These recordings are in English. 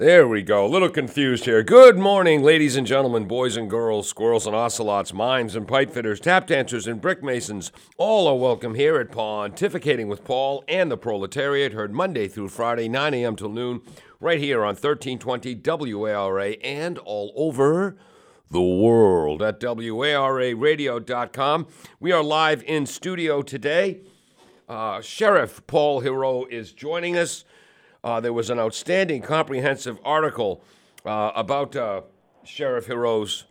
There we go. A little confused here. Good morning, ladies and gentlemen, boys and girls, squirrels and ocelots, mimes and pipefitters, tap dancers and brick masons. All are welcome here at Pontificating with Paul and the Proletariat, heard Monday through Friday, 9 a.m. till noon, right here on 1320 WARA and all over the world at WARAradio.com. We are live in studio today. Uh, Sheriff Paul Heroux is joining us. Uh, there was an outstanding, comprehensive article uh, about uh, Sheriff Heroux's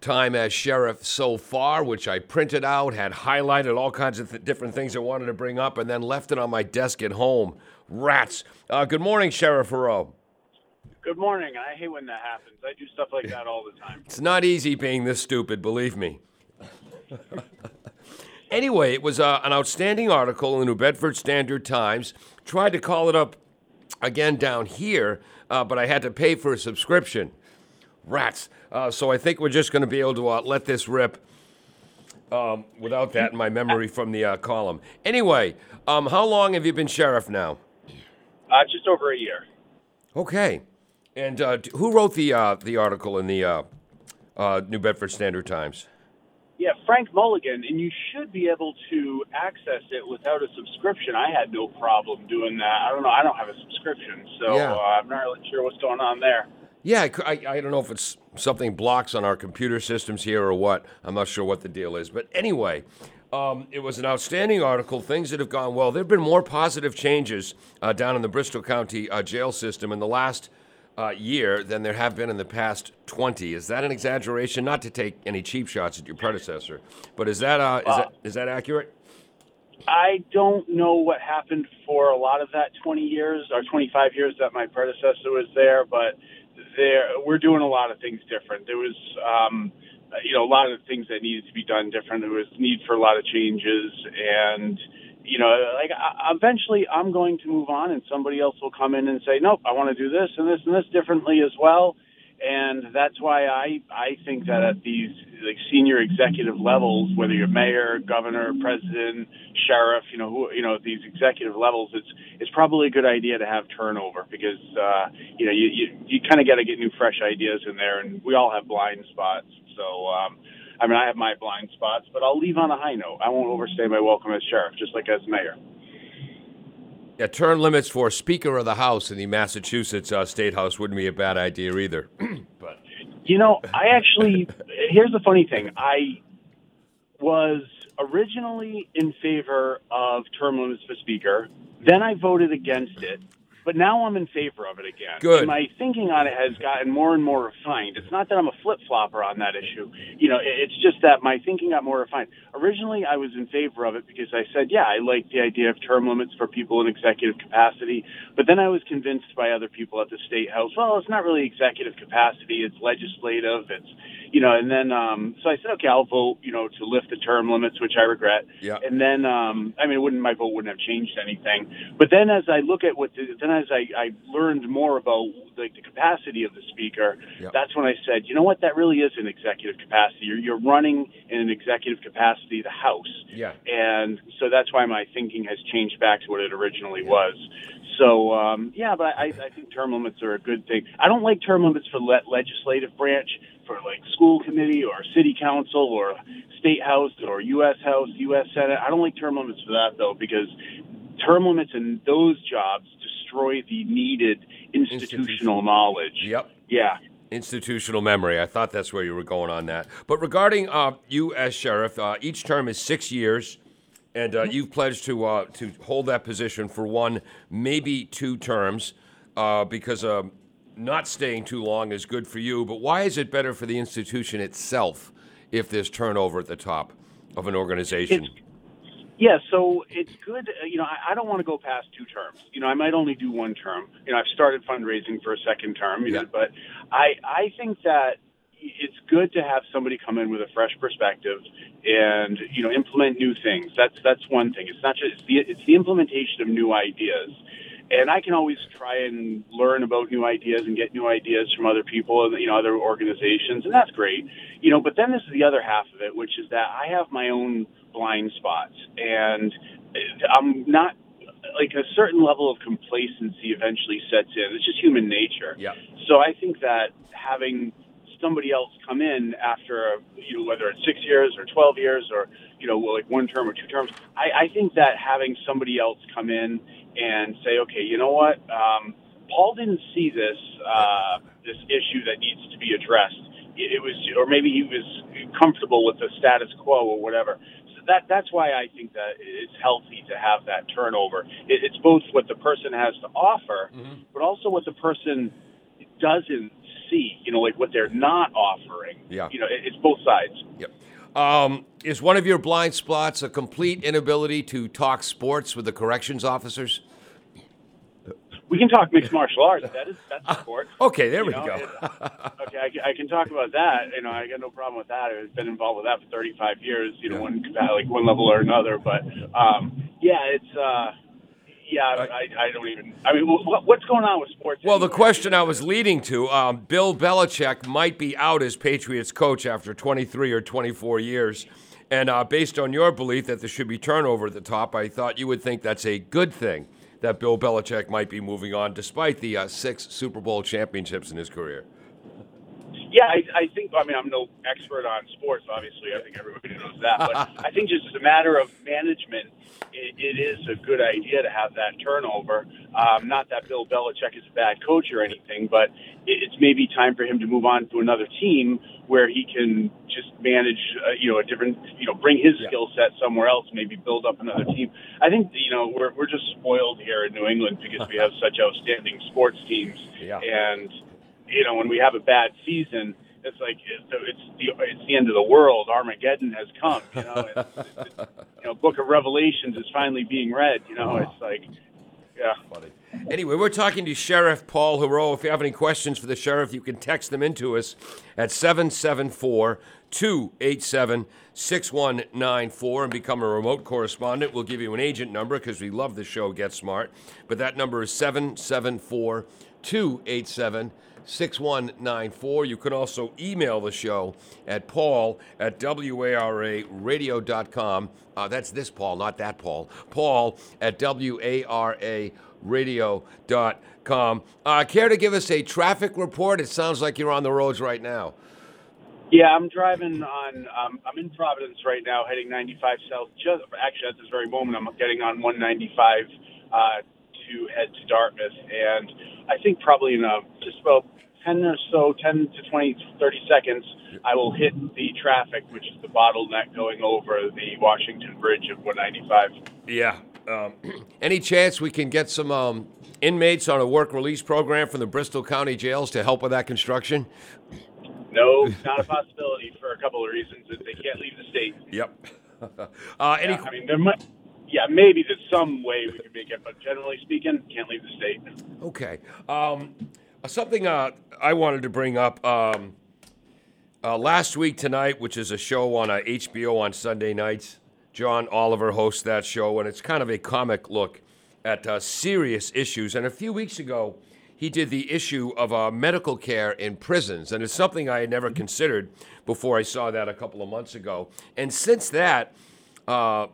time as sheriff so far, which I printed out, had highlighted all kinds of th- different things I wanted to bring up, and then left it on my desk at home. Rats. Uh, good morning, Sheriff Heroux. Good morning. I hate when that happens. I do stuff like that all the time. It's not easy being this stupid, believe me. anyway, it was uh, an outstanding article in the New Bedford Standard Times. Tried to call it up again down here, uh, but I had to pay for a subscription. Rats. Uh, so I think we're just going to be able to uh, let this rip um, without that in my memory from the uh, column. Anyway, um, how long have you been sheriff now? Uh, just over a year. Okay. And uh, who wrote the uh, the article in the uh, uh, New Bedford Standard Times? Yeah, Frank Mulligan, and you should be able to access it without a subscription. I had no problem doing that. I don't know. I don't have a subscription, so Yeah. uh, I'm not really sure what's going on there. Yeah, I, I, don't know if it's something blocks on our computer systems here or what. I'm not sure what the deal is. But anyway, um, it was an outstanding article, things that have gone well. There have been more positive changes uh, down in the Bristol County uh, jail system in the last uh, year than there have been in the past 20. Is that an exaggeration? Not to take any cheap shots at your predecessor, but is that, uh, is, that, is that accurate? I don't know what happened for a lot of that 20 years or 25 years that my predecessor was there, but there we're doing a lot of things different. There was, um, you know, a lot of things that needed to be done different. There was need for a lot of changes, and you know, like I, eventually I'm going to move on, and somebody else will come in and say, nope, I want to do this and this and this differently as well. And that's why I I think that at these like senior executive levels, whether you're mayor, governor, president, sheriff, you know, who, you know, these executive levels, it's it's probably a good idea to have turnover because uh, you know you you, you kind of got to get new fresh ideas in there, and we all have blind spots. So um, I mean, I have my blind spots, but I'll leave on a high note. I won't overstay my welcome as sheriff, just like as mayor. Yeah, term limits for Speaker of the House in the Massachusetts uh, State House wouldn't be a bad idea either. but You know, I actually, here's the funny thing. I was originally in favor of term limits for speaker. Then I voted against it. But now I'm in favor of it again. Good. And my thinking on it has gotten more and more refined. It's not that I'm a flip flopper on that issue. You know, it's just that my thinking got more refined. Originally, I was in favor of it because I said, yeah, I like the idea of term limits for people in executive capacity. But then I was convinced by other people at the state house, well, it's not really executive capacity, it's legislative, it's, you know, and then, um, so I said, okay, I'll vote, you know, to lift the term limits, which I regret. Yeah. And then, um, I mean, it wouldn't, my vote wouldn't have changed anything. But then as I look at what, the, then as I, I learned more about like the capacity of the speaker, Yep. that's when I said, you know what, that really is an executive capacity. You're, you're running in an executive capacity the House. yeah, And so that's why my thinking has changed back to what it originally was. So um, yeah, but I, I think term limits are a good thing. I don't like term limits for le- legislative branch, for like school committee or city council or state house or U.S. House, U.S. Senate. I don't like term limits for that though because term limits in those jobs destroy the needed institutional Institutional. knowledge. yep. Yeah. Institutional memory. I thought that's where you were going on that. But regarding uh, you as sheriff, uh, each term is six years, and uh, you've pledged to uh, to hold that position for one, maybe two terms, uh, because um, not staying too long is good for you. But why is it better for the institution itself if there's turnover at the top of an organization? It's- Yeah, so it's good. uh, You know, I, I don't want to go past two terms. You know, I might only do one term. You know, I've started fundraising for a second term. You Yeah. know, but I I think that it's good to have somebody come in with a fresh perspective and you know implement new things. That's that's one thing. It's not just it's the it's the implementation of new ideas. And I can always try and learn about new ideas and get new ideas from other people and you know other organizations, and that's great. You know, but then this is the other half of it, which is that I have my own blind spots, and I'm not like a certain level of complacency eventually sets in. It's just human nature. Yeah. So I think that having somebody else come in after you know whether it's six years or twelve years or you know like one term or two terms, I, I think that having somebody else come in and say, okay, you know what, um, Paul didn't see this uh, this issue that needs to be addressed. It, it was, or maybe he was comfortable with the status quo or whatever. So that that's why I think that it's healthy to have that turnover. It, it's both what the person has to offer, mm-hmm. but also what the person doesn't see. You know, like what they're not offering. Yeah. You know, it, it's both sides. Yep. Um, is one of your blind spots a complete inability to talk sports with the corrections officers? We can talk mixed martial arts. That is that's a sport. okay, there you we know, go. okay, I, I, can talk about that. You know, I got no problem with that. I've been involved with that for 35 years. You know, yeah. one like one level or another. But um, yeah, it's. Uh, yeah, I, I, don't even. I mean, what, what's going on with sports? Well, the question I was leading to um, Bill Belichick might be out as Patriots coach after 23 or 24 years. And uh, based on your belief that there should be turnover at the top, I thought you would think that's a good thing that Bill Belichick might be moving on, despite the uh, six Super Bowl championships in his career. Yeah, I, I think. I mean, I'm no expert on sports. Obviously, I think everybody knows that. But I think just as a matter of management, it, it is a good idea to have that turnover. Um, not that Bill Belichick is a bad coach or anything, but it, it's maybe time for him to move on to another team where he can just manage, uh, you know, a different, you know, bring his yeah. skill set somewhere else, maybe build up another team. I think, you know, we're we're just spoiled here in New England because we have such outstanding sports teams, yeah. and you know, when we have a bad season, it's like it's the it's the end of the world. Armageddon has come. You know, it's, it's, you know, Book of Revelations is finally being read. You know, it's like, yeah. Funny. Anyway, we're talking to Sheriff Paul Heroux. If you have any questions for the sheriff, you can text them into us at 774 287 6194 and become a remote correspondent. We'll give you an agent number because we love the show Get Smart. But that number is 774 287 6194. You can also email the show at paul at wararadio.com. Uh, that's this Paul, not that Paul. Paul at wararadio.com. Uh, care to give us a traffic report? It sounds like you're on the roads right now. Yeah, I'm driving on. Um, I'm in Providence right now, heading 95 south. Just actually, at this very moment, I'm getting on 195 uh, to head to Dartmouth, and I think probably in a, just about 10 or so, 10 to 20, 30 seconds, I will hit the traffic, which is the bottleneck going over the Washington Bridge of 195. Yeah. Um, any chance we can get some um, inmates on a work release program from the Bristol County jails to help with that construction? No, not a possibility for a couple of reasons. They can't leave the state. Yep. uh, any? Yeah, I mean, there might. Yeah, maybe there's some way we can make it, but generally speaking, can't leave the state. Okay. Um, something uh, I wanted to bring up um, uh, last week tonight, which is a show on uh, HBO on Sunday nights. John Oliver hosts that show, and it's kind of a comic look at uh, serious issues. And a few weeks ago, he did the issue of uh, medical care in prisons, and it's something I had never considered before I saw that a couple of months ago. And since that, uh,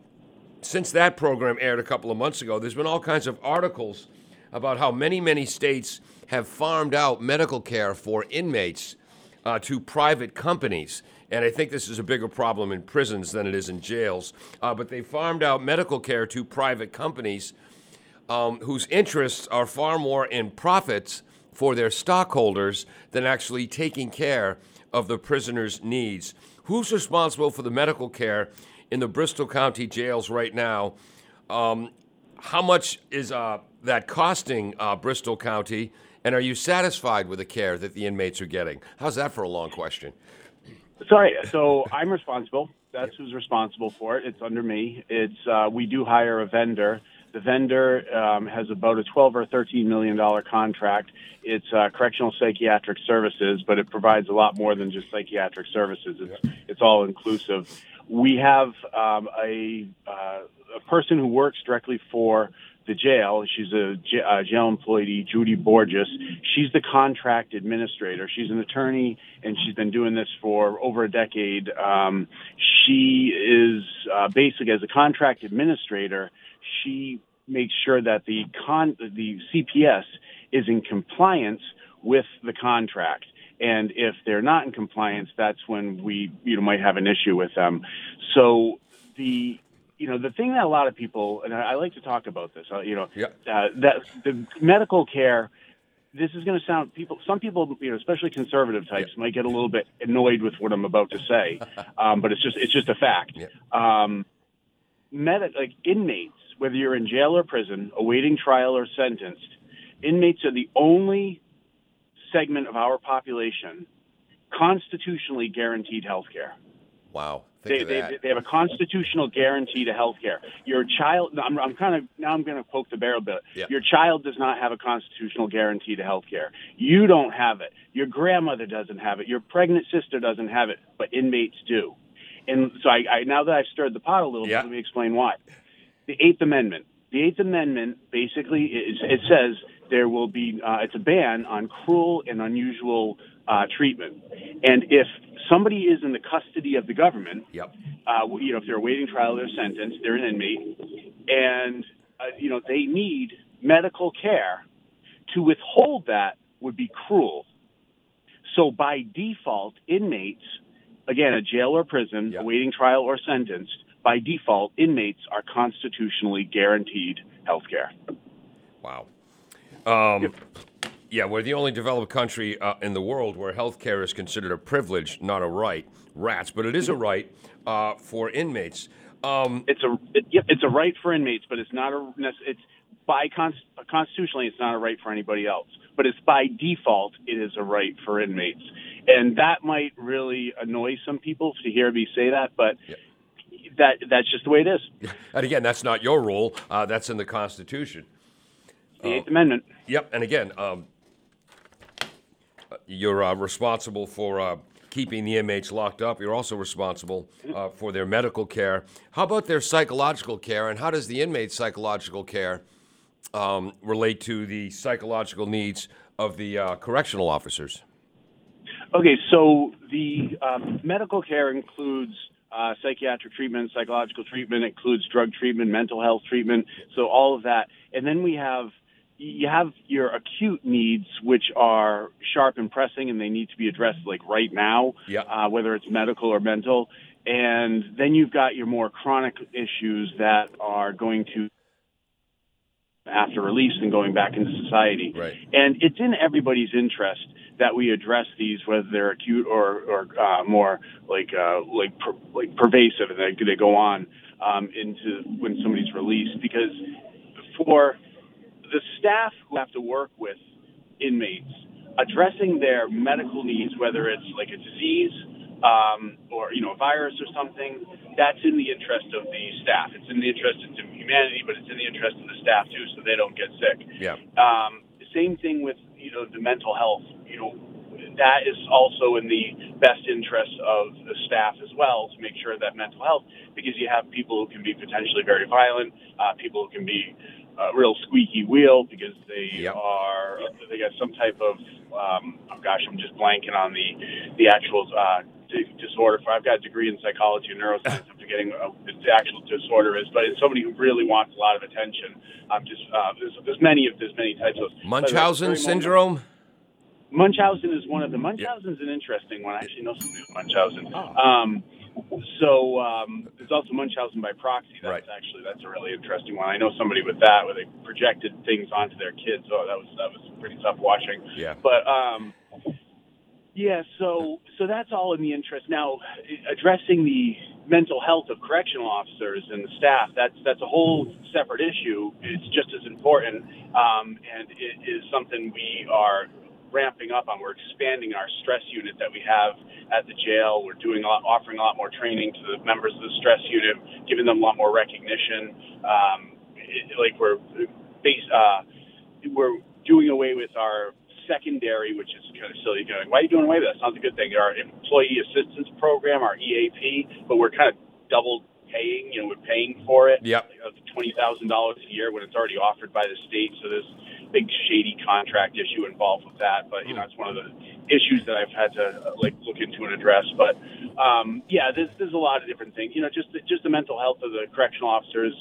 since that program aired a couple of months ago, there's been all kinds of articles about how many, many states have farmed out medical care for inmates uh, to private companies. And I think this is a bigger problem in prisons than it is in jails. Uh, but they farmed out medical care to private companies um, whose interests are far more in profits for their stockholders than actually taking care of the prisoners' needs. Who's responsible for the medical care in the Bristol County jails right now? Um, how much is uh, that costing uh, Bristol County? And are you satisfied with the care that the inmates are getting? How's that for a long question? Sorry, so I'm responsible. That's who's responsible for it. It's under me. It's uh, we do hire a vendor. The vendor um, has about a 12 or 13 million dollar contract. It's uh, correctional psychiatric services, but it provides a lot more than just psychiatric services. It's it's all inclusive. We have um, a uh, a person who works directly for the jail. She's a, jail employee, Judy Borges. She's the contract administrator. She's an attorney, and she's been doing this for over a decade. Um, she is uh, basically, as a contract administrator, she makes sure that the con the CPS is in compliance with the contract. And if they're not in compliance, that's when we you know might have an issue with them. So the you know the thing that a lot of people and I, I like to talk about this. Uh, you know Yeah. uh, that the medical care. This is going to sound people. Some people, you know, especially conservative types, might get a little bit annoyed with what I'm about to say, um, but it's just it's just a fact. Yeah. Um, med- like inmates, whether you're in jail or prison, awaiting trial or sentenced, inmates are the only segment of our population constitutionally guaranteed health care. Wow. They, they, they have a constitutional guarantee to health care. Your child, I'm, I'm kind of, now I'm going to poke the bear a bit. Yeah. Your child does not have a constitutional guarantee to health care. You don't have it. Your grandmother doesn't have it. Your pregnant sister doesn't have it, but inmates do. And so I, I now that I've stirred the pot a little Yeah. bit, let me explain why. The Eighth Amendment. The Eighth Amendment basically is, it says there will be uh, it's a ban on cruel and unusual uh, treatment, and if somebody is in the custody of the government, Yep. uh, you know, if they're awaiting trial or sentence, they're an inmate, and uh, you know they need medical care. To withhold that would be cruel. So by default, inmates, again, a jail or prison, Yeah. awaiting trial or sentence, by default, inmates are constitutionally guaranteed health care. Wow. Um, yeah, we're the only developed country uh, in the world where health care is considered a privilege, not a right. Rats, but it is a right uh, for inmates. Um, It's a it, it's a right for inmates, but it's not a it's by con- constitutionally it's not a right for anybody else. But it's by default it is a right for inmates, and that might really annoy some people to hear me say that, but. That that's just the way it is. and again, that's not your rule. Uh, that's in the Constitution. The Eighth Amendment. Yep. And again, um, you're uh, responsible for uh, keeping the inmates locked up. You're also responsible uh, for their medical care. How about their psychological care? And how does the inmates' psychological care um, relate to the psychological needs of the uh, correctional officers? Okay, so the um, medical care includes uh, psychiatric treatment, psychological treatment, includes drug treatment, mental health treatment, so all of that. And then we have you have your acute needs, which are sharp and pressing, and they need to be addressed like right now, Yeah. uh, whether it's medical or mental. And then you've got your more chronic issues that are going to after release and going back into society. Right. And it's in everybody's interest that we address these, whether they're acute or, or uh, more like uh, like per, like pervasive, and they, they go on um, into when somebody's released. Because for the staff who have to work with inmates, addressing their medical needs, whether it's like a disease um, or you know a virus or something, that's in the interest of the staff. It's in the interest of humanity, but it's in the interest of the staff too, so they don't get sick. Yeah. Um, same thing with you know the mental health. You know that is also in the best interest of the staff as well to make sure that mental health, because you have people who can be potentially very violent, uh, people who can be uh, real squeaky wheel because they Yep. are they got some type of um, oh gosh I'm just blanking on the the actual uh, di- disorder. I've got a degree in psychology and neuroscience. I'm forgetting uh, what the actual disorder is, but it's somebody who really wants a lot of attention. I'm just uh, there's, there's many of there's many types of Munchausen syndrome? Munchausen is one of them. Munchausen is an interesting one. I actually know somebody with Munchausen. Um, so um, there's also Munchausen by proxy. That's Right. actually that's a really interesting one. I know somebody with that where they projected things onto their kids. Oh, that was that was pretty tough watching. Yeah. But um, yeah, so so that's all in the interest. Now, addressing the mental health of correctional officers and the staff that's that's a whole separate issue. It's just as important, um, and it is something we are ramping up on. We're expanding our stress unit that we have at the jail. We're doing a lot, offering a lot more training to the members of the stress unit, giving them a lot more recognition. Um, it, like we're based, uh, we're doing away with our secondary, which is kind of silly. Going, why are you doing away with that? Sounds a good thing. Our employee assistance program, our EAP, but we're kind of double paying. You know, we're paying for it. Yep. Know, Twenty thousand dollars a year when it's already offered by the state. So there's big shady contract issue involved with that. But you know, it's one of the issues that I've had to uh, like look into and address. But um, yeah, there's there's a lot of different things. You know, just the, just the mental health of the correctional officers.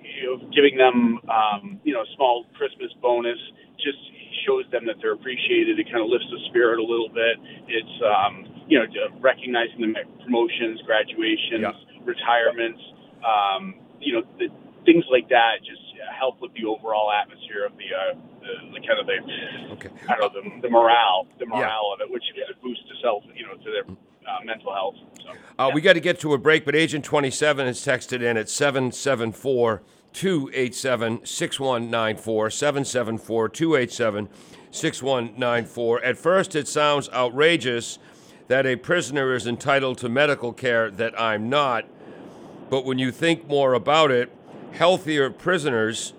you know, giving them, um, you know, a small Christmas bonus just shows them that they're appreciated. It kind of lifts the spirit a little bit. It's, um, you know, recognizing them at promotions, graduations, Yeah. retirements, um, you know, the, things like that just help with the overall atmosphere of the, uh, the, the kind of the, Okay. I don't know, the, the morale, the Yeah. morale of it, which is a boost to self, you know, to their uh, mental health. So, Uh, yeah. We got to get to a break, but Agent 27 has texted in at 774 287 6194. 774 287 6194. At first, it sounds outrageous that a prisoner is entitled to medical care that I'm not, but when you think more about it, healthier prisoners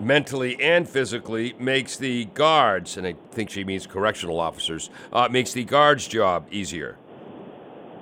mentally and physically makes the guards, and I think she means correctional officers, uh, makes the guards' job easier.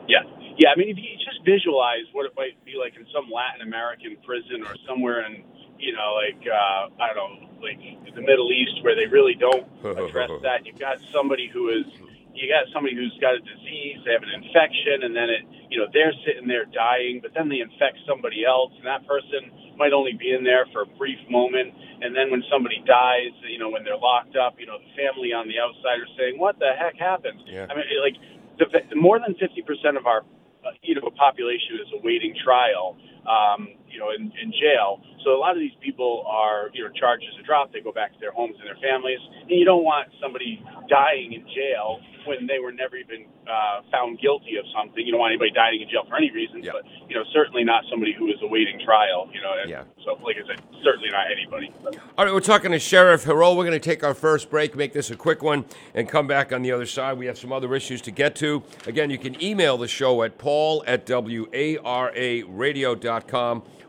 Yeah, yeah. I mean, if you just visualize what it might be like in some Latin American prison or somewhere in, you know, like uh, I don't know, like the Middle East where they really don't address that. You've got somebody who is, you got somebody who's got a disease, they have an infection, and then it, you know, they're sitting there dying, but then they infect somebody else, and that person might only be in there for a brief moment, and then when somebody dies, you know, when they're locked up, you know, the family on the outside are saying, "What the heck happened?" Yeah. I mean, like the, more than 50% of our uh, you know population is awaiting trial um, you know in, in jail so a lot of these people are you know charges are dropped they go back to their homes and their families and you don't want somebody dying in jail when they were never even uh, found guilty of something you don't want anybody dying in jail for any reason but you know certainly not somebody who is awaiting trial you know Yeah. so like I said certainly not anybody All right, we're talking to Sheriff Heroux. We're going to take our first break, make this a quick one, and come back on the other side. We have some other issues to get to. Again, you can email the show at paul at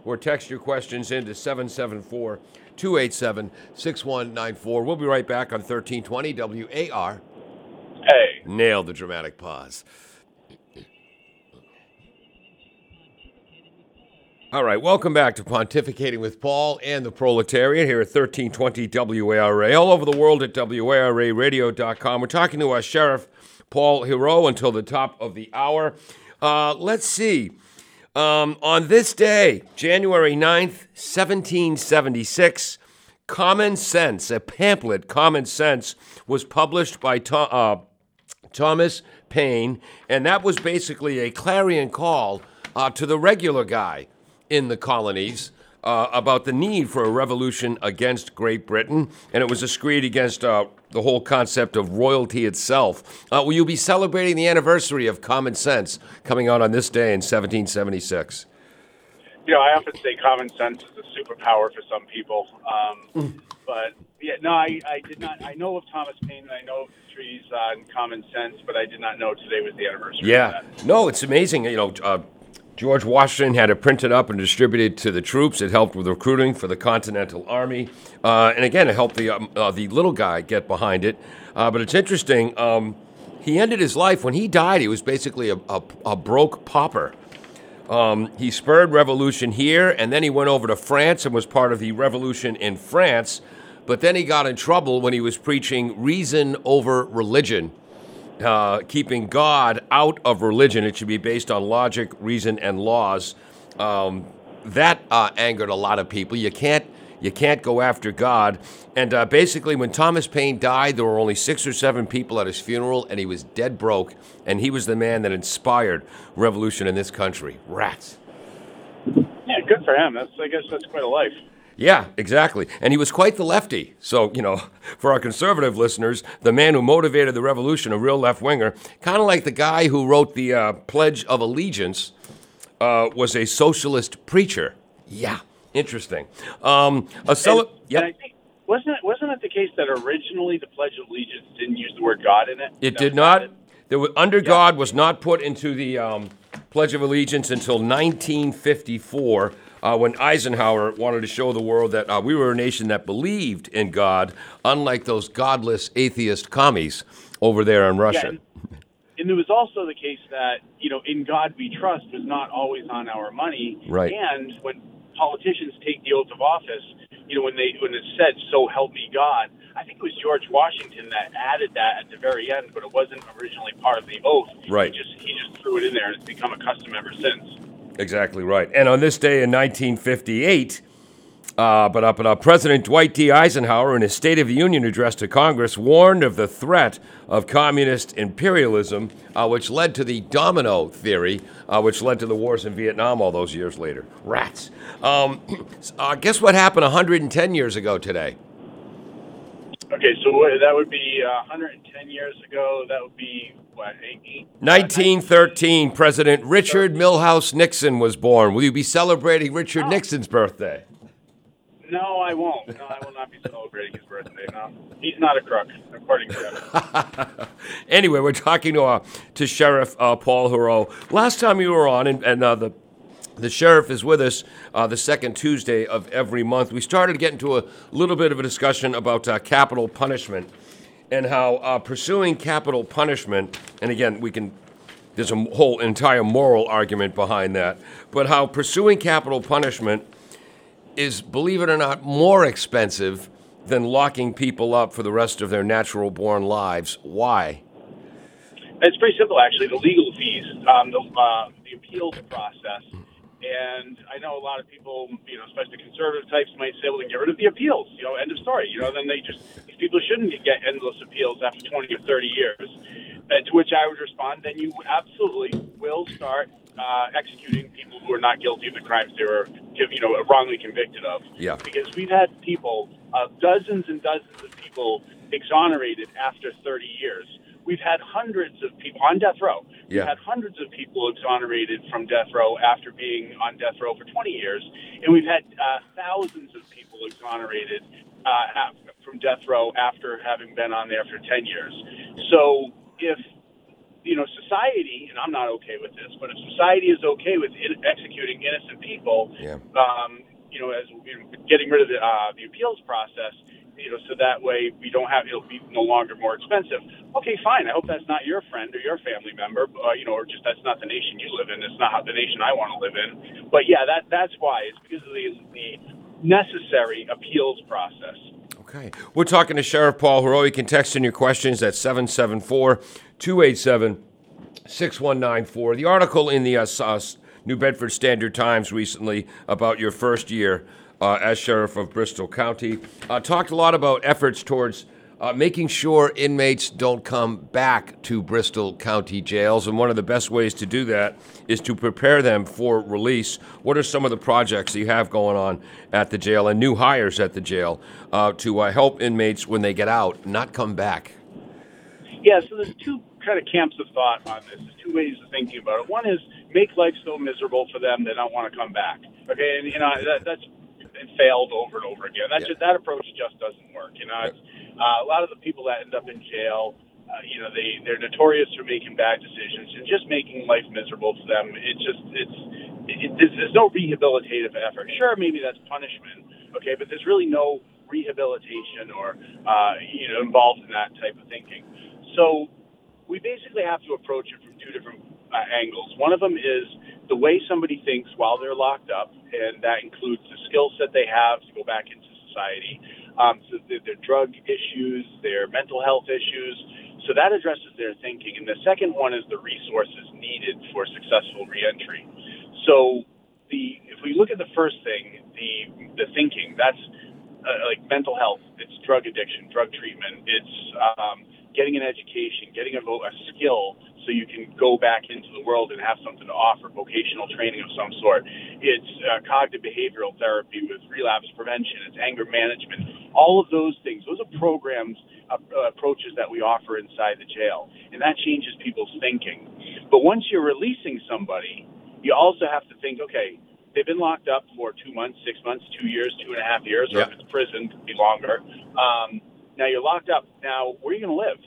or text your questions into 774 287 6194. We'll be right back on 1320 WAR. hey Nailed the dramatic pause. All right, welcome back to Pontificating with Paul and the Proletariat here at 1320 WARA, all over the world at WARAradio.com. We're talking to our Sheriff Paul Heroux until the top of the hour. Uh, let's see. Um, on this day, January 9th, 1776, Common Sense, a pamphlet, Common Sense, was published by uh, Thomas Paine, and that was basically a clarion call uh, to the regular guy in the colonies uh, about the need for a revolution against Great Britain, and it was a screed against uh, the whole concept of royalty itself. Uh, will you be celebrating the anniversary of Common Sense coming out on this day in 1776? you know, I often say common sense is a superpower for some people. Um, but yeah, no, I, I did not. I know of Thomas Paine and I know of the trees on common sense, but I did not know today was the anniversary. Of Yeah. that. No, it's amazing. You know, uh, George Washington had it printed up and distributed to the troops. It helped with recruiting for the Continental Army, uh, and again, it helped the um, uh, the little guy get behind it. Uh, but it's interesting. Um, he ended his life when he died. He was basically a, a, a broke pauper. Um, he spurred revolution here, and then he went over to France and was part of the revolution in France. But then he got in trouble when he was preaching reason over religion, uh, keeping God out of religion. It should be based on logic, reason, and laws. Um, that uh, angered a lot of people. You can't you can't go after God. And uh, basically, when Thomas Paine died, there were only six or seven people at his funeral, and he was dead broke. And he was the man that inspired revolution in this country. Rats. Yeah, good for him. That's I guess that's quite a life. Yeah, exactly. And he was quite the lefty. So, you know, for our conservative listeners, the man who motivated the revolution, a real left winger, kind of like the guy who wrote the uh, Pledge of Allegiance, uh, was a socialist preacher. Yeah, interesting. Um, a cele- And, yep. and I think wasn't it wasn't it the case that originally the Pledge of Allegiance didn't use the word God in it? It That did not. There was, under God was not put into the um, Pledge of Allegiance until 1954, uh, when Eisenhower wanted to show the world that uh, we were a nation that believed in God, unlike those godless atheist commies over there in Yeah, Russia. and, and there was also the case that you know, in God we trust was not always on our money. Right. And when politicians take the oath of office, you know, when they when it said "So help me God," I think it was George Washington that added that at the very end, but it wasn't originally part of the oath. Right. He just he just threw it in there, and it's become a custom ever since. Exactly right. And on this day in 1958, Uh, but up and up. President Dwight D. Eisenhower, in his State of the Union address to Congress, warned of the threat of communist imperialism, uh, which led to the domino theory, uh, which led to the wars in Vietnam all those years later. Rats. Um, uh, guess what happened 110 years ago today? Okay, so that would be 110 years ago. That would be what, 1913, President Richard Milhous Nixon was born. Will you be celebrating Richard oh. Nixon's birthday? No, I won't. No, I will not be celebrating his birthday. No, he's not a crook, according to him. anyway, we're talking to uh, to Sheriff uh, Paul Heroux. Last time you were on, and, and uh, the the sheriff is with us uh, the second Tuesday of every month. We started getting to a little bit of a discussion about uh, capital punishment and how uh, pursuing capital punishment, and again, we can. There's a whole entire moral argument behind that, but how pursuing capital punishment is, believe it or not, more expensive than locking people up for the rest of their natural born lives. Why? It's pretty simple, actually. The legal fees, um, the, uh, the appeals process. And I know a lot of people, you know, especially conservative types, might say, well, then get rid of the appeals. You know, end of story. You know, then they just, these people shouldn't get endless appeals after 20 or 30 years. And to which I would respond, then you absolutely will start uh, executing people who are not guilty of the crimes they were, you know, wrongly convicted of. Yeah. Because we've had people, uh, dozens and dozens of people exonerated after 30 years. We've had hundreds of people on death row. Yeah. We've had hundreds of people exonerated from death row after being on death row for 20 years, and we've had uh, thousands of people exonerated uh, from death row after having been on there for 10 years. So if you know, society, and I'm not okay with this, but if society is okay with in- executing innocent people, yeah. um, you know, as you know, getting rid of the, uh, the appeals process, you know, so that way we don't have it'll be no longer more expensive. Okay, fine. I hope that's not your friend or your family member, uh, you know, or just that's not the nation you live in. It's not the nation I want to live in. But yeah, that that's why it's because of the, the necessary appeals process. Okay. We're talking to Sheriff Paul Heroux. You can text in your questions at 774 287 6194. The article in the uh, uh, New Bedford Standard Times recently about your first year as Sheriff of Bristol County uh, talked a lot about efforts towards uh, making sure inmates don't come back to Bristol County jails. And one of the best ways to do that is to prepare them for release. What are some of the projects you have going on at the jail and new hires at the jail uh, to uh, help inmates when they get out not come back? Yeah, so there's two kind of camps of thought on this. There's two ways of thinking about it. One is make life so miserable for them they don't want to come back. Okay, and you know that, that's it failed over and over again. That yeah. just, that approach just doesn't work. You know, it's, uh, a lot of the people that end up in jail, uh, you know, they they're notorious for making bad decisions and just making life miserable for them. It just it's it, there's, there's no rehabilitative effort. Sure, maybe that's punishment, okay, but there's really no rehabilitation or uh, you know involved in that type of thinking. So we basically have to approach it from two different uh, angles. One of them is the way somebody thinks while they're locked up, and that includes the skill set they have to go back into society, um, so their, their drug issues, their mental health issues. So that addresses their thinking. And the second one is the resources needed for successful reentry. So the if we look at the first thing, the the thinking, that's uh, like mental health. It's drug addiction, drug treatment. It's um, getting an education, getting a, a skill so you can go back into the world and have something to offer, vocational training of some sort. It's uh, cognitive behavioral therapy with relapse prevention. It's anger management. All of those things. Those are programs, uh, uh, approaches that we offer inside the jail, and that changes people's thinking. But once you're releasing somebody, you also have to think, okay, they've been locked up for two months, six months, two years, two and a half years, or if it's prison, could be longer. Um, now you're locked up. Now, where are you going to live?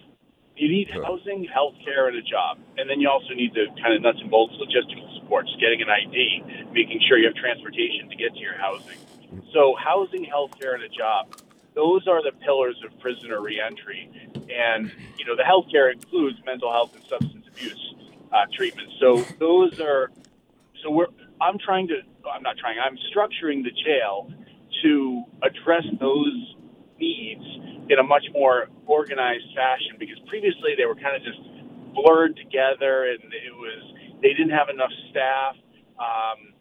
You need housing, health care, and a job. And then you also need the kind of nuts and bolts logistical support, just getting an ID, making sure you have transportation to get to your housing. So housing, health care, and a job. Those are the pillars of prisoner reentry. And, you know, the health care includes mental health and substance abuse uh, treatment. So those are, so we're, I'm trying to, I'm not trying, I'm structuring the jail to address those needs in a much more organized fashion because previously they were kind of just blurred together and it was they didn't have enough staff. Um,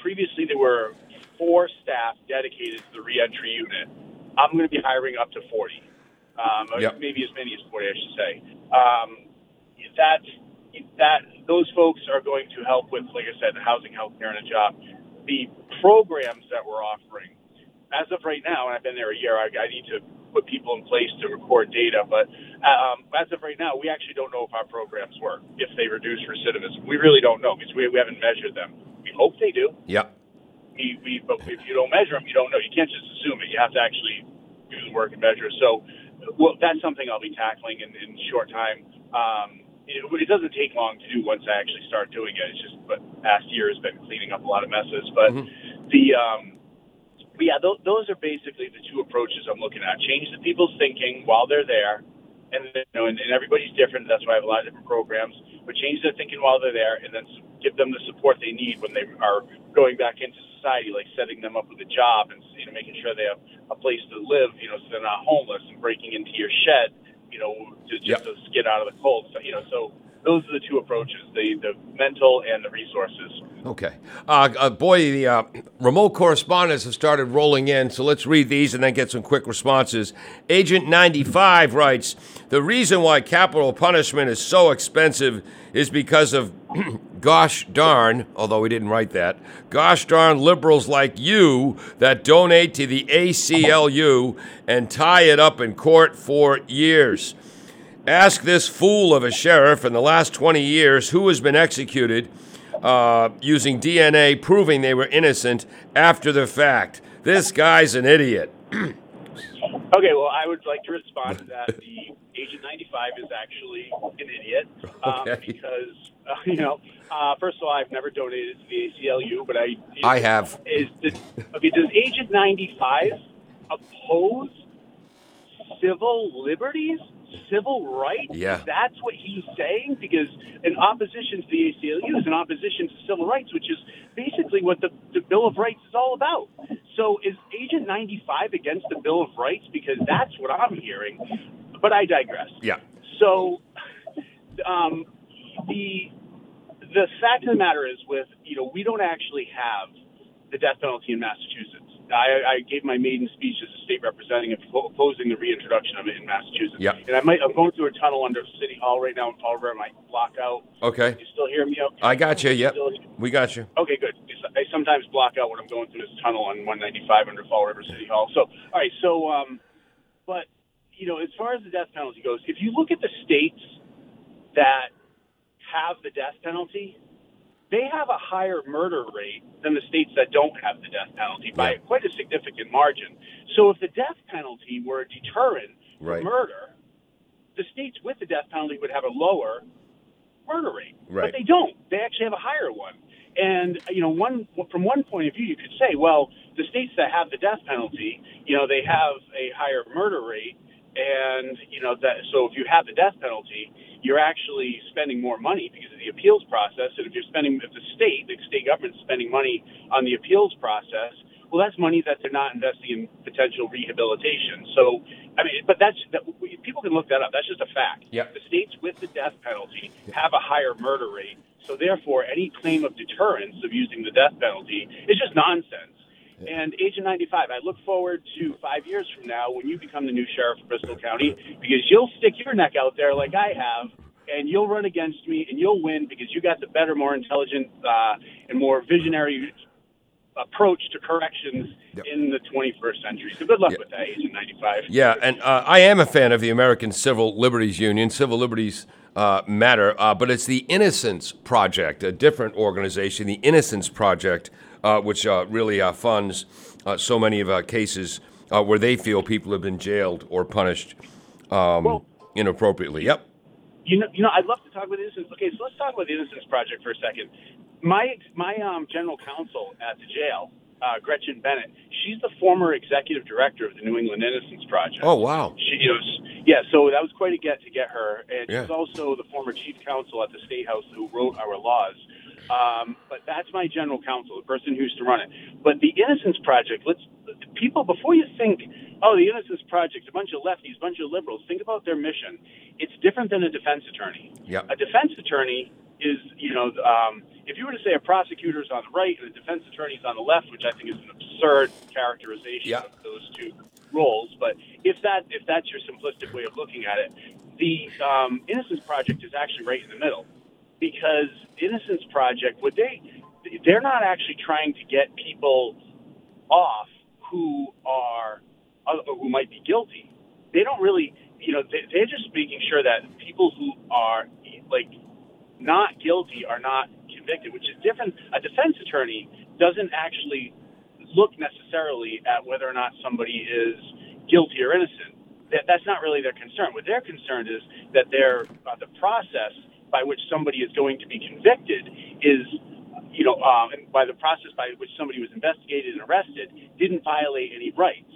previously there were four staff dedicated to the reentry unit. I'm going to be hiring up to 40, um, Yep. maybe as many as 40, I should say. Um, that's that those folks are going to help with, like I said, the housing, healthcare, and a job. The programs that we're offering, as of right now, and I've been there a year, I, I need to put people in place to record data. But um, as of right now, we actually don't know if our programs work, if they reduce recidivism. We really don't know because we, we haven't measured them. We hope they do. Yeah. We, we, but if you don't measure them, you don't know. You can't just assume it. You have to actually do the work and measure. So, well, that's something I'll be tackling in, in short time. Um, it, it doesn't take long to do once I actually start doing it. It's just, but past year has been cleaning up a lot of messes. But the, um, but yeah, th- those are basically the two approaches I'm looking at. Change the people's thinking while they're there, and you know, and, and everybody's different. That's why I have a lot of different programs. But change their thinking while they're there, and then give them the support they need when they are going back into society, like setting them up with a job and you know making sure they have a place to live, you know, so they're not homeless and breaking into your shed, you know, to, just Yep. to get out of the cold. So you know, so those are the two approaches: the the mental and the resources. Okay. Uh, uh, boy, the uh, remote correspondents have started rolling in, so let's read these and then get some quick responses. Agent 95 writes The reason why capital punishment is so expensive is because of, gosh darn, although he didn't write that, gosh darn liberals like you that donate to the ACLU and tie it up in court for years. Ask this fool of a sheriff in the last 20 years who has been executed uh, using DNA proving they were innocent after the fact. This guy's an idiot. Okay, well, I would like to respond to that. The Agent 95 is actually an idiot um, Okay. because, uh, you know, uh, first of all, I've never donated to the ACLU, but I. I have. Is the, okay, does Agent 95 oppose civil liberties, civil rights? Yeah. That's what he's saying? Because in opposition to the ACLU is in opposition to civil rights, which is basically what the, the Bill of Rights is all about. So is Agent 95 against the Bill of Rights? Because that's what I'm hearing. But I digress. Yeah. So, um, the the fact of the matter is, with you know, we don't actually have the death penalty in Massachusetts. I, I gave my maiden speech as a state representative opposing the reintroduction of it in Massachusetts. Yeah. And I might I'm going through a tunnel under City Hall right now in Fall River. I might block out. Okay. You still hear me? Okay. I got you. Yep. We got you. Okay, good. I sometimes block out when I'm going through this tunnel on 195 under Fall River City Hall. So, all right. So, um, but you know, as far as the death penalty goes, if you look at the states that have the death penalty, they have a higher murder rate than the states that don't have the death penalty by Yeah. quite a significant margin. So, if the death penalty were a deterrent for Right. murder, the states with the death penalty would have a lower murder rate, Right. but they don't. They actually have a higher one. And you know, one from one point of view, you could say, well, the states that have the death penalty, you know, they have a higher murder rate, and you know that. So if you have the death penalty, you're actually spending more money because of the appeals process. And if you're spending, if the state, the state government's spending money on the appeals process, well, that's money that they're not investing in potential rehabilitation. So, I mean, but that's that, people can look that up. That's just a fact. Yep. The states with the death penalty have a higher murder rate. So therefore, any claim of deterrence of using the death penalty is just nonsense. And Agent 95, I look forward to five years from now when you become the new sheriff of Bristol County because you'll stick your neck out there like I have, and you'll run against me and you'll win because you got the better, more intelligent, uh, and more visionary approach to corrections Yep. in the 21st century. So good luck Yep. with that, Agent 95. Yeah, and uh, I am a fan of the American Civil Liberties Union. Civil liberties uh, matter, uh, but it's the Innocence Project, a different organization, the Innocence Project, uh, which uh, really uh, funds uh, so many of our cases uh, where they feel people have been jailed or punished um, Well- inappropriately. Yep. You know, you know, I'd love to talk about the Innocence. Okay, so let's talk about the Innocence Project for a second. My my um, general counsel at the jail, uh, Gretchen Bennett, she's the former executive director of the New England Innocence Project. Oh, wow. She, you know, yeah, so that was quite a get to get her, and Yeah. she's also the former chief counsel at the state house who wrote our laws. Um, but that's my general counsel, the person who used to run it. But the Innocence Project, let's people before you think, oh, the Innocence Project, a bunch of lefties, a bunch of liberals. Think about their mission. It's different than a defense attorney. Yep. A defense attorney is, you know, um, if you were to say a prosecutor's on the right and a defense attorney's on the left, which I think is an absurd characterization Yeah. of those two roles, but if that if that's your simplistic way of looking at it, the um, Innocence Project is actually right in the middle because Innocence Project would they they're not actually trying to get people off who are uh, who might be guilty. They don't really, you know, they, they're just making sure that people who are like not guilty are not convicted, which is different. A defense attorney doesn't actually look necessarily at whether or not somebody is guilty or innocent. That, that's not really their concern. What they're concerned is that they're, uh, the process by which somebody is going to be convicted is, you know, um, by the process by which somebody was investigated and arrested didn't violate any rights.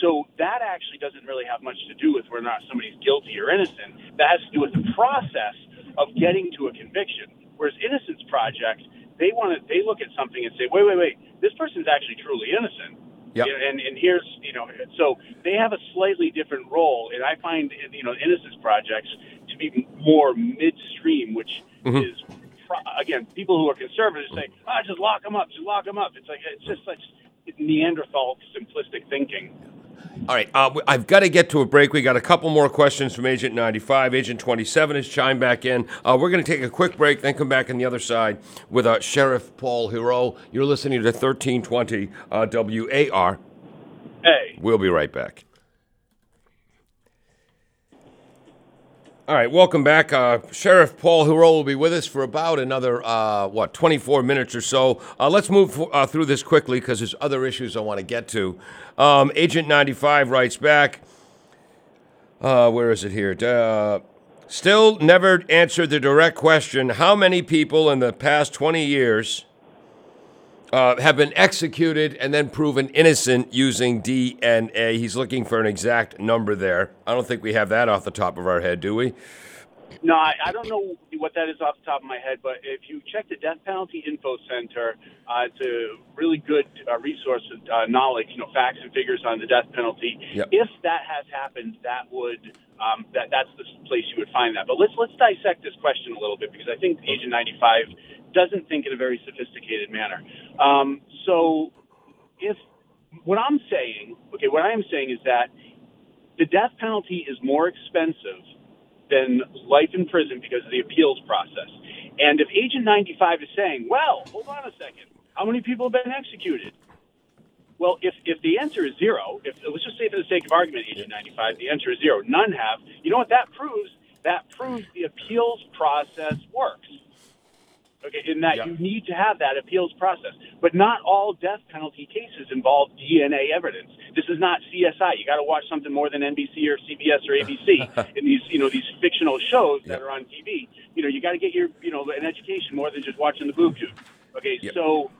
So that actually doesn't really have much to do with whether or not somebody's guilty or innocent. That has to do with the process of getting to a conviction. Whereas Innocence Project, they want to they look at something and say, wait, wait, wait, this person's actually truly innocent. Yep. Know, and and here's you know, so they have a slightly different role, and I find you know Innocence Projects to be more midstream, which Mhm. is again people who are conservative say, ah, just lock them up, just lock them up. It's like it's just such Neanderthal simplistic thinking. All right, uh, I've got to get to a break. We got a couple more questions from Agent 95. Agent 27 has chimed back in. Uh, we're going to take a quick break, then come back on the other side with uh, Sheriff Paul Heroux. You're listening to 1320 uh, WAR. Hey. We'll be right back. All right, welcome back. Uh, Sheriff Paul Heroux will be with us for about another, uh, what, 24 minutes or so. Uh, let's move uh, through this quickly because there's other issues I want to get to. Um, Agent 95 writes back, uh, where is it here? Uh, still never answered the direct question how many people in the past 20 years uh, have been executed and then proven innocent using DNA. He's looking for an exact number there. I don't think we have that off the top of our head, do we? No, I, I don't know what that is off the top of my head, but if you check the Death Penalty Info Center, uh, it's a really good uh, resource of uh, knowledge, you know, facts and figures on the death penalty. Yep. If that has happened, that would um, that that's the place you would find that. But let's let's dissect this question a little bit because I think Agent 95 doesn't think in a very sophisticated manner. Um, so, if what I'm saying, okay, what I am saying is that the death penalty is more expensive than life in prison because of the appeals process. And if Agent 95 is saying, well, hold on a second, how many people have been executed? Well, if, if the answer is zero, if let's just say for the sake of argument, Agent 95, the answer is zero, none have, you know what that proves? That proves the appeals process works. Okay, in that Yeah. you need to have that appeals process. But not all death penalty cases involve DNA evidence. This is not CSI. You got to watch something more than NBC or CBS or ABC in these, you know, these fictional shows that Yeah. are on TV. You know, you got to get your, you know, an education more than just watching the boob tube. Okay, so,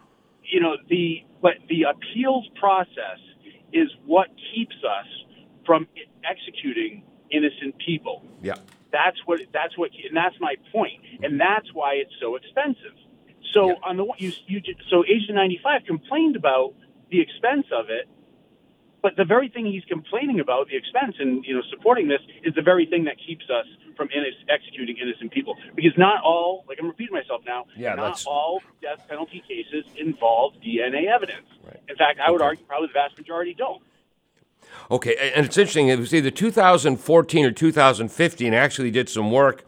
you know, the but the appeals process is what keeps us from executing innocent people. Yeah. That's what that's what and that's my point, and that's why it's so expensive. So Yeah. on the one you you so Agent 95 complained about the expense of it, but the very thing he's complaining about, the expense and you know supporting this, is the very thing that keeps us from inno- executing innocent people. Because not all, like I'm repeating myself now, Yeah, not that's- all death penalty cases involve DNA evidence. Right. In fact, I would Okay. argue probably the vast majority don't. Okay, and it's interesting. It was either 2014 or 2015. I actually did some work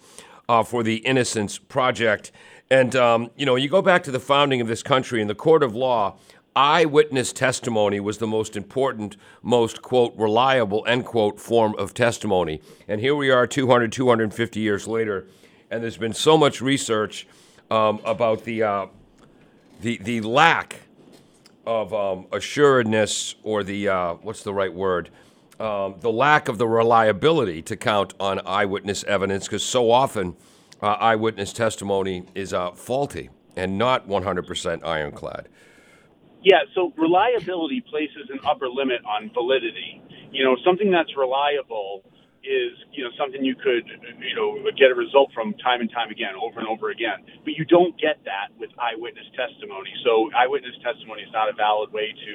uh, for the Innocence Project, and um, you know, you go back to the founding of this country and the court of law. Eyewitness testimony was the most important, most quote reliable end quote form of testimony. And here we are, 200, 250 years later, and there's been so much research um, about the uh, the the lack of um, assuredness or the uh, what's the right word? Um, the lack of the reliability to count on eyewitness evidence because so often uh, eyewitness testimony is uh, faulty and not 100% ironclad. Yeah, so reliability places an upper limit on validity. You know, something that's reliable is, you know, something you could, you know, get a result from time and time again, over and over again. But you don't get that with eyewitness testimony. So eyewitness testimony is not a valid way to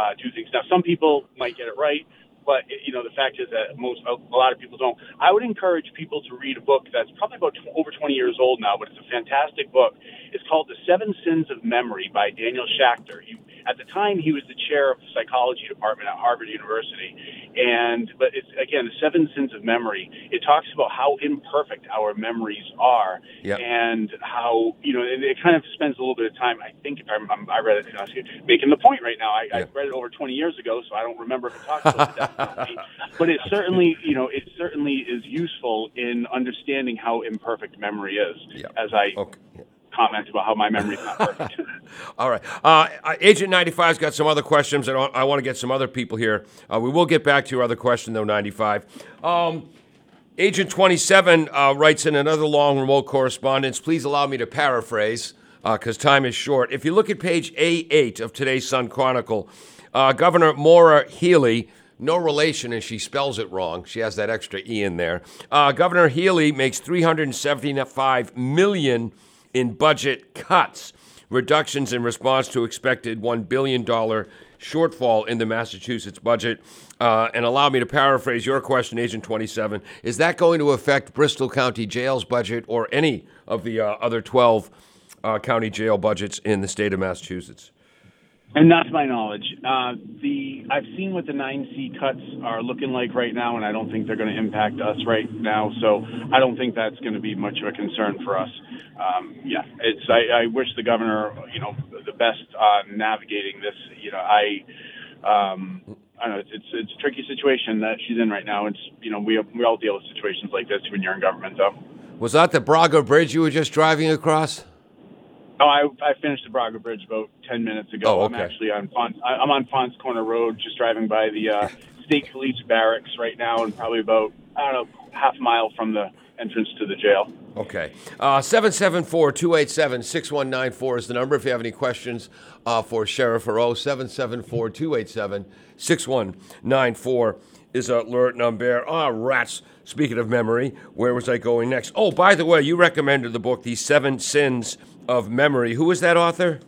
uh, do things. Now, some people might get it right, but you know the fact is that most a lot of people don't. I would encourage people to read a book that's probably about tw- over 20 years old now, but it's a fantastic book. It's called The Seven Sins of Memory by Daniel Schacter. He, at the time, he was the chair of the psychology department at Harvard University, and but it's again the Seven Sins of Memory. It talks about how imperfect our memories are, Yep. and how you know it, it kind of spends a little bit of time. I think if I'm, I'm, I read it, you know, making the point right now. I, I read it over 20 years ago, so I don't remember if it talks about penalty. But it certainly, you know, it certainly is useful in understanding how imperfect memory is. Yeah. As I Okay. comment about how my memory is not perfect. All right. Uh, uh, Agent 95's got some other questions, and I, want to get some other people here. Uh, we will get back to your other question, though, 95. Um, Agent 27 uh, writes in another long remote correspondence. Please allow me to paraphrase because time is short. If you look at page A8 of today's Sun Chronicle, uh, Governor Maura Healey, no relation, and she spells it wrong. She has that extra E in there. Uh, Governor Healey makes 375 million in budget cuts, reductions in response to expected $1 billion shortfall in the Massachusetts budget. Uh, and allow me to paraphrase your question, Agent 27. Is that going to affect Bristol County Jail's budget or any of the uh, other 12 uh, county jail budgets in the state of Massachusetts? And to my knowledge. Uh, the I've seen what the nine C cuts are looking like right now, and I don't think they're going to impact us right now. So I don't think that's going to be much of a concern for us. Um, yeah, it's. I, I wish the governor, you know, the best on navigating this. You know, I. Um, I don't know. It's, it's it's a tricky situation that she's in right now. It's you know we we all deal with situations like this when you're in government, though. Was that the Braga Bridge you were just driving across? Oh, I, I finished the Braga Bridge about ten minutes ago. Oh, I'm actually on Faunce, I- I'm on Faunce Corner Road, just driving by the uh, state police barracks right now, and probably about I don't know half a mile from the entrance to the jail. Okay. Uh, 774 287 6194 is the number if you have any questions uh, for Sheriff Heroux. 774 287 6194 is alert number. Ah, rats. Speaking of memory, where was I going next? Oh, by the way, you recommended the book, The Seven Sins of Memory. Who is that author?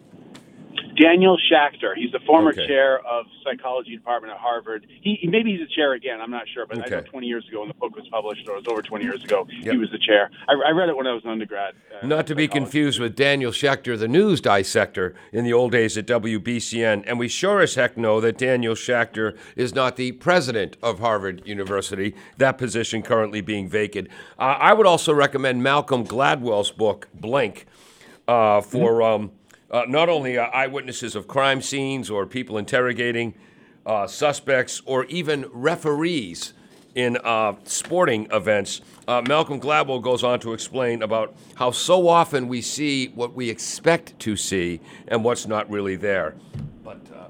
Daniel Schacter, he's the former Okay. chair of psychology department at Harvard. He maybe he's a chair again. I'm not sure, but I know 20 years ago when the book was published, or it was over 20 years ago, Yep. he was the chair. I, I read it when I was an undergrad. uh, Not to be confused with Daniel Schechter, the news dissector in the old days at WBCN. And we sure as heck know that Daniel Schechter is not the president of Harvard University, that position currently being vacant. Uh, I would also recommend Malcolm Gladwell's book, Blink, uh, for um, uh, not only uh, eyewitnesses of crime scenes or people interrogating uh, suspects or even referees in uh, sporting events. Uh, Malcolm Gladwell goes on to explain about how so often we see what we expect to see and what's not really there. But uh,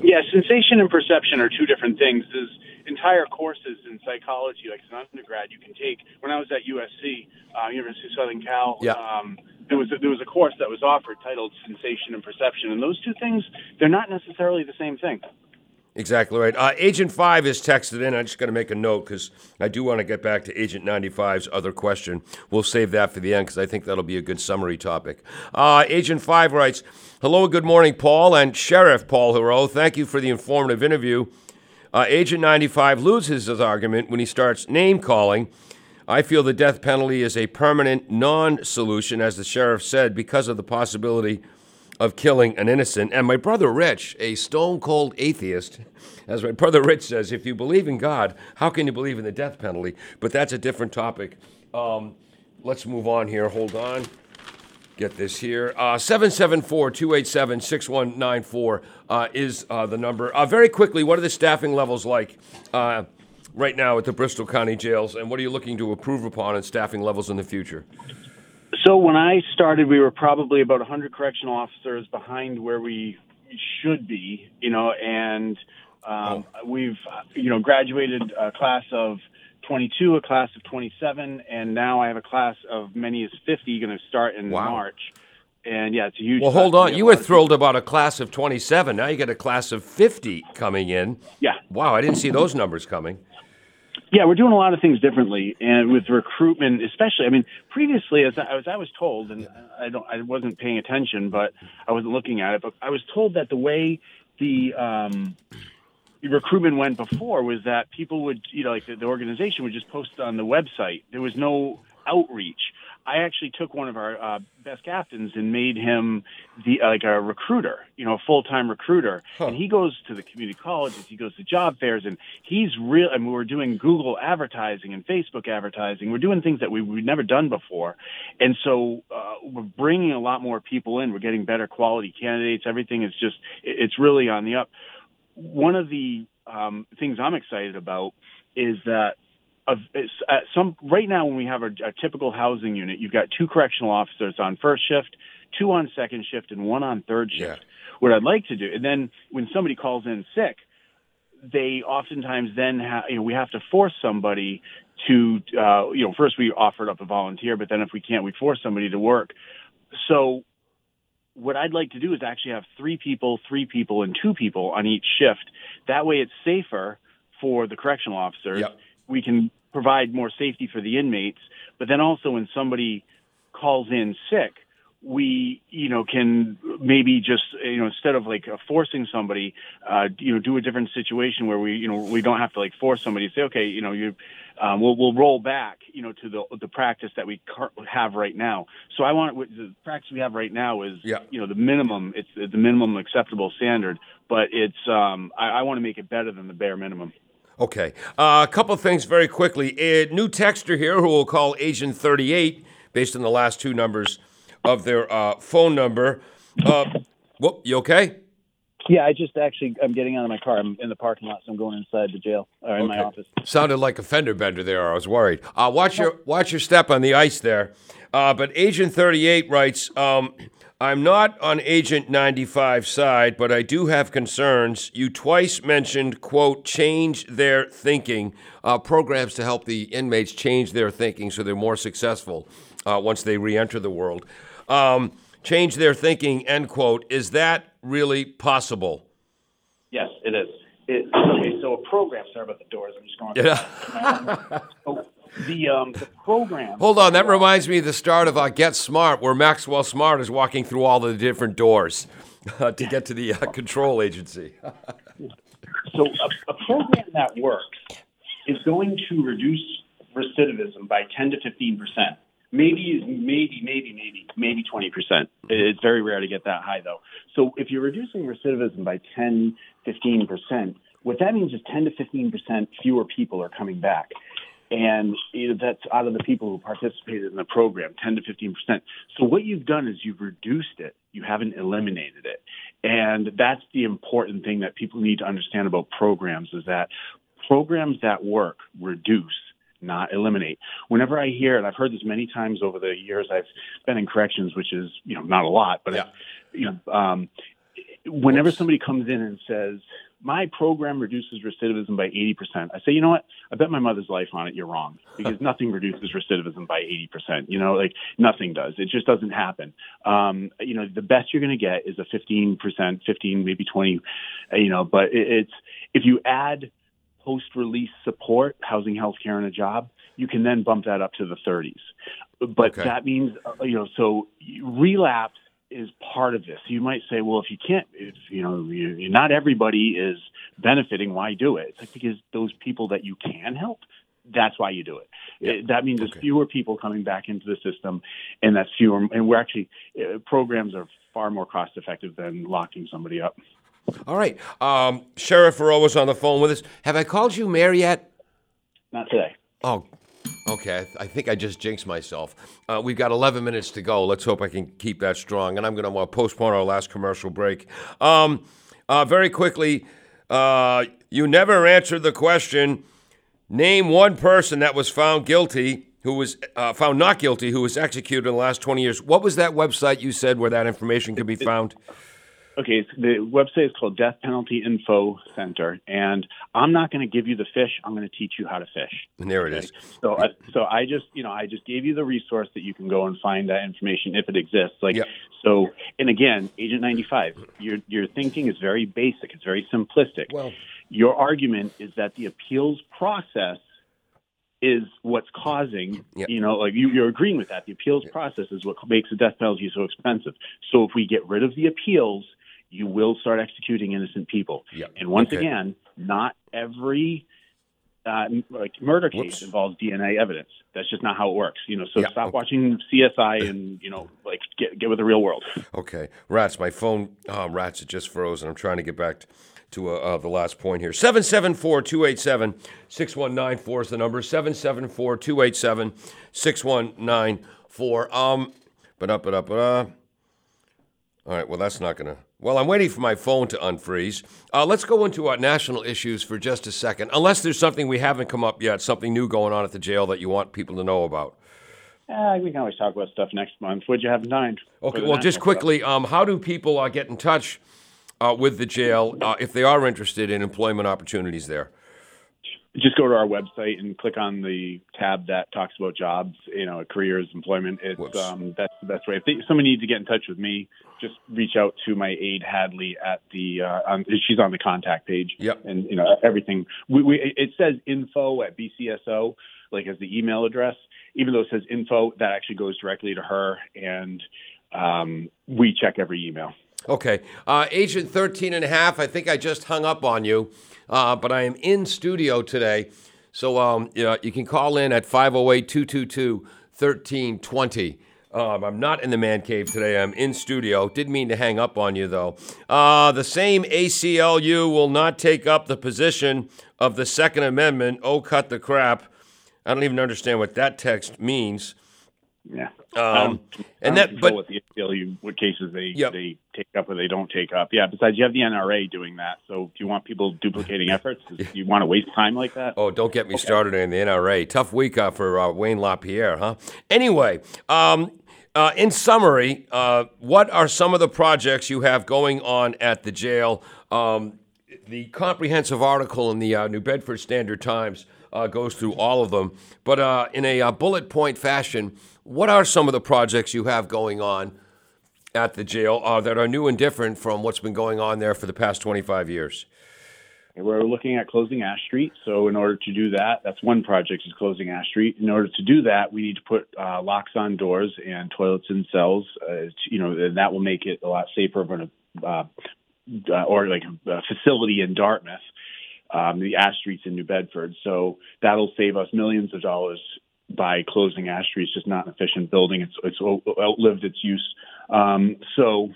Yeah, sensation and perception are two different things. There's entire courses in psychology, like as an undergrad, you can take. When I was at USC, uh, University of Southern Cal, Yeah. um, there was a, there was a course that was offered titled Sensation and Perception, and those two things they're not necessarily the same thing. Exactly right. Uh, Agent 5 is texted in. I'm just going to make a note because I do want to get back to Agent 95's other question. We'll save that for the end because I think that'll be a good summary topic. Uh, Agent 5 writes Hello, good morning, Paul and Sheriff Paul Heroux. Thank you for the informative interview. Uh, Agent 95 loses his argument when he starts name calling. I feel the death penalty is a permanent non solution, as the sheriff said, because of the possibility of killing an innocent. And my brother Rich, a stone cold atheist, as my brother Rich says, if you believe in God, how can you believe in the death penalty? But that's a different topic. Um, let's move on here. Hold on. Get this here. Uh, 774 287 6194 is uh, the number. Uh, very quickly, what are the staffing levels like uh, right now at the Bristol County jails, and what are you looking to improve upon in staffing levels in the future? So when I started, we were probably about 100 correctional officers behind where we should be, you know, and um, we've, you know, graduated a class of 22, a class of 27, and now I have a class of many as 50 going to start in Wow. March. And yeah, it's a huge. Well, hold on. You were thrilled about a class of 27. Now you get a class of 50 coming in. Yeah. Wow, I didn't see those numbers coming. Yeah, we're doing a lot of things differently, and with recruitment, especially. I mean, previously, as I, as I was told, and I don't, I wasn't paying attention, but I wasn't looking at it. But I was told that the way the um, recruitment went before was that people would, you know, like the, the organization would just post it on the website. There was no outreach. I actually took one of our uh, best captains and made him the uh, like a recruiter, you know, a full time recruiter. Huh. And he goes to the community colleges, he goes to job fairs, and he's real. I mean, we're doing Google advertising and Facebook advertising. We're doing things that we, we've never done before, and so uh, we're bringing a lot more people in. We're getting better quality candidates. Everything is just it- it's really on the up. One of the um, things I'm excited about is that of it's, uh, some right now when we have a, a typical housing unit, you've got two correctional officers on first shift, two on second shift, and one on third shift. What I'd like to do, and then when somebody calls in sick, they oftentimes then have you know we have to force somebody to uh, you know first we offered up a volunteer, but then if we can't, we force somebody to work. So what I'd like to do is actually have three people, three people, and two people on each shift. That way, it's safer for the correctional officers. Yep. We can provide more safety for the inmates, but then also when somebody calls in sick, we you know can maybe just you know instead of like uh, forcing somebody, uh, you know, do a different situation where we you know we don't have to like force somebody to say okay you know you. Um, we'll, we'll roll back, you know, to the the practice that we have right now. So I want the practice we have right now is, Yeah. you know, the minimum. It's the minimum acceptable standard, but it's um, I, I want to make it better than the bare minimum. Okay. Uh, a couple of things very quickly. A new texter here who will call Agent 38 based on the last two numbers of their uh, phone number. Uh, whoop, you okay? Yeah, I just actually I'm getting out of my car. I'm in the parking lot, so I'm going inside the jail or in my office. Sounded like a fender bender there. I was worried. Uh, watch your watch your step on the ice there. Uh, but Agent 38 writes, um, "I'm not on Agent 95 side, but I do have concerns. You twice mentioned quote change their thinking uh, programs to help the inmates change their thinking so they're more successful uh, once they re-enter the world. Um, change their thinking end quote. Is that really possible? Yes, it is. It, okay, so a program. Sorry about the doors. I'm just going. Yeah. So the um the program. Hold on, that reminds me of the start of uh, Get Smart, where Maxwell Smart is walking through all the different doors uh, to get to the uh, control agency. So a, a program that works is going to reduce recidivism by 10 to 15 percent. Maybe, maybe, maybe, maybe, maybe 20 percent. It's very rare to get that high, though. So if you're reducing recidivism by 10, 15 percent, what that means is 10 to 15 percent fewer people are coming back. And you know, that's out of the people who participated in the program, 10 to 15 percent. So what you've done is you've reduced it. You haven't eliminated it. And that's the important thing that people need to understand about programs is that programs that work reduce, not eliminate. Whenever I hear, and I've heard this many times over the years I've been in corrections, which is, you know, not a lot, but, Yeah. you know, um, whenever somebody comes in and says, my program reduces recidivism by 80%, I say, you know what? I bet my mother's life on it. You're wrong because nothing reduces recidivism by 80%. You know, like nothing does. It just doesn't happen. Um, you know, the best you're going to get is a 15%, 15, maybe 20, uh, you know, but it, it's, if you add post-release support, housing, healthcare, and a job, you can then bump that up to the 30s. But Okay. that means, uh, you know, so relapse is part of this. You might say, well, if you can't, if you know, you, not everybody is benefiting. Why do it? It's like because those people that you can help, that's why you do it. It- that means Okay. there's fewer people coming back into the system, and that's fewer. And we're actually uh, programs are far more cost effective than locking somebody up. All right. Um, Sheriff Rowe was on the phone with us. Have I called you Mayor yet? Not today. Oh, okay. I, th- I think I just jinxed myself. Uh, we've got 11 minutes to go. Let's hope I can keep that strong. And I'm going to uh, postpone our last commercial break. Um, uh, very quickly, uh, you never answered the question. Name one person that was found guilty, who was uh, found not guilty, who was executed in the last 20 years. What was that website you said where that information could be found? Okay, it's, the website is called Death Penalty Info Center, and I'm not going to give you the fish. I'm going to teach you how to fish. And there it is. So, I, so I just, you know, I just gave you the resource that you can go and find that information if it exists. Like, Yep. so, and again, Agent 95, your your thinking is very basic. It's very simplistic. Well, Your argument is that the appeals process is what's causing, Yep. you know, like you, you're agreeing with that. The appeals process is what makes the death penalty so expensive. So if we get rid of the appeals, you will start executing innocent people. Yep. And once Okay. again, not every uh, like murder case Whoops. involves DNA evidence. That's just not how it works. You know, so Yeah, stop okay. watching CSI and you know, like get get with the real world. Okay, rats. My phone, oh, rats, it just froze, and I'm trying to get back to uh, uh, the last point here. 774 287 6194 is the number. 774 287 6194. Um, but up, but up, but uh. All right, well, that's not going to. Well, I'm waiting for my phone to unfreeze. Uh, let's go into our national issues for just a second, unless there's something we haven't come up yet, something new going on at the jail that you want people to know about. Uh, we can always talk about stuff next month. What'd you have in mind? Okay, well, just quickly, um, how do people uh, get in touch uh, with the jail uh, if they are interested in employment opportunities there? just go to our website and click on the tab that talks about jobs, you know, careers, employment. It's um, that's the best way. If they, someone needs to get in touch with me, just reach out to my aide Hadley at the. Uh, on, she's on the contact page. Yep. And you know everything. We, we it says info at BCSO, like as the email address. Even though it says info, that actually goes directly to her, and um, we check every email. Okay. Uh, Agent 13 and a half, I think I just hung up on you, uh, but I am in studio today. So um, yeah, you can call in at 508 222 1320. Um, I'm not in the man cave today. I'm in studio. Didn't mean to hang up on you, though. Uh, the same ACLU will not take up the position of the Second Amendment. Oh, cut the crap. I don't even understand what that text means. Yeah. Um, and that, but what the ACLU, what cases they Yep. they take up or they don't take up. Yeah. Besides, you have the NRA doing that. So, do you want people duplicating efforts? Do you want to waste time like that? Oh, don't get me started in the NRA. Tough week uh, for uh, Wayne LaPierre, huh? Anyway, um, uh, in summary, uh, what are some of the projects you have going on at the jail? Um, the comprehensive article in the uh, New Bedford Standard Times uh, goes through all of them, but uh, in a uh, bullet point fashion, what are some of the projects you have going on at the jail uh, that are new and different from what's been going on there for the past 25 years? We're looking at closing Ash Street. So, in order to do that, that's one project is closing Ash Street. In order to do that, we need to put uh, locks on doors and toilets in cells. Uh, to- you know, and that will make it a lot safer of an uh, uh, or like a facility in Dartmouth. Um, the Ash Street's in New Bedford, so that'll save us millions of dollars by closing Ash Street. It's just not an efficient building. It's it's outlived its use. Um, so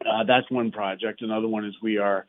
uh, that's one project. Another one is we are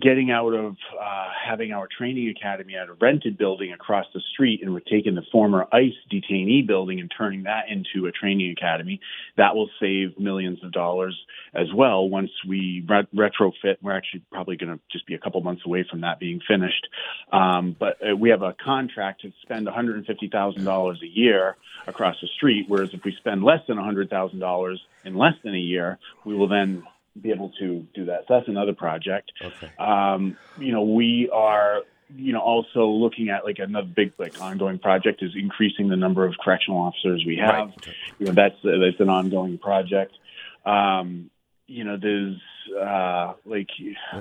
getting out of uh, having our training academy at a rented building across the street, and we're taking the former ICE detainee building and turning that into a training academy. That will save millions of dollars as well once we re- retrofit. We're actually probably going to just be a couple months away from that being finished. Um, but uh, we have a contract to spend $150,000 a year across the street, whereas if we spend less than $100,000 in less than a year, we will then be able to do that. So that's another project. Okay. Um, you know, we are, you know, also looking at like another big, like ongoing project is increasing the number of correctional officers we have. Right. You know, that's that's an ongoing project. Um, you know, there's uh, like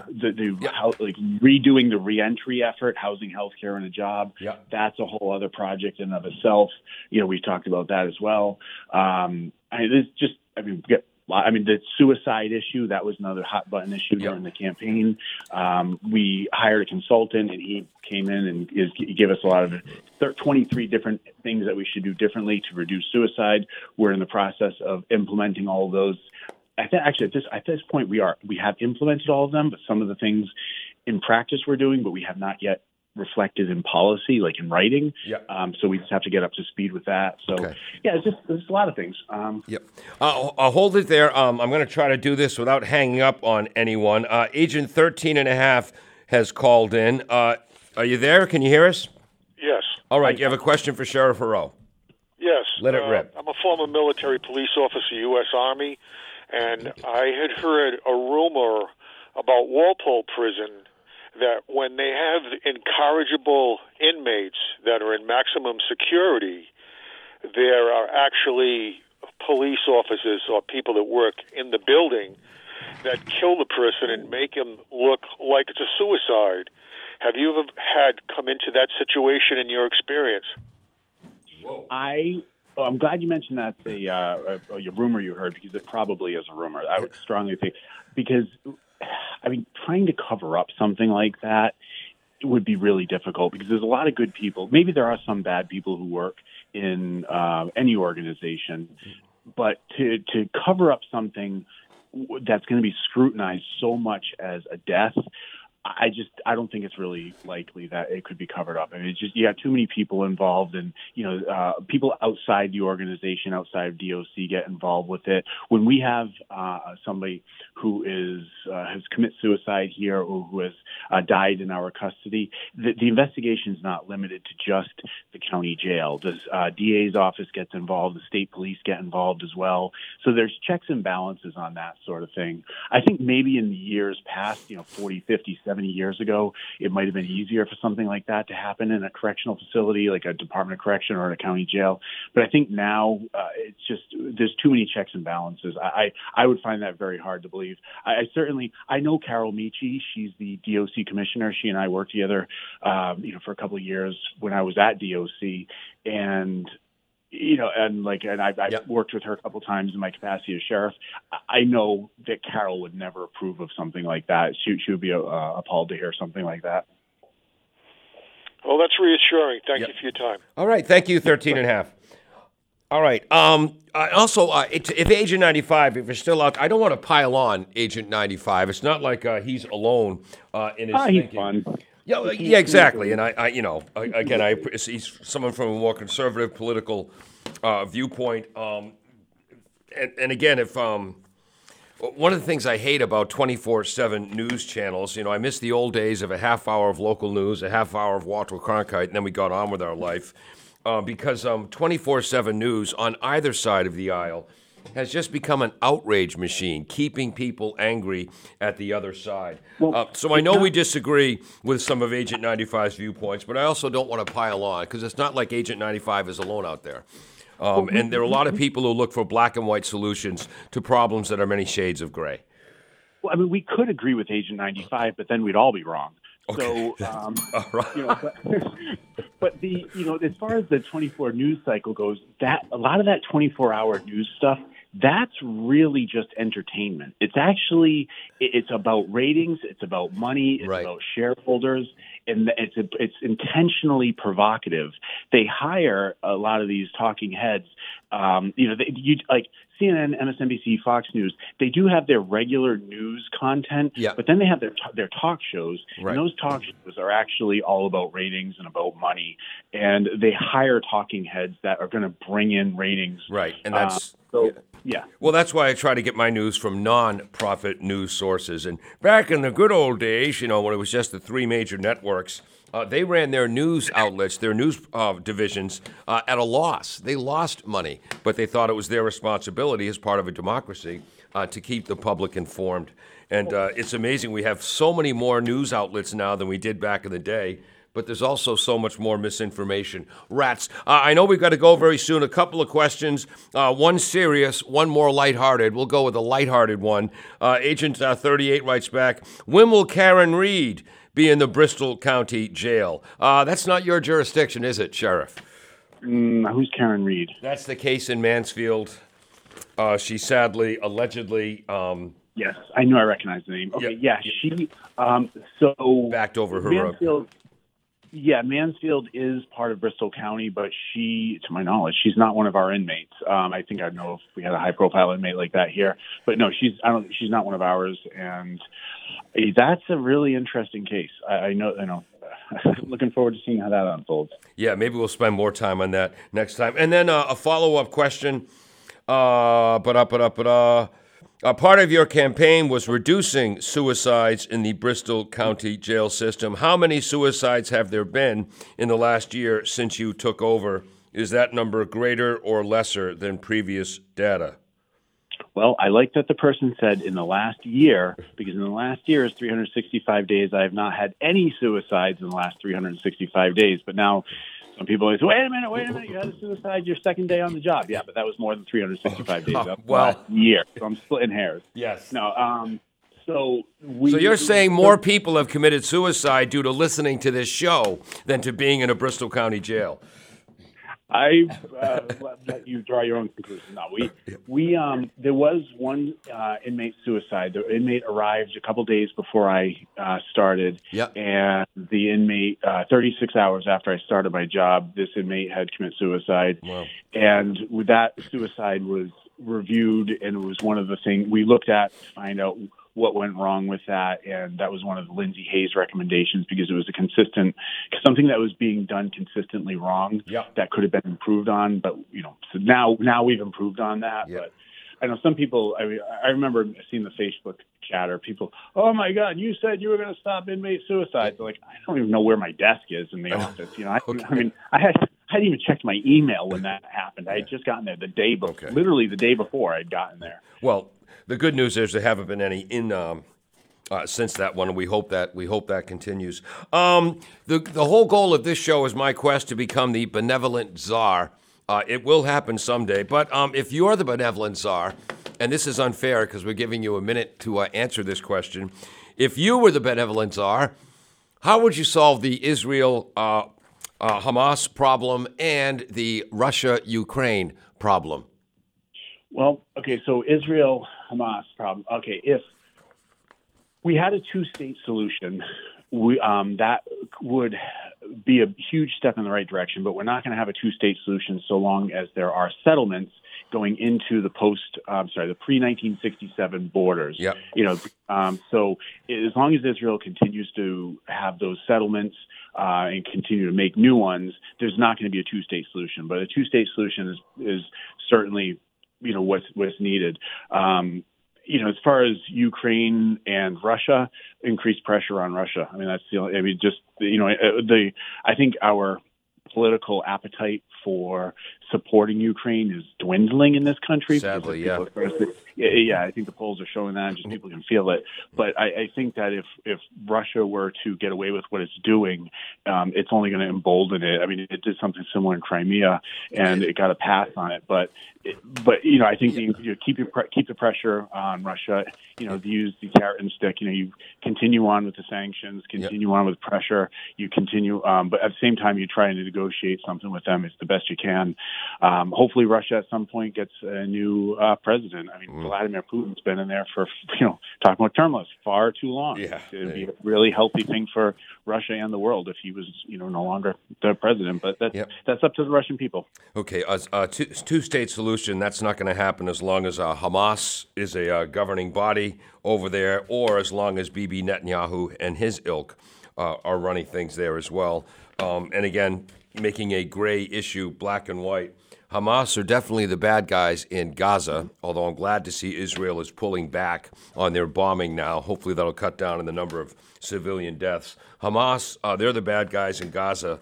the, the Yeah. how, like redoing the reentry effort, housing, healthcare, and a job. Yeah. That's a whole other project in and of itself. You know, we've talked about that as well. Um, I it's just, I mean, get I mean, the suicide issue, that was another hot button issue Yeah. during the campaign. Um, we hired a consultant and he came in and is, gave us a lot of thir- 23 different things that we should do differently to reduce suicide. We're in the process of implementing all of those. I think actually at this, at this point we are, we have implemented all of them, but some of the things in practice we're doing, but we have not yet reflected in policy, like in writing. Yeah. Um, so we just have to get up to speed with that. So Okay. yeah, it's just, there's a lot of things. Um, Yep. Uh, I'll hold it there. Um, I'm going to try to do this without hanging up on anyone. Uh, Agent 13 and a half has called in. Uh, are you there? Can you hear us? Yes. All right. You have a question for Sheriff Heroux. Yes. Let it Uh, rip. I'm a former military police officer, U.S. Army, and I had heard a rumor about Walpole Prison that when they have incorrigible inmates that are in maximum security, there are actually police officers or people that work in the building that kill the person and make him look like it's a suicide. Have you ever had come into that situation in your experience? I oh, I'm glad you mentioned that the uh, uh, your rumor you heard because it probably is a rumor. I would strongly think because I mean, trying to cover up something like that would be really difficult because there's a lot of good people. Maybe there are some bad people who work in uh, any organization, but to to cover up something that's going to be scrutinized so much as a death I just I don't think it's really likely that it could be covered up. I mean, it's just you got too many people involved, and you know, uh, people outside the organization, outside of DOC, get involved with it. When we have uh, somebody who is uh, has committed suicide here or who has uh, died in our custody, the, the investigation is not limited to just the county jail. The uh, DA's office gets involved, the state police get involved as well. So there's checks and balances on that sort of thing. I think maybe in the years past, you know, 40, 50, 70 years ago, it might have been easier for something like that to happen in a correctional facility like a Department of Correction or a county jail. But I think now uh, it's just there's too many checks and balances. I, I, I would find that very hard to believe. I, I certainly I know Carol Mici. She's the DOC commissioner. She and I worked together, um, you know, for a couple of years when I was at DOC, and you know, and like, and I've, I've yep. worked with her a couple times in my capacity as sheriff. I know that Carol would never approve of something like that. She, she would be uh, appalled to hear something like that. Well, that's reassuring. Thank yep. you for your time. All right. Thank you, 13 and a half. All right. Um, uh, also, uh, it, if Agent 95, if you're still out, I don't want to pile on Agent 95. It's not like uh, he's alone uh, in his ah, thinking. He's fun. Yeah, yeah, exactly. And I, I you know, again, I he's someone from a more conservative political uh, viewpoint. Um, and, and again, if um, one of the things I hate about 24/7 news channels, you know, I miss the old days of a half hour of local news, a half hour of Walter Cronkite, and then we got on with our life. Uh, because um, 24/7 news on either side of the aisle has just become an outrage machine, keeping people angry at the other side. Well, uh, so I know we disagree with some of Agent 95's viewpoints, but I also don't want to pile on because it's not like Agent 95 is alone out there. Um, and there are a lot of people who look for black and white solutions to problems that are many shades of gray. Well, I mean, we could agree with Agent 95, but then we'd all be wrong. Okay. So, um, you know, but, but, the you know, as far as the 24 news cycle goes, that a lot of that 24 hour news stuff that's really just entertainment. It's actually it's about ratings, it's about money, it's right. about shareholders, and it's it's intentionally provocative. They hire a lot of these talking heads. Um, you know, they, you like CNN, MSNBC, Fox News, they do have their regular news content, yeah. but then they have their their talk shows, right. and those talk shows are actually all about ratings and about money, and they hire talking heads that are going to bring in ratings. Right, and that's uh, so. Yeah. Yeah. Well, that's why I try to get my news from non-profit news sources. And back in the good old days, you know, when it was just the three major networks, uh, they ran their news outlets, their news uh, divisions, uh, at a loss. They lost money, but they thought it was their responsibility as part of a democracy uh, to keep the public informed. And uh, it's amazing we have so many more news outlets now than we did back in the day but there's also so much more misinformation. Rats. Uh, I know we've got to go very soon. A couple of questions. Uh, one serious, one more lighthearted. We'll go with the lighthearted one. Uh, Agent uh, 38 writes back When will Karen Read be in the Bristol County Jail? Uh, that's not your jurisdiction, is it, Sheriff? Mm, who's Karen Read? That's the case in Mansfield. Uh, she sadly, allegedly. Um, yes, I know I recognize the name. Okay, yeah, she. Um, so backed over her. Mansfield, yeah, Mansfield is part of Bristol County, but she, to my knowledge, she's not one of our inmates. Um, I think I'd know if we had a high-profile inmate like that here, but no, she's I don't. She's not one of ours, and that's a really interesting case. I, I know. I know. Looking forward to seeing how that unfolds. Yeah, maybe we'll spend more time on that next time. And then uh, a follow-up question. Uh, but up, but up, but uh. A part of your campaign was reducing suicides in the Bristol County jail system. How many suicides have there been in the last year since you took over? Is that number greater or lesser than previous data? Well, I like that the person said in the last year, because in the last year is 365 days. I have not had any suicides in the last 365 days. But now people always say, wait a minute, wait a minute, you had a suicide your second day on the job. Yeah, but that was more than 365 days. That well, year. So I'm splitting hairs. Yes. No, um, so we, So you're saying more people have committed suicide due to listening to this show than to being in a Bristol County jail? I uh, let, you draw your own conclusion. No, we we um there was one uh, inmate suicide. The inmate arrived a couple days before I uh, started, Yep. and the inmate uh, 36 hours after I started my job, this inmate had committed suicide, Wow. and with that suicide was reviewed, and it was one of the things we looked at to find out what went wrong with that, and that was one of the Lindsay Hayes recommendations because it was a consistent something that was being done consistently wrong Yep. that could have been improved on. But you know, so now now we've improved on that. Yep. But I know some people. I mean, I remember seeing the Facebook chatter. People, oh my God, you said you were going to stop inmate suicide. They're like, I don't even know where my desk is in the oh, office. You know, I, Okay. I mean, I had. I hadn't even checked my email when that happened. I had just gotten there the day before, Okay. literally the day before I'd gotten there. Well, the good news is there haven't been any in um, uh, since that one, we hope that we hope that continues. Um, the the whole goal of this show is my quest to become the benevolent czar. Uh, it will happen someday, but um, if you're the benevolent czar, and this is unfair because we're giving you a minute to uh, answer this question, if you were the benevolent czar, how would you solve the Israel uh, uh, Hamas problem and the Russia Ukraine problem? Well, okay, so Israel Hamas problem. Okay, if we had a two state solution, we, um, that would be a huge step in the right direction, but we're not going to have a two state solution so long as there are settlements going into the post, I'm sorry, the pre 1967 borders. Yep. You know, um, so as long as Israel continues to have those settlements uh, and continue to make new ones, there's not going to be a two state solution. But a two state solution is, is certainly you know what's what's needed. Um, you know, as far as Ukraine and Russia, increased pressure on Russia. I mean, that's the only. I mean, just you know, uh, the I think our political appetite for supporting Ukraine is dwindling in this country. Sadly, people are sort of- yeah, I think the polls are showing that. and Just people can feel it. But I, I think that if if Russia were to get away with what it's doing, um, it's only going to embolden it. I mean, it did something similar in Crimea, and it got a pass on it. But it, but you know, I think you, you keep your pre- keep the pressure on Russia. You know, use the carrot and stick. You know, you continue on with the sanctions, continue on with pressure. You continue, um, but at the same time, you try and negotiate something with them. It's the best you can. Um, hopefully, Russia at some point gets a new uh, president. I mean, Vladimir Putin's been in there for you know talking about term limits far too long. Yeah. it'd be a really healthy thing for Russia and the world if he was you know no longer the president. But that's Yep. that's up to the Russian people. Okay, a, a two, two-state solution, that's not going to happen as long as uh, Hamas is a uh, governing body over there or as long as Bibi Netanyahu and his ilk uh, are running things there as well. Um, and again, making a gray issue black and white. Hamas are definitely the bad guys in Gaza, although I'm glad to see Israel is pulling back on their bombing now. Hopefully, that'll cut down on the number of civilian deaths. Hamas, uh, they're the bad guys in Gaza.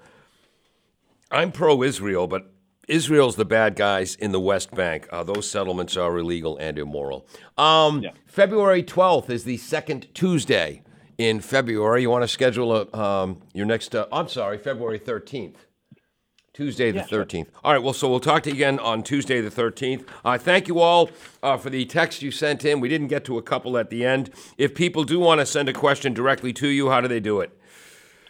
I'm pro Israel, but Israel's the bad guys in the West Bank. Uh, those settlements are illegal and immoral. Um, February 12th is the second Tuesday in February. You want to schedule a, um, your next, uh, I'm sorry, February 13th. Tuesday the 13th. All right, well, so we'll talk to you again on Tuesday the 13th. Uh, thank you all uh, for the text you sent in. We didn't get to a couple at the end. If people do want to send a question directly to you, how do they do it?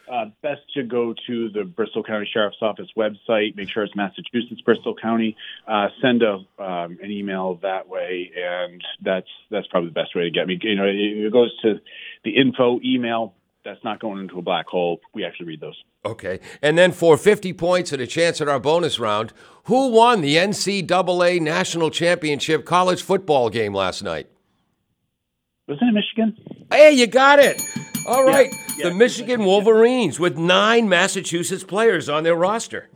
Uh, best to go to the Bristol County Sheriff's Office website. Make sure it's Massachusetts Bristol County. Uh, send a um, an email that way, and that's that's probably the best way to get me. You know, it, it goes to the info email. That's not going into a black hole. We actually read those. Okay. And then for 50 points and a chance at our bonus round, who won the NCAA National Championship college football game last night? Wasn't it Michigan? Hey, you got it. All right. yeah, the Michigan Wolverines with nine Massachusetts players on their roster.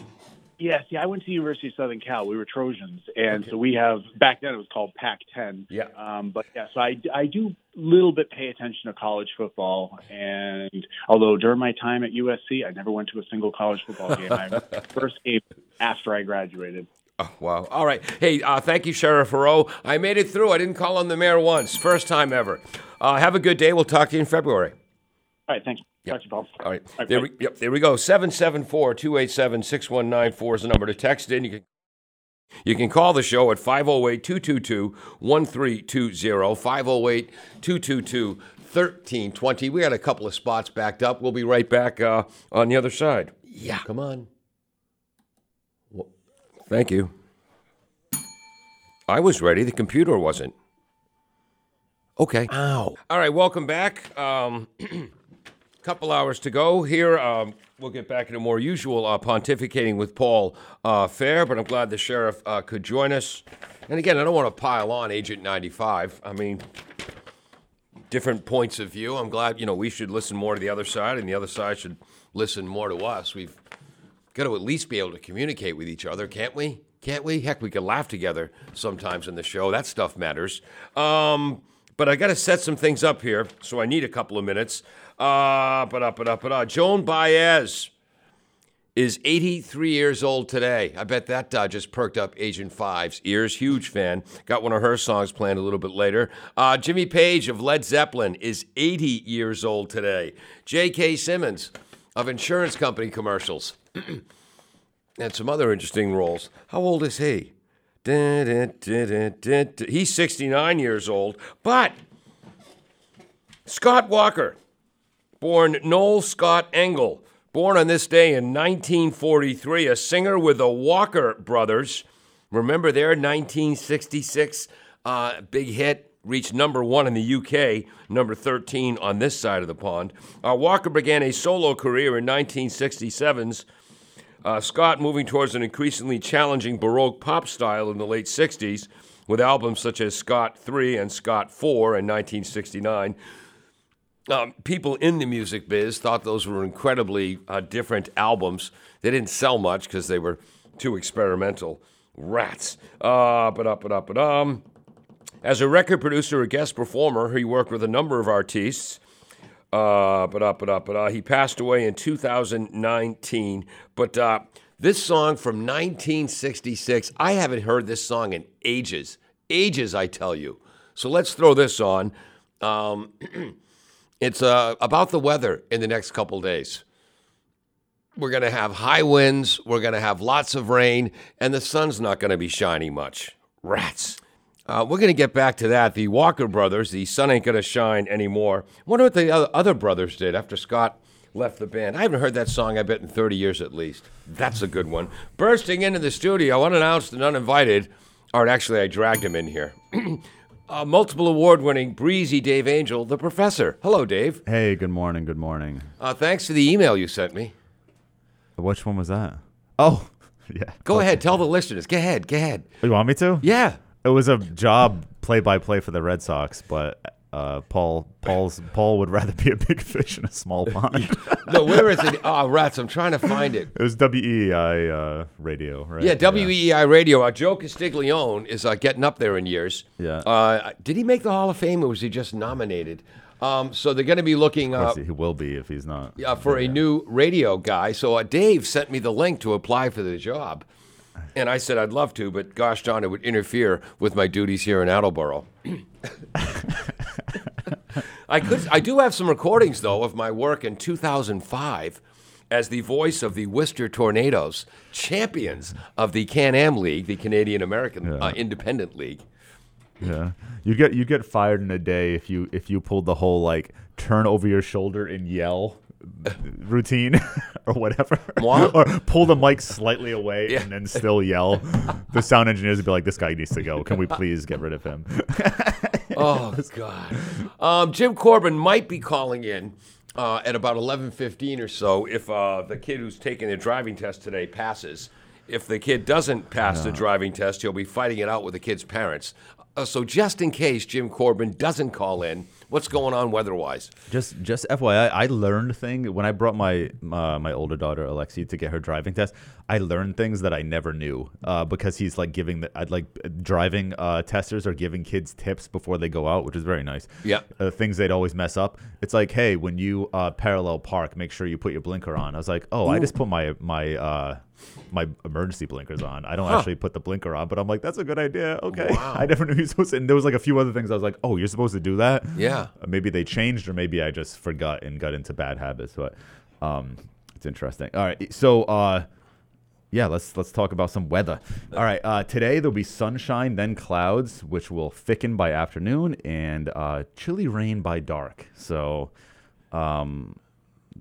Yes, yeah. I went to the University of Southern Cal. We were Trojans, and so we have back then it was called Pac-10. Yeah. Um, but yeah, so I I do a little bit pay attention to college football, and although during my time at USC, I never went to a single college football game. I first game after I graduated. Oh, wow. All right. Hey, uh, thank you, Sheriff Heroux. I made it through. I didn't call on the mayor once. First time ever. Uh, have a good day. We'll talk to you in February. All right, thanks. Talk to you, Paul. All right. All right, There we, yep, there we go. 774 287 6194 is the number to text in. You can, you can call the show at 508 222 1320. 508 222 1320. We got a couple of spots backed up. We'll be right back uh, on the other side. Yeah. Come on. Well, Thank you. I was ready. The computer wasn't. Okay. Ow. All right. Welcome back. Um, couple hours to go here. Um, we'll get back into more usual uh, pontificating with Paul uh, Fair, but I'm glad the sheriff uh, could join us. And again, I don't want to pile on Agent 95. I mean, different points of view. I'm glad, you know, we should listen more to the other side, and the other side should listen more to us. We've got to at least be able to communicate with each other, can't we? Can't we? Heck, we can laugh together sometimes in the show. That stuff matters. Um, but I got to set some things up here, so I need a couple of minutes. But up, but up, but up. Joan Baez is 83 years old today. I bet that uh, just perked up Agent Five's ears. Huge fan. Got one of her songs planned a little bit later. Uh, Jimmy Page of Led Zeppelin is 80 years old today. J.K. Simmons of insurance company commercials and some other interesting roles. How old is he? He's 69 years old, but Scott Walker, born Noel Scott Engel, born on this day in 1943, a singer with the Walker Brothers. Remember their 1966 uh, big hit? Reached number one in the UK, number 13 on this side of the pond. Uh, Walker began a solo career in 1967's uh, Scott moving towards an increasingly challenging Baroque pop style in the late 60s with albums such as Scott 3 and Scott 4 in 1969. Um, people in the music biz thought those were incredibly uh, different albums. They didn't sell much because they were too experimental. Rats. Uh, but up, but up, but um. As a record producer or guest performer, he worked with a number of artists. Uh, but up, but up, but he passed away in 2019. But uh, this song from 1966, I haven't heard this song in ages, ages, I tell you. So let's throw this on. Um, it's uh, about the weather in the next couple days. We're going to have high winds, we're going to have lots of rain, and the sun's not going to be shining much. Rats. Uh, we're going to get back to that. The Walker brothers, the sun ain't going to shine anymore. wonder what the other brothers did after Scott left the band. I haven't heard that song, I bet, in 30 years at least. That's a good one. Bursting into the studio, unannounced and uninvited. Or actually, I dragged him in here. uh, multiple award winning breezy Dave Angel, the professor. Hello, Dave. Hey, good morning. Good morning. Uh, thanks for the email you sent me. Which one was that? Oh, yeah. Go ahead. Tell the listeners. Go ahead. Go ahead. You want me to? Yeah. It was a job play by play for the Red Sox, but uh, Paul Paul's Paul would rather be a big fish in a small pond. no, where is it? Oh, rats! I'm trying to find it. It was WEEI uh, radio, right? Yeah, WEEI radio. Uh, Joe Castiglione is uh, getting up there in years. Yeah. Uh, did he make the Hall of Fame, or was he just nominated? Um, so they're going to be looking. Uh, he will be if he's not. Yeah, for a new radio guy. So uh, Dave sent me the link to apply for the job. And I said I'd love to, but gosh John, it would interfere with my duties here in Attleboro. I could, I do have some recordings though of my work in 2005 as the voice of the Worcester Tornadoes, champions of the Can-Am League, the Canadian American Yeah. uh, Independent League. Yeah, you get you get fired in a day if you if you pulled the whole like turn over your shoulder and yell routine or whatever, Moi? or pull the mic slightly away Yeah. and then still yell. the sound engineers would be like, "This guy needs to go. Can we please get rid of him?" Oh God! Um, Jim Corbin might be calling in uh, at about eleven fifteen or so if uh, the kid who's taking the driving test today passes. If the kid doesn't pass the driving test, he'll be fighting it out with the kid's parents. Uh, so just in case Jim Corbin doesn't call in, what's going on weather-wise? Just just FYI, I learned thing when I brought my uh, my older daughter Alexi to get her driving test. I learned things that I never knew uh, because he's like giving the I'd like driving uh, testers are giving kids tips before they go out, which is very nice. Yeah. uh, things they'd always mess up. It's like, hey, when you uh, parallel park, make sure you put your blinker on. I was like, oh, I just put my my uh, my emergency blinkers on. I don't actually put the blinker on, but I'm like, that's a good idea. Okay, Wow. I never knew you're supposed to. And there was like a few other things I was like, oh, you're supposed to do that. Yeah. Uh, maybe they changed or maybe I just forgot and got into bad habits. But um, it's interesting. All right, so uh, yeah, let's let's talk about some weather. All right, uh, today there'll be sunshine, then clouds, which will thicken by afternoon, and uh, chilly rain by dark. So um,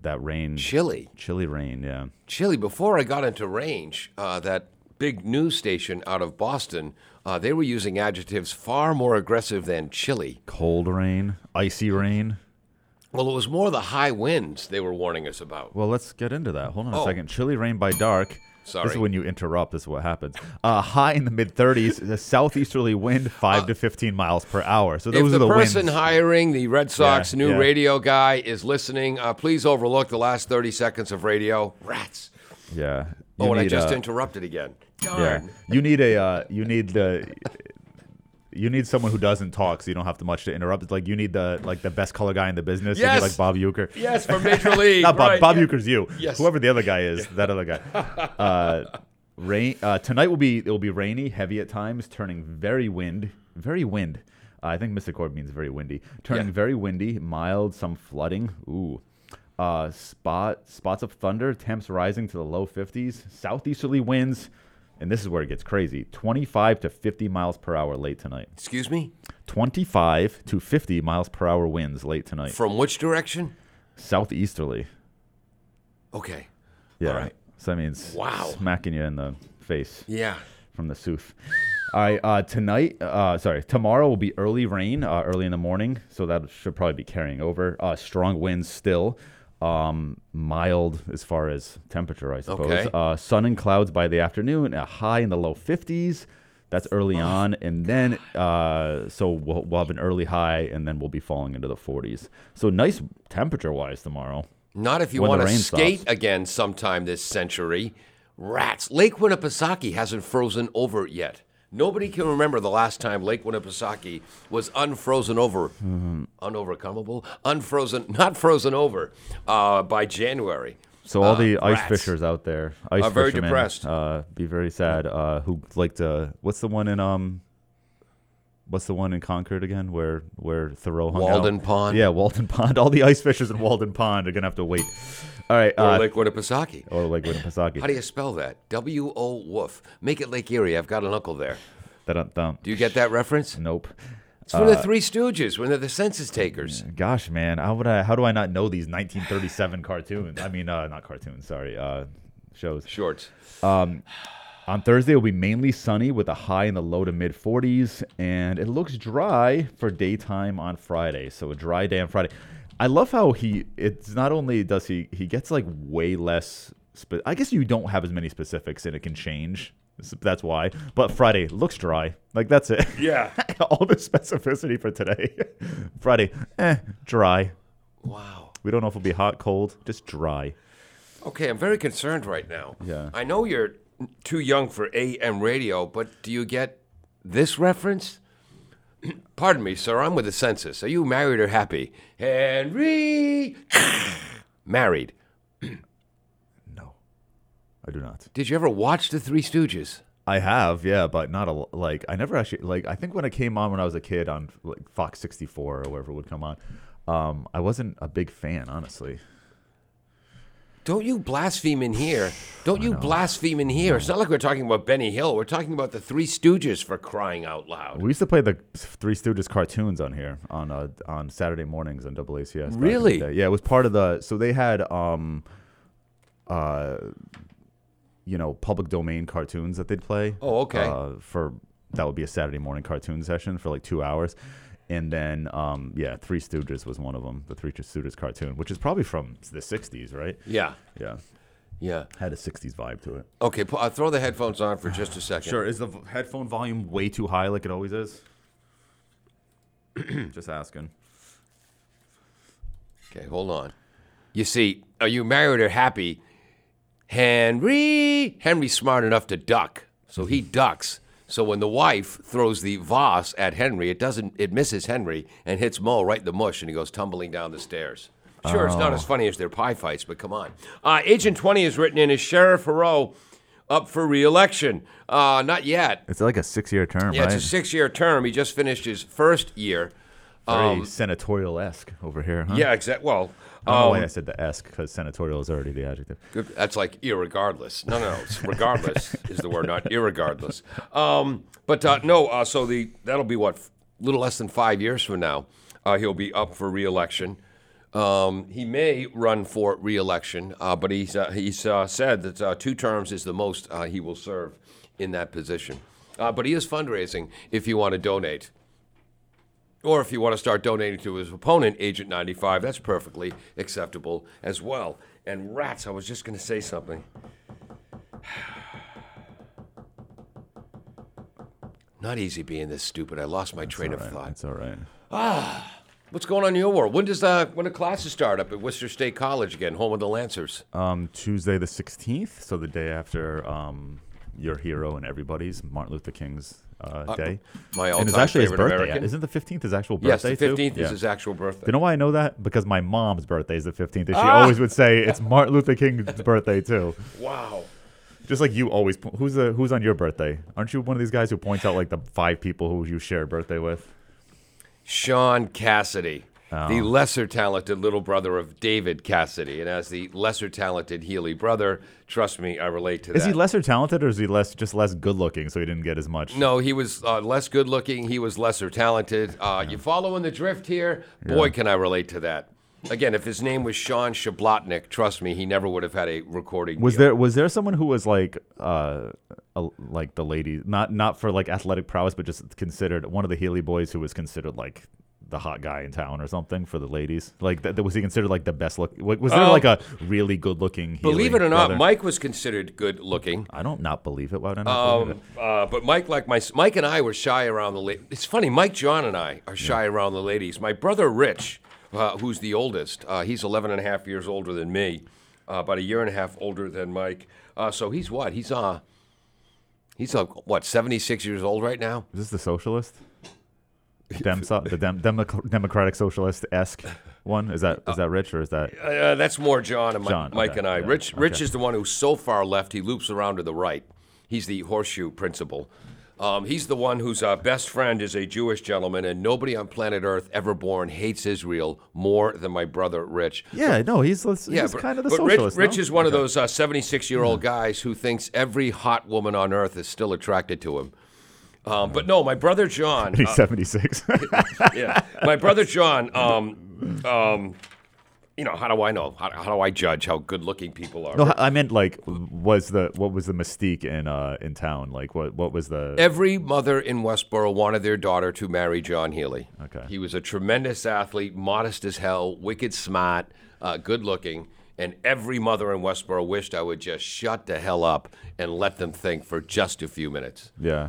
that rain, Chilly. chilly rain, yeah. Chilly. Before I got into range, uh, that big news station out of Boston, uh, they were using adjectives far more aggressive than chilly. Cold rain, icy rain. Well, it was more the high winds they were warning us about. Well, let's get into that. Hold on a Oh. second. Chilly rain by dark. This is when you interrupt. This is what happens. Uh, high in the mid 30s. The southeasterly wind, 5 to 15 miles per hour. So Uh, those the, are the person winds. hiring the Red Sox Yeah, new yeah. radio guy is listening, uh, please overlook the last 30 seconds of radio. Rats. yeah. Oh, and I just uh, interrupted again. Yeah. You need a. Uh, you need the. You need someone who doesn't talk, so you don't have to much to interrupt. It's like you need the like the best color guy in the business. Yes. like Bob Uecker. Yes, from Major League. Not Bob. right, Bob yeah. Uecker's you. Yes. Whoever the other guy is, that other guy. Uh, rain. Uh, tonight will be it will be rainy, heavy at times, turning very wind, very wind. Uh, I think Mr. Cord means very windy. Turning Yeah. very windy, mild, some flooding. Ooh. Uh, spot spots of thunder, temps rising to the low 50s, southeasterly winds, and this is where it gets crazy. 25 to 50 miles per hour late tonight. Excuse me? 25 to 50 miles per hour winds late tonight. From which direction? Southeasterly. Okay. Yeah. All right. So that means Wow. smacking you in the face Yeah. from the soof. All right. Uh, tonight, uh, sorry, tomorrow will be early rain, uh, early in the morning. So that should probably be carrying over. Uh, strong winds still. Um, mild as far as temperature, I suppose. Okay. Uh, sun and clouds by the afternoon, a high in the low 50s. That's early on, and then uh, so we'll, we'll have an early high, and then we'll be falling into the 40s. So nice temperature-wise tomorrow. Not if you want to skate stops. again sometime this century. Rats. Lake Winnipesaukee hasn't frozen over yet. Nobody can remember the last time Lake Winnipesaukee was unfrozen over, Mm-hmm. unovercomable, unfrozen, not frozen over uh, by January. So all Uh, the ice rats. fishers out there, ice Are very fishermen, depressed. Uh, be very sad. Uh, who like to? What's the one in um? What's the one in Concord again? Where where Thoreau hung Walden out? Pond? Yeah, Walden Pond. All the ice fishers in Walden Pond are gonna have to wait. All right. Or Uh, Lake Winnipesaukee. or Lake Winnipesaukee. How do you spell that? W O Woof. Make it Lake Erie. I've got an uncle there. Dun-dun-dun. Do you get that reference? Nope. It's from the Three Stooges when they're the census takers. Gosh, man, how would I? How do I not know these 1937 cartoons? I mean, uh, not cartoons. Sorry, uh, shows. Shorts. On Thursday, it'll be mainly sunny with a high in the low to mid 40s, and it looks dry for daytime on Friday. So a dry day on Friday. I love how he. It's not only does he he gets like way less. Spe- I guess you don't have as many specifics, and it can change. That's why. But Friday looks dry. Like that's it. Yeah. All the specificity for today. Friday, eh, dry. Wow. We don't know if it'll be hot, cold, just dry. Okay, I'm very concerned right now. Yeah. I know you're too young for AM radio, but do you get this reference? Pardon me, sir. I'm with the census. Are you married or happy? Henry. married. No, I do not. Did you ever watch The Three Stooges? I have, yeah, but not a like. I never actually like. I think when it came on when I was a kid on like Fox 64 or wherever it would come on, um, I wasn't a big fan, honestly. Don't you blaspheme in here. Don't you blaspheme in here. It's not like we're talking about Benny Hill. We're talking about the Three Stooges for crying out loud. We used to play the Three Stooges cartoons on here on uh, on Saturday mornings on WACS. back in the Really? day. Yeah, it was part of the. So they had um, uh, you know, public domain cartoons that they'd play. Oh, okay. Uh, for that would be a Saturday morning cartoon session for like two hours. And then, um, yeah, Three Stooges was one of them, the Three Stooges cartoon, which is probably from the 60s, right? Yeah. Yeah. Yeah. Had a 60s vibe to it. Okay, I'll throw the headphones on for just a second. Sure. Is the v- headphone volume way too high like it always is? Just asking. Okay, hold on. You see, are you married or happy? Henry. Henry's smart enough to duck, so he ducks. So when the wife throws the vase at Henry, it doesn't. It misses Henry and hits Mo right in the mush, and he goes tumbling down the stairs. Sure, it's not as funny as their pie fights, but come on. Uh, Agent 20 is written in as Sheriff Heroux up for re-election. Uh, not yet. It's like a six year term, right? Yeah, right? it's a six-year term. He just finished his first year. Very senatorial esque over here, huh? Um, Yeah, exactly. Well, I don't know why um, I said the esque because senatorial is already the adjective. Good. That's like irregardless. No, no, no. It's regardless is the word, not irregardless. Um, but uh, no. Uh, so the that'll be what, a little less than five years from now. Uh, he'll be up for reelection. Um, he may run for reelection, uh, but he's uh, he's uh, said that uh, two terms is the most uh, he will serve in that position. Uh, but he is fundraising if you want to donate. Or if you want to start donating to his opponent, Agent 95, that's perfectly acceptable as well. And rats, I was just going to say something. Not easy being this stupid. I lost my train All of thought. It's all right. Ah, What's going on in your world? When does the when do classes start up at Worcester State College again, home of the Lancers? Um, Tuesday the 16th, so the day after um, your hero and everybody's Martin Luther King's uh, day. my and it's actually his birthday. American. Isn't the 15th his actual yes, birthday the too? fifteenth Yeah. is his actual birthday. Do you know why I know that? Because my mom's birthday is the 15th, and she Ah! always would say it's Martin Luther King's birthday too. wow. Just like you always. po- Who's the Who's on your birthday? Aren't you one of these guys who points out like the five people who you share a birthday with? Shaun Cassidy, Oh. the lesser talented little brother of David Cassidy, and as the lesser talented Healy brother, trust me, I relate to Is that. he lesser talented or is he less just less good looking, so he didn't get as much? No, he was uh, less good looking. He was lesser talented. Uh, You following the drift here? Boy, can I relate to that. Again, if his name was Sean Shablotnik, trust me, he never would have had a recording. Was deal. there was there someone who was like uh a, like the lady not not for like athletic prowess but just considered one of the Healy boys who was considered like the hot guy in town or something for the ladies like th- was he considered like the best look was there Um, like a really good looking Believe it or not, Mike was considered good looking. I don't not believe it why would I Um, uh, but Mike, like my Mike and I were shy around the ladies. It's funny, Mike, John, and I are shy around the ladies. My brother Rich, uh, who's the oldest, uh, he's 11 and a half years older than me, uh, about a year and a half older than Mike. Uh, so he's what? He's uh, he's uh, what? 76 years old right now. Is this the socialist Dem, so, the Dem, Dem, democratic socialist esque one is that is that Rich or is that Uh, that's more John and John, Mike okay, and I. yeah, Rich, Rich okay. is the one who's so far left he loops around to the right. He's the horseshoe principal. Um, he's the one whose uh, best friend is a Jewish gentleman, and nobody on planet Earth ever born hates Israel more than my brother Rich. yeah no he's, he's Yeah, but, kind of the but socialist Rich, Rich is one of those 76 year old guys who thinks every hot woman on earth is still attracted to him. Um, but no, my brother John. he's uh, 76 yeah, my brother John. Um, um, you know, how do I know? How, how do I judge how good looking people are? No, I meant like was the what was the mystique in uh in town? Like what what was the Every mother in Westboro wanted their daughter to marry John Healy. Okay. He was a tremendous athlete, modest as hell, wicked smart, uh, good looking. And every mother in Westboro wished I would just shut the hell up and let them think for just a few minutes. yeah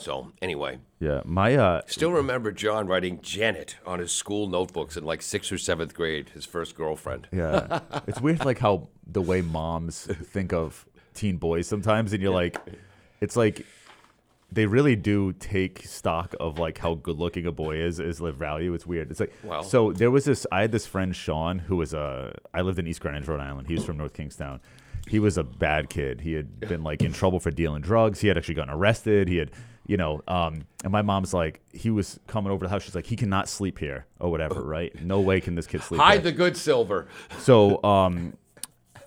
So, anyway, yeah my uh still remember John writing Janet on his school notebooks in like sixth or seventh grade, his first girlfriend. yeah it's weird like how the way moms think of teen boys sometimes and you're like it's like they really do take stock of like how good looking a boy is is live value. It's weird. It's like Wow. so there was this I had this friend Sean who was a I lived in East Greenwich, Rhode Island. He was from North Kingstown. He was a bad kid. He had been like in trouble for dealing drugs. He had actually gotten arrested. He had you know, um, and my mom's like, he was coming over to the house. She's like, he cannot sleep here or whatever, right? No way can this kid sleep. Hide here. the good silver. So, um,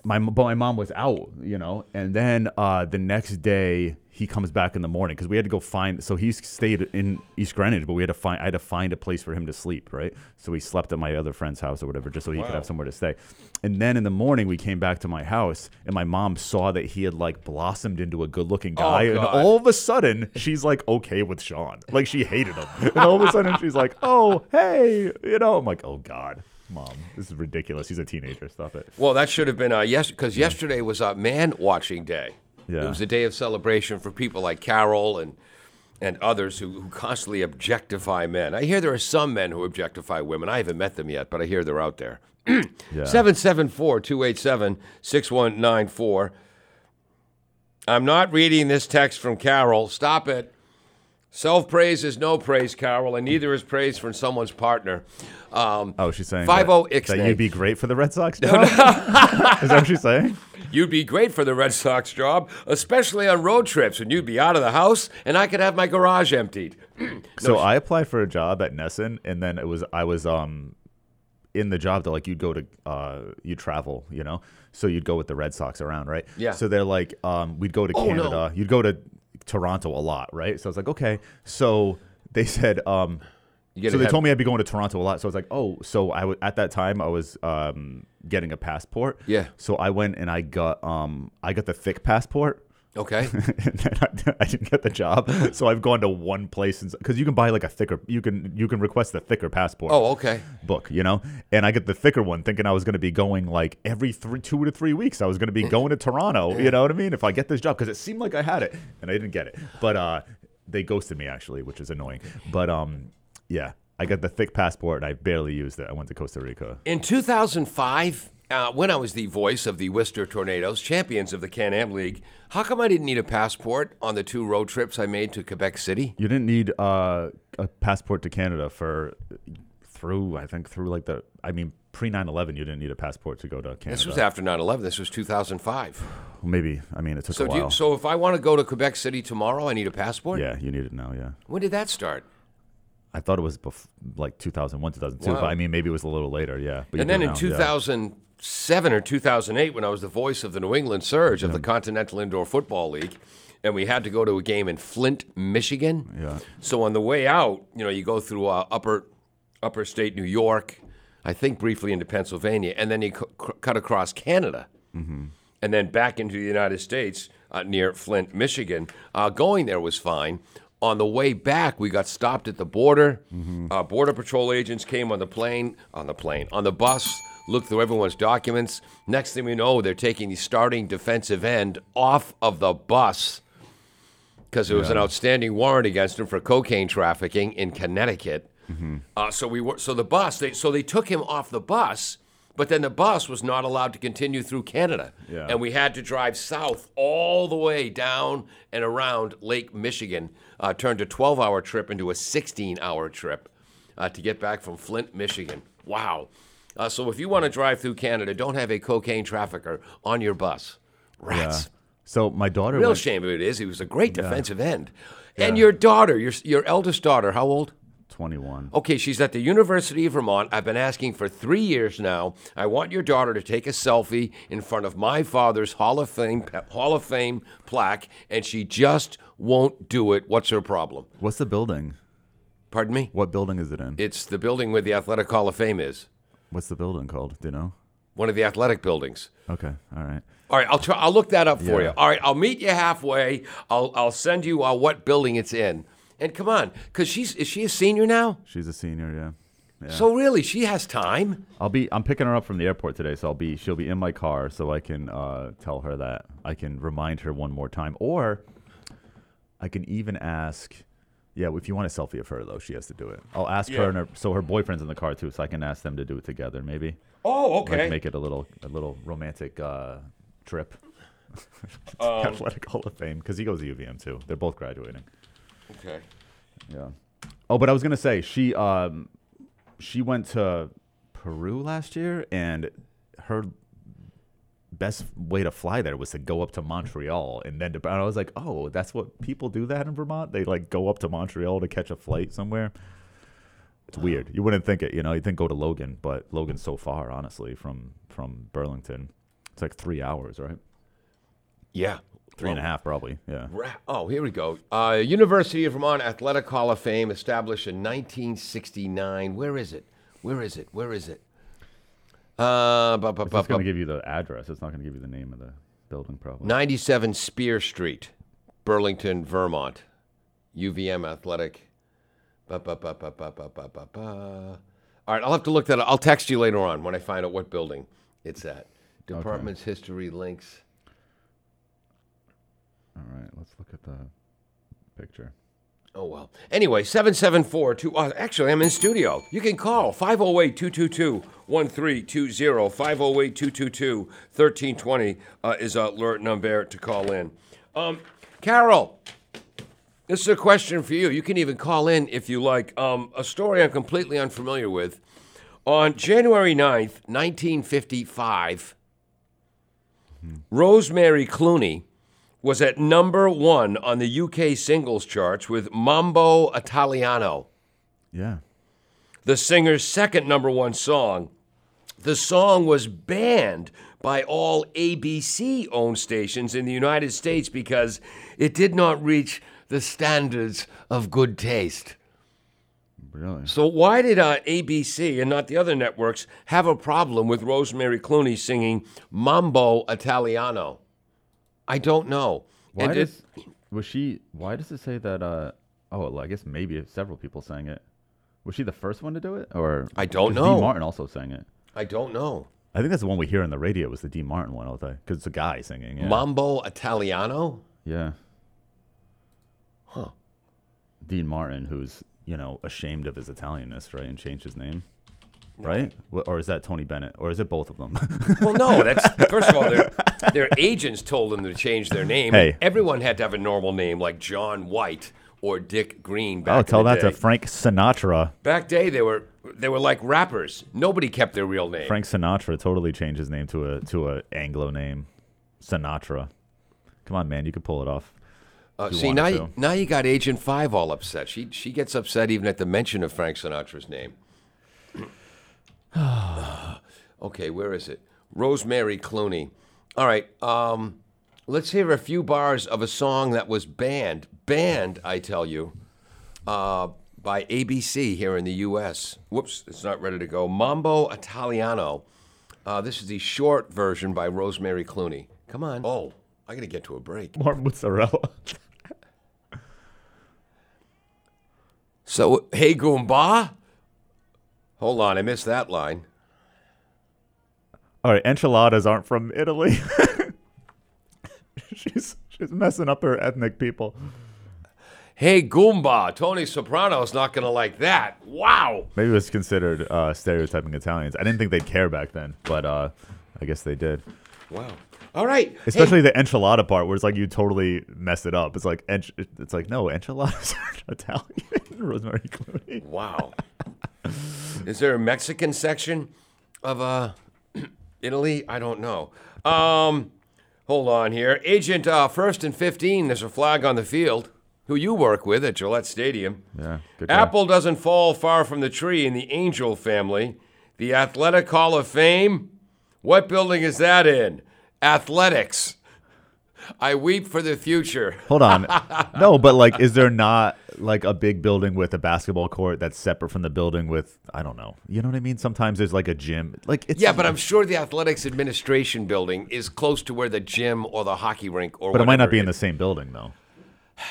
my but my mom was out, you know, and then uh, the next day he comes back in the morning because we had to go find. So he stayed in East Greenwich, but we had to find. I had to find a place for him to sleep, right? So he slept at my other friend's house or whatever, just so he could have somewhere to stay. And then in the morning we came back to my house, and my mom saw that he had like blossomed into a good-looking guy, and Oh, God. all of a sudden she's like okay with Sean, like she hated him, and all of a sudden she's like, oh hey, you know, I'm like, oh God. Mom, this is ridiculous. He's a teenager. Stop it. Well, that should have been uh, yes, because yesterday was uh, Man Watching Day. Yeah. It was a day of celebration for people like Carol and and others who, who constantly objectify men. I hear there are some men who objectify women. I haven't met them yet, but I hear they're out there. Yeah. 774 287 6194. I'm not reading this text from Carol. Stop it. Self praise is no praise, Carol, and neither is praise from someone's partner. Um, Oh, she's saying Five that, oh that you'd be great for the Red Sox. job? Is that what she's saying? You'd be great for the Red Sox job, especially on road trips, when you'd be out of the house, and I could have my garage emptied. so I applied for a job at NESN, and then it was I was um in the job that like you'd go to uh you travel, you know, so you'd go with the Red Sox around, right? Yeah. So they're like um we'd go to Oh, no. Canada, you'd go to Toronto a lot, right? So I was like, okay. So they said um so they have- told me I'd be going to Toronto a lot. So I was like, oh, so I w- at that time I was um, getting a passport. Yeah. So I went and I got um I got the thick passport. and Okay. then I, I didn't get the job. So I've gone to one place because you can buy like a thicker. You can you can request the thicker passport. Oh, okay. book, you know? And I get the thicker one thinking I was going to be going like every three, two to three weeks. I was going to be going to Toronto, you know what I mean? If I get this job, because it seemed like I had it and I didn't get it. But uh, they ghosted me actually, which is annoying. But um, yeah, I got the thick passport and I barely used it. I went to Costa Rica. In 2005, uh, when I was the voice of the Worcester Tornadoes, champions of the Can-Am League, how come I didn't need a passport on the two road trips I made to Quebec City? You didn't need uh, a passport to Canada for through, I think, through like the, I mean, pre 9 11, you didn't need a passport to go to Canada. This was after 9/11. This was 2005. Well, Maybe. I mean, it took So, a while. you, so if I want to go to Quebec City tomorrow, I need a passport. yeah, you need it now, yeah. When did that start? I thought it was bef- like 2001, 2002, Wow. but I mean, maybe it was a little later, yeah. But and then in now, yeah. 2007 or 2008, when I was the voice of the New England Surge of the Continental Indoor Football League, and we had to go to a game in Flint, Michigan. Yeah. So on the way out, you know, you go through uh, upper upper state New York, I think briefly into Pennsylvania, and then you cu- cu- cut across Canada, Mm-hmm. and then back into the United States uh, near Flint, Michigan. Uh, going there was fine. On the way back, we got stopped at the border. Mm-hmm. Uh, border patrol agents came on the plane, on the plane, on the bus, looked through everyone's documents. Next thing we know, they're taking the starting defensive end off of the bus because there was an outstanding warrant against him for cocaine trafficking in Connecticut. Uh, so we were so the bus they so they took him off the bus, but then the bus was not allowed to continue through Canada, Yeah. and we had to drive south all the way down and around Lake Michigan. Uh, turned a 12-hour trip into a 16-hour trip uh, to get back from Flint, Michigan. Wow. Uh, so if you want to drive through Canada, don't have a cocaine trafficker on your bus. Yeah. Rats. So my daughter Real went, shame of it is he was a great defensive end. And your daughter, your your eldest daughter, how old? 21. Okay, she's at the University of Vermont. I've been asking for three years now. I want your daughter to take a selfie in front of my father's Hall of Fame Hall of Fame plaque, and she just won't do it. What's her problem? What's the building? Pardon me. What building is it in? It's the building where the Athletic Hall of Fame is. What's the building called? Do you know? One of the athletic buildings. Okay. All right. All right, I'll try. I'll look that up for Yeah. you. All right, I'll meet you halfway. I'll I'll send you uh, what building it's in. And come on, because she's is she a senior now? She's a senior, yeah. Yeah. So really, she has time. I'll be I'm picking her up from the airport today, so I'll be she'll be in my car so I can uh, tell her that. I can remind her one more time. Or I can even ask yeah, if you want a selfie of her though, she has to do it. I'll ask Yeah. her and her so her boyfriend's in the car too, so I can ask them to do it together, maybe. Oh, okay. Like make it a little a little romantic uh, trip. Athletic Hall of Fame because he goes to UVM too. They're both graduating. Okay. Yeah. Oh, but I was gonna say she um she went to Peru last year and her best way to fly there was to go up to Montreal and then to and I was like, "Oh, that's what people do that in Vermont? They like go up to Montreal to catch a flight somewhere?" It's weird. You wouldn't think it, you know. You think go to Logan, but Logan's so far, honestly, from from Burlington. It's like 3 hours, right? Yeah. Three and a half, probably. Yeah. Oh, here we go. Uh, University of Vermont Athletic Hall of Fame established in 1969. Where is it? Where is it? Where is it? Uh, it's going to give you the address. It's not going to give you the name of the building, probably. 97 Spear Street, Burlington, Vermont. UVM Athletic. All right, I'll have to look that up. I'll text you later on when I find out what building it's at. Department's okay. History Links. All right, let's look at the picture. Oh, well. Anyway, 774 2. Uh, actually, I'm in studio. You can call 508 222 1320. 508 222 1320 uh, is a alert number to call in. Um, Carol, this is a question for you. You can even call in if you like. Um, a story I'm completely unfamiliar with. On January 9th, 1955, Rosemary Clooney was at number one on the UK singles charts with Mambo Italiano, Yeah. the singer's second number one song. The song was banned by all ABC owned stations in the United States because it did not reach the standards of good taste. Really? So, why did uh, ABC and not the other networks have a problem with Rosemary Clooney singing Mambo Italiano? I don't know. Why And it- does was she? Why does it say that? Uh, oh, well, I guess maybe several people sang it. Was she the first one to do it, or I don't know. Dean Martin also sang it. I don't know. I think that's the one we hear on the radio. Was the Dean Martin one all the because it's a guy singing. Yeah. Mambo Italiano. Yeah. Huh. Dean Martin, who's you know ashamed of his Italianness, right, and changed his name, right? Or is that Tony Bennett, or is it both of them? Well, no. That's first of all, their their agents told them to change their name. Hey. Everyone had to have a normal name like John White or Dick Green. Back oh, tell that to. Frank Sinatra. Back day, they were they were like rappers. Nobody kept their real name. Frank Sinatra totally changed his name to a to a Anglo name, Sinatra. Come on, man, you could pull it off. Uh, see now, you, now you got Agent Five all upset. She she gets upset even at the mention of Frank Sinatra's name. okay, where is it? Rosemary Clooney. All right, um, let's hear a few bars of a song that was banned, banned, I tell you, uh, by ABC here in the U.S. Whoops, it's not ready to go. Mambo Italiano. Uh, this is the short version by Rosemary Clooney. Come on. Oh, I got to get to a break. More mozzarella. So, hey, Goomba. Hold on, I missed that line. All right, enchiladas aren't from Italy. she's she's messing up her ethnic people. Hey, Goomba. Tony Soprano's not going to like that. Wow. Maybe it was considered uh, stereotyping Italians. I didn't think they'd care back then, but uh, I guess they did. Wow. All right. Especially the enchilada part, where it's like you totally mess it up. It's like ench- it's like no enchiladas are Italian. Rosemary Clooney. Wow. Is there a Mexican section of uh, Italy? I don't know. Um, hold on here. Agent uh, First and 15, there's a flag on the field. Who you work with at Gillette Stadium. Yeah, guy. Apple doesn't fall far from the tree in the Angel family. The Athletic Hall of Fame? What building is that in? Athletics. I weep for the future. Hold on. no, but like, is there not like a big building with a basketball court that's separate from the building with I don't know. You know what I mean? Sometimes there's like a gym. Like it's Yeah, but I'm sure the athletics administration building is close to where the gym or the hockey rink or But it might not be in the same building though.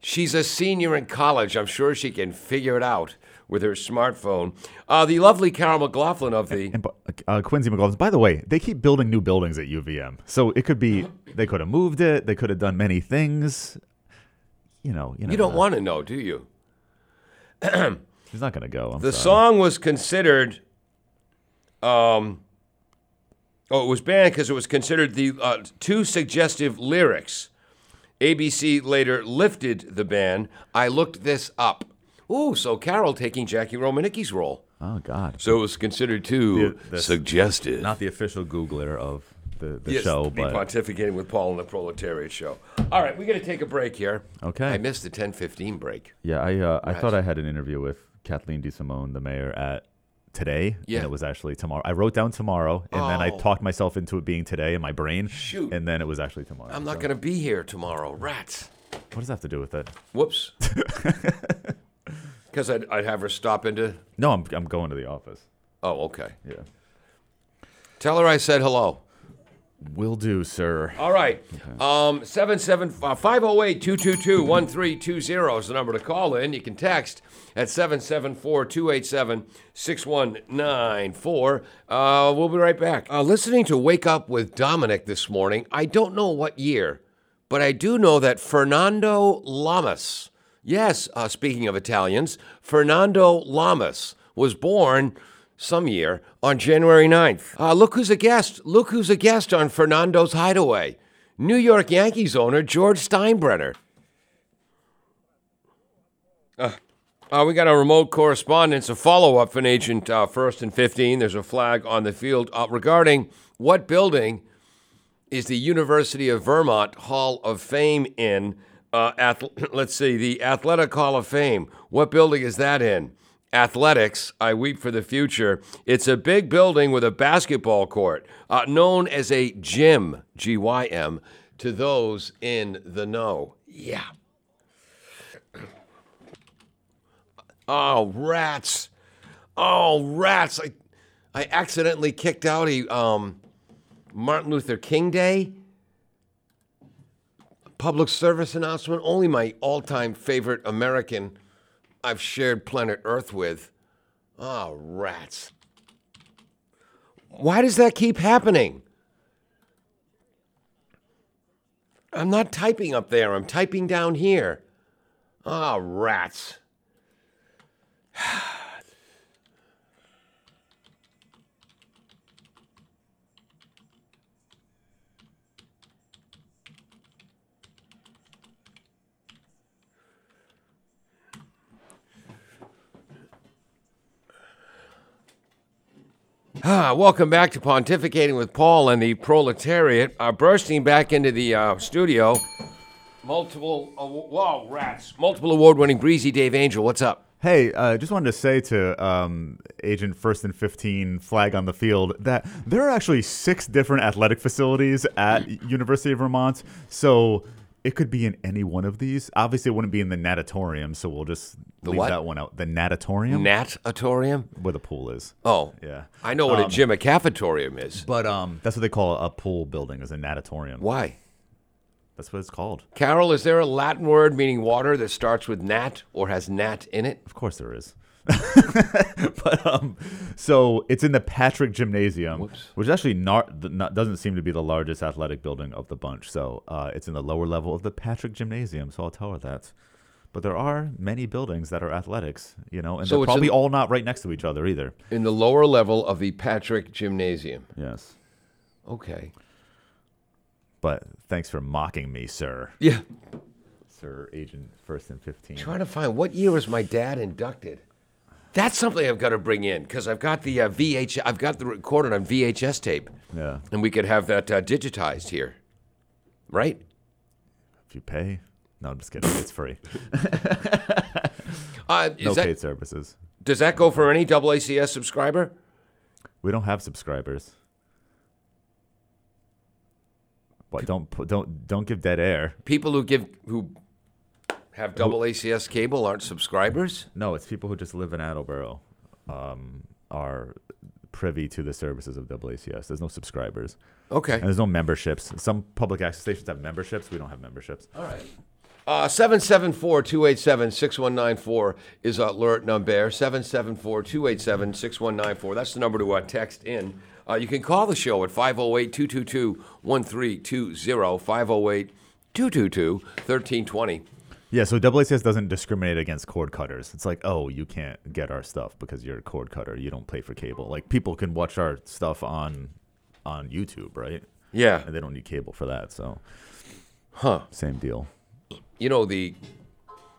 She's a senior in college. I'm sure she can figure it out with her smartphone. Uh, the lovely Carol McLaughlin of the And bu- uh, Quincy McLaughlin. By the way, they keep building new buildings at UVM, so it could be they could have moved it. They could have done many things. You know, you, know You don't want to know, do you? he's not gonna go. I'm The sorry. song was considered. Um, oh, it was banned because it was considered the uh, too suggestive lyrics. ABC later lifted the ban. I looked this up. Ooh, so Carol taking Jackie Romanicki's role. Oh God. So it was considered too The- the- suggestive. Not the official Googler of the, the Yes, show, be but pontificating with Paul and the Proletariat Show. All right, we got to take a break here. Okay. I missed the ten fifteen break. yeah, I uh, I Right. thought I had an interview with Cathleen DeSimone, the mayor, at today, Yeah. and it was actually tomorrow. I wrote down tomorrow, and then I Oh. talked myself into it being today in my brain. Shoot. And then it was actually tomorrow. I'm not going to be here tomorrow. Rats. What does that have to do with it? Whoops. Because I'd, I'd have her stop into. No, I'm I'm going to the office. Oh, okay. Yeah. Tell her I said hello. Will do, sir. All right. Um, 77 uh, 508 222 1320 is the number to call in. You can text at 774 287 6194. Uh, We'll be right back. Uh, listening to Wake Up with Dominic this morning, I don't know what year, but I do know that Fernando Lamas, yes, uh, speaking of Italians, Fernando Lamas was born some year on January 9th. Uh, look who's a guest. Look who's a guest on Fernando's Hideaway. New York Yankees owner George Steinbrenner. Uh, uh, we got a remote correspondence, a follow up from Agent uh, First and 15. There's a flag on the field uh, regarding what building is the University of Vermont Hall of Fame in? Uh, ath- let's see, the Athletic Hall of Fame. What building is that in? Athletics, I weep for the future. It's a big building with a basketball court, uh, known as a gym, G Y M, to those in the know. Yeah. Oh, rats. Oh, rats. I, I accidentally kicked out a um, Martin Luther King Day Public service announcement only my all time favorite American I've shared planet Earth with. Ah, rats. Why does that keep happening? I'm not typing up there, I'm typing down here. Ah, rats. Ah, welcome back to Pontificating with Paul and the Proletariat. Uh, bursting back into the uh, studio, multiple, uh, whoa, rats, multiple award winning Breezy Dave Angel. What's up? Hey, uh, just wanted to say to um, Agent First and 15 flag on the field that there are actually six different athletic facilities at University of Vermont. So it could be in any one of these. Obviously, it wouldn't be in the natatorium, so we'll just leave what? that one out. The natatorium, Natatorium? where the pool is. Oh, Yeah. I know what a gym, a cafetorium is. But um, that's what they call a pool building, is a natatorium. Why? That's what it's called. Carol, is there a Latin word meaning water that starts with nat or has nat in it? Of course there is. but um, so it's in the Patrick Gymnasium, Whoops. which actually not, not doesn't seem to be the largest athletic building of the bunch. So uh, it's in the lower level of the Patrick Gymnasium. So I'll tell her that. But there are many buildings that are athletics, you know, and So they're it's in- probably all not right next to each other either. In the lower level of the Patrick Gymnasium. Yes. Okay. But thanks for mocking me, sir. Yeah. Sir Agent First and Fifteen. Trying to find what year was my dad inducted. That's something I've got to bring in because I've got the uh, VH, I've got the recorded on VHS tape, Yeah. and we could have that uh, digitized here, right? If you pay. No, I'm just kidding. It's free. Uh, No that, paid services. does that go for any AACS subscriber? We don't have subscribers. But Don't don't don't give dead air. People who give who have double ACS cable aren't subscribers. No, it's people who just live in Attleboro, um, are privy to the services of ACS. There's no subscribers Okay. and there's no memberships. Some public access stations have memberships. We don't have memberships. All right. Uh, 774-287-6194 is our alert number. 774-287-6194. That's the number to uh, text in. Uh, you can call the show at 508-222-1320, 508-222-1320. Yeah, so AACS doesn't discriminate against cord cutters. It's like, oh, you can't get our stuff because you're a cord cutter. You don't pay for cable. Like people can watch our stuff on on YouTube, right? Yeah. And they don't need cable for that. So Huh. same deal. You know, the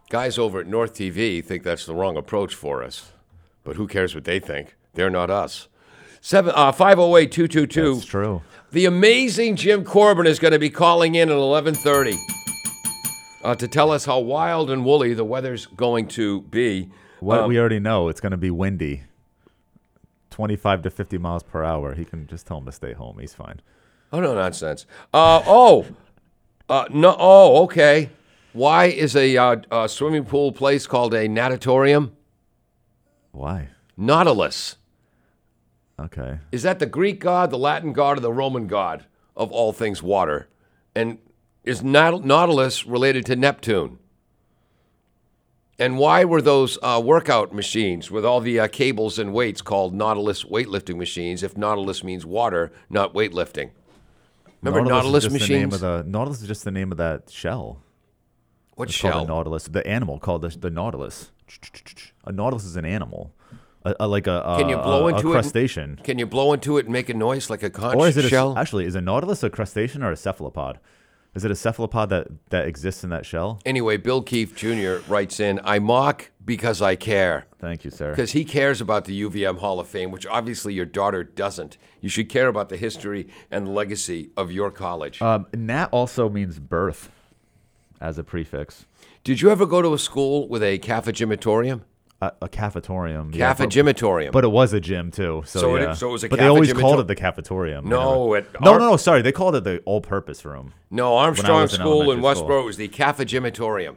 guys over at North TV think that's the wrong approach for us. But who cares what they think? They're not us. Seven, uh, 508-222. That's true. The amazing Jim Corbin is going to be calling in at 11:30 uh, to tell us how wild and woolly the weather's going to be. What Um, we already know, it's going to be windy. 25 to 50 miles per hour. He can just tell him to stay home. He's fine. oh no, nonsense. Uh, oh, uh, no. Oh, okay. Why is a, uh, a swimming pool place called a natatorium? Why? Nautilus. Okay. Is that the Greek god, the Latin god, or the Roman god of all things water? And is Nautilus related to Neptune? And why were those uh, workout machines with all the uh, cables and weights called Nautilus weightlifting machines if Nautilus means water, not weightlifting? Remember Nautilus, is just The name machines? of the, Nautilus is just the name of that shell. what It's shell? a Nautilus. The animal called the, the Nautilus. A Nautilus is an animal. A, a- like a, a, Can you blow a, into a it? crustacean. Can you blow into it and make a noise like a conch Or is it a, shell? actually is a Nautilus a crustacean or a cephalopod? Is it a cephalopod that, that exists in that shell? anyway, Bill Keefe Jr. writes in, I mock because I care. Thank you, sir. Because he cares about the UVM Hall of Fame, which obviously your daughter doesn't. You should care about the history and legacy of your college. Um, Nat also means birth as a prefix. Did you ever go to a school with a cafegimatorium? A, a cafetorium. yeah, but- But it was a gym too. So, So it- yeah. so it was a But they always called it the cafetorium. No, it- no, our- no, no. Sorry, they called it the all-purpose room. no, Armstrong in School in. Westboro was the cafegimatorium.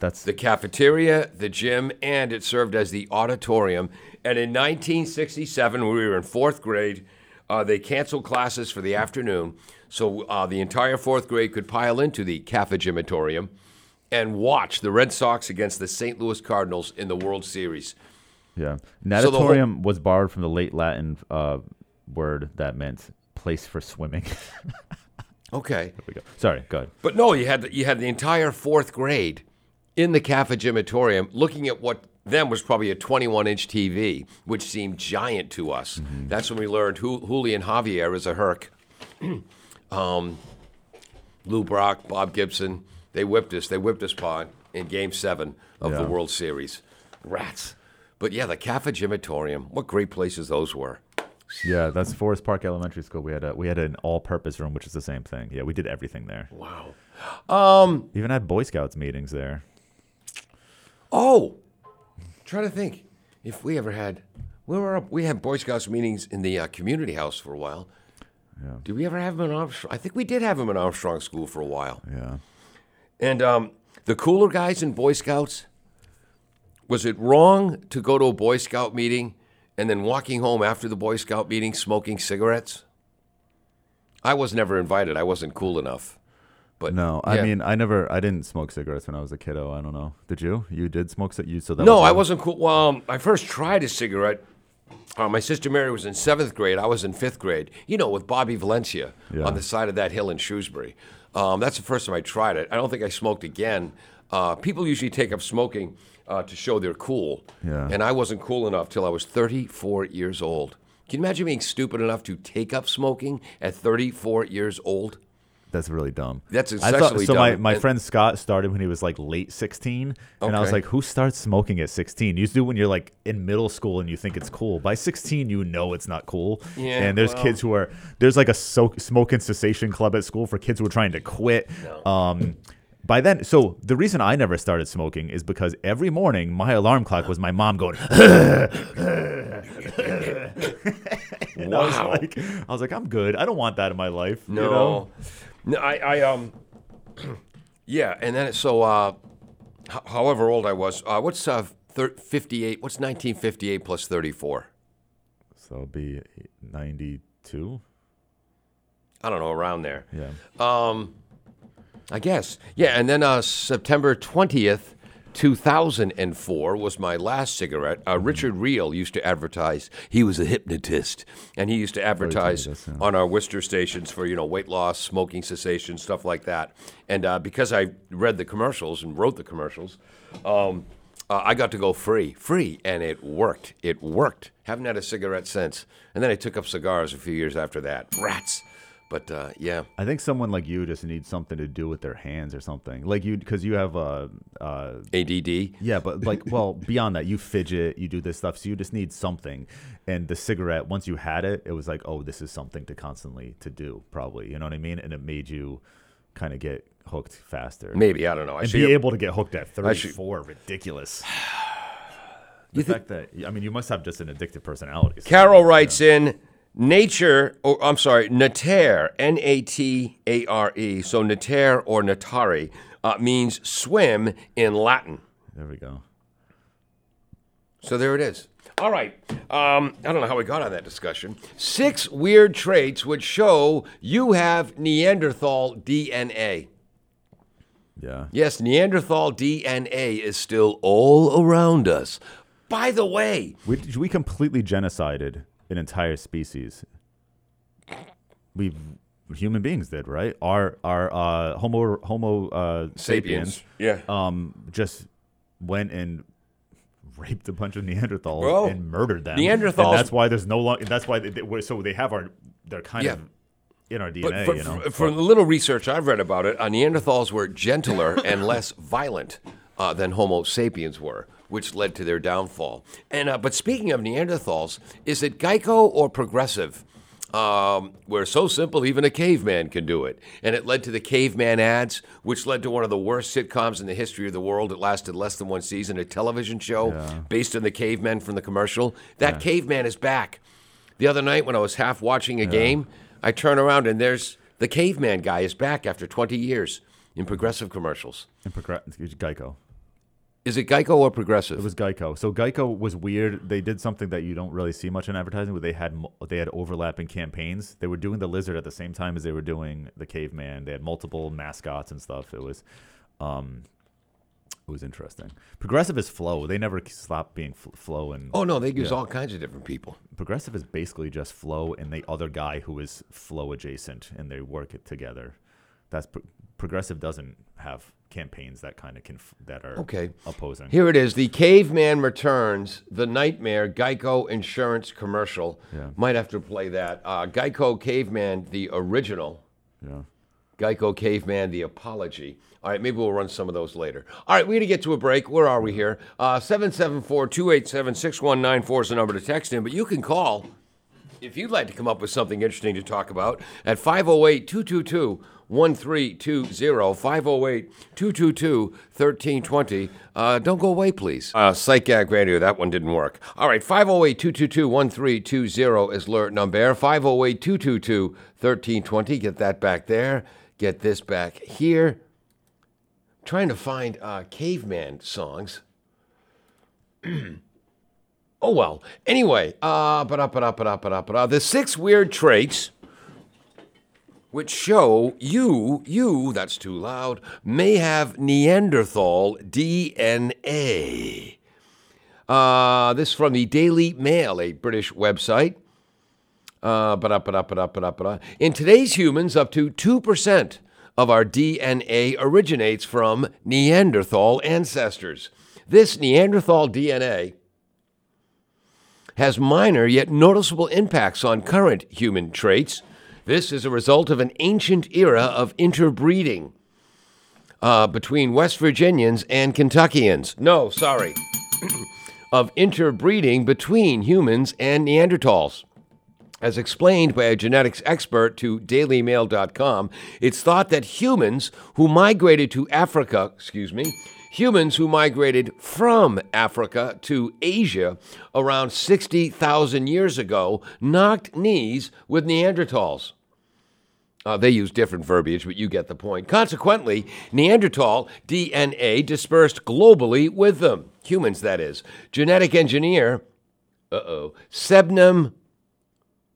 That's The cafeteria, the gym, and it served as the auditorium. And in 1967, when we were in fourth grade, uh, they canceled classes for the afternoon. So uh, the entire fourth grade could pile into the Caffa Gymatorium and watch the Red Sox against the St. Louis Cardinals in the World Series. Yeah. So whole- Natatorium was borrowed from the late Latin uh, word that meant place for swimming. Okay. There we go. Sorry, go ahead. But no, you had the, you had the entire fourth grade in the Caffa Gymatorium looking at what then was probably a 21 inch TV, which seemed giant to us. That's when we learned who, Julian Javier is a Herc. um, Lou Brock, Bob Gibson, they whipped us. They whipped us, Pond, in Game Seven of the World Series. Rats. But yeah, the Caffa Gymatorium. What great places those were. Yeah, that's Forest Park Elementary School. We had a we had an all-purpose room, which is the same thing. Yeah, we did everything there. Wow. Um. Even had Boy Scouts meetings there. Oh, try to think if we ever had. We were up. We had Boy Scouts meetings in the uh, community house for a while. Yeah. Did we ever have them in Armstrong? I think we did have them in Armstrong School for a while. Yeah. And um, the cooler guys in Boy Scouts. Was it wrong to go to a Boy Scout meeting and then walking home after the Boy Scout meeting smoking cigarettes? I was never invited. I wasn't cool enough. But No, I yeah. mean, I never, I didn't smoke cigarettes when I was a kiddo. I don't know. Did you? You did smoke cigarettes? You so that No, was I wasn't cool. Well, um, I first tried a cigarette. Uh, my sister Mary was in seventh grade. I was in fifth grade. You know, with Bobby Valencia Yeah. on the side of that hill in Shrewsbury. Um, that's the first time I tried it. I don't think I smoked again. Uh, people usually take up smoking uh, to show they're cool. Yeah. And I wasn't cool enough till I was 34 years old. Can you imagine being stupid enough to take up smoking at 34 years old? That's really dumb. That's I thought so. My, dumb. my And- friend Scott started when he was like late sixteen, and I was like, "Who starts smoking at 16? You used to do when you're like in middle school and you think it's cool. By sixteen, you know it's not cool. Yeah, and there's well- kids who are there's like a so- smoking cessation club at school for kids who are trying to quit. Um, by then, so the reason I never started smoking is because every morning my alarm clock was my mom going. And I was like, I was like, I'm good. I don't want that in my life. you No, know? No, I, I um, yeah, and then so, uh, h- however old I was, uh, what's uh, thir- fifty-eight? What's nineteen fifty-eight plus thirty-four? So it'll be 92. I don't know, around there. Yeah. Um, I guess, yeah, and then uh, September twentieth. 2004 was my last cigarette. Uh, Richard Reel used to advertise. He was a hypnotist, and he used to advertise this, yeah. on our Worcester stations for you know weight loss, smoking cessation, stuff like that. And uh, because I read the commercials and wrote the commercials, um, uh, I got to go free, free, and it worked. It worked. Haven't had a cigarette since. And then I took up cigars a few years after that. Rats. But uh, yeah, I think someone like you just needs something to do with their hands or something. Like you, because you have a, uh, ADD. yeah, but like, well, beyond that, you fidget, you do this stuff, so you just need something. And the cigarette, once you had it, it was like, oh, this is something to constantly to do, probably. You know what I mean? And it made you kind of get hooked faster. Maybe I don't know. I and be it- able to get hooked at should- 34, ridiculous. The fact that I mean, you must have just an addictive personality. so- Carol writes in nature, or I'm sorry, natere, N A T A R E. So natere or natari uh, means swim in Latin. There we go. So there it is. All right. Um, I don't know how we got on that discussion. Six weird traits which show you have Neanderthal DNA. Yeah. Yes, Neanderthal DNA is still all around us. By the way, We, we completely genocided an entire species. We human beings did, right? Our our uh, Homo Homo uh, sapiens, Yeah. um, just went and raped a bunch of Neanderthals Well, and murdered them. Neanderthals- And that's why there's no long. That's why they, they, so they have our. They're kind Yeah. of in our DNA. But for, you know. for, for the little research I've read about it, uh, Neanderthals were gentler and less violent uh, than Homo sapiens were, which led to their downfall. And uh, but speaking of Neanderthals, is it Geico or Progressive? Um, where so simple even a caveman can do it, and it led to the caveman ads, which led to one of the worst sitcoms in the history of the world. It lasted less than one season, a television show based on the caveman from the commercial. That caveman is back. The other night when I was half watching a game, I turn around and there's the caveman guy is back after 20 years in progressive commercials. in Progr- Geico. Is it Geico or Progressive? It was Geico. So Geico was weird. They did something that you don't really see much in advertising, where they had they had overlapping campaigns. They were doing the lizard at the same time as they were doing the caveman. They had multiple mascots and stuff. It was, um, it was interesting. Progressive is Flow. They never stop being F- Flow and oh no, they use Yeah. all kinds of different people. Progressive is basically just Flow and the other guy who is Flow adjacent, and they work it together. That's Pro- Progressive doesn't have campaigns that kind of conf- that are Okay. opposing. Here it is. The Caveman Returns, the Nightmare Geico Insurance Commercial. Yeah. Might have to play that. Uh, Geico Caveman, the original. Yeah. Geico Caveman, the apology. All right, maybe we'll run some of those later. All right, we got to get to a break. Where are we here? Uh, 774 287 6194 is the number to text in, but you can call if you'd like to come up with something interesting to talk about at 508 222 1320. 508 222 1320. Uh, Don't go away, please. Uh, Psych Gag Radio, that one didn't work. All right, 508 222 1320 is alert number. 508 222 1320. Get that back there. Get this back here. Trying to find uh, caveman songs. Oh well. Anyway, uh, up, but up, but up. The six weird traits which show you, you, that's too loud, may have Neanderthal DNA. Uh, this from the Daily Mail, a British website. Uh. In today's humans, up to 2% of our DNA originates from Neanderthal ancestors. This Neanderthal DNA has minor yet noticeable impacts on current human traits. This is a result of an ancient era of interbreeding uh, between West Virginians and Kentuckians. No, sorry. of interbreeding between humans and Neanderthals. As explained by a genetics expert to dailymail.com, it's thought that humans who migrated to Africa, excuse me, humans who migrated from Africa to Asia around 60,000 years ago knocked knees with Neanderthals. Uh, they use different verbiage, but you get the point. Consequently, Neanderthal DNA dispersed globally with them. Humans, that is. Genetic engineer, uh oh, Sebnem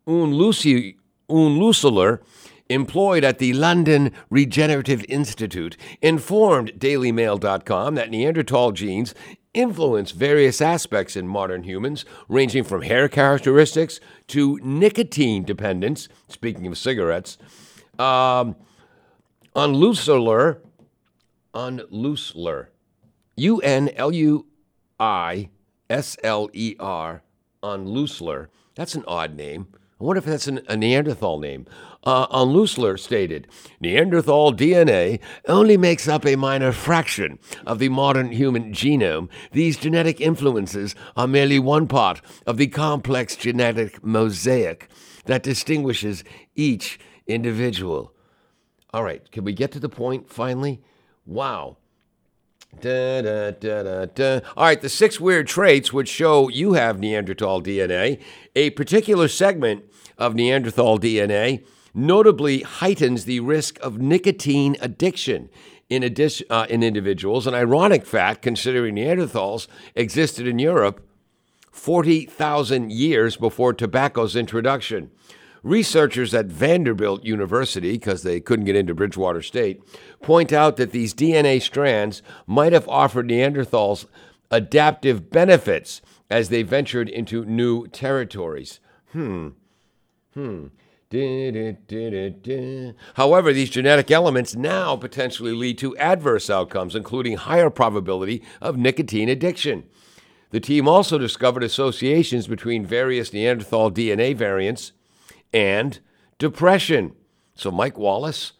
Unluci- Unluisler, employed at the London Regenerative Institute, informed DailyMail.com that Neanderthal genes influence various aspects in modern humans, ranging from hair characteristics to nicotine dependence. Speaking of cigarettes, um, Unluisler, Unluisler, U N L U I S L E R, Unluisler. That's an odd name. I wonder if that's an, a Neanderthal name. Uh, Unluisler stated Neanderthal DNA only makes up a minor fraction of the modern human genome. These genetic influences are merely one part of the complex genetic mosaic that distinguishes each individual. All right, can we get to the point finally? Wow. Da, da, da. All right, the six weird traits which show you have Neanderthal DNA. A particular segment of Neanderthal DNA notably heightens the risk of nicotine addiction in, addition, uh, in individuals. An ironic fact, considering Neanderthals existed in Europe 40,000 years before tobacco's introduction. Researchers at Vanderbilt University, because they couldn't get into Bridgewater State, point out that these DNA strands might have offered Neanderthals adaptive benefits as they ventured into new territories. Hmm. Hmm. However, these genetic elements now potentially lead to adverse outcomes, including higher probability of nicotine addiction. The team also discovered associations between various Neanderthal DNA variants and depression. So, Mike Wallace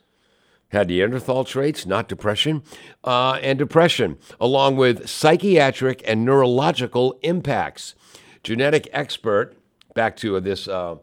had Neanderthal traits, not depression, uh, and depression, along with psychiatric and neurological impacts. Genetic expert, back to this uh,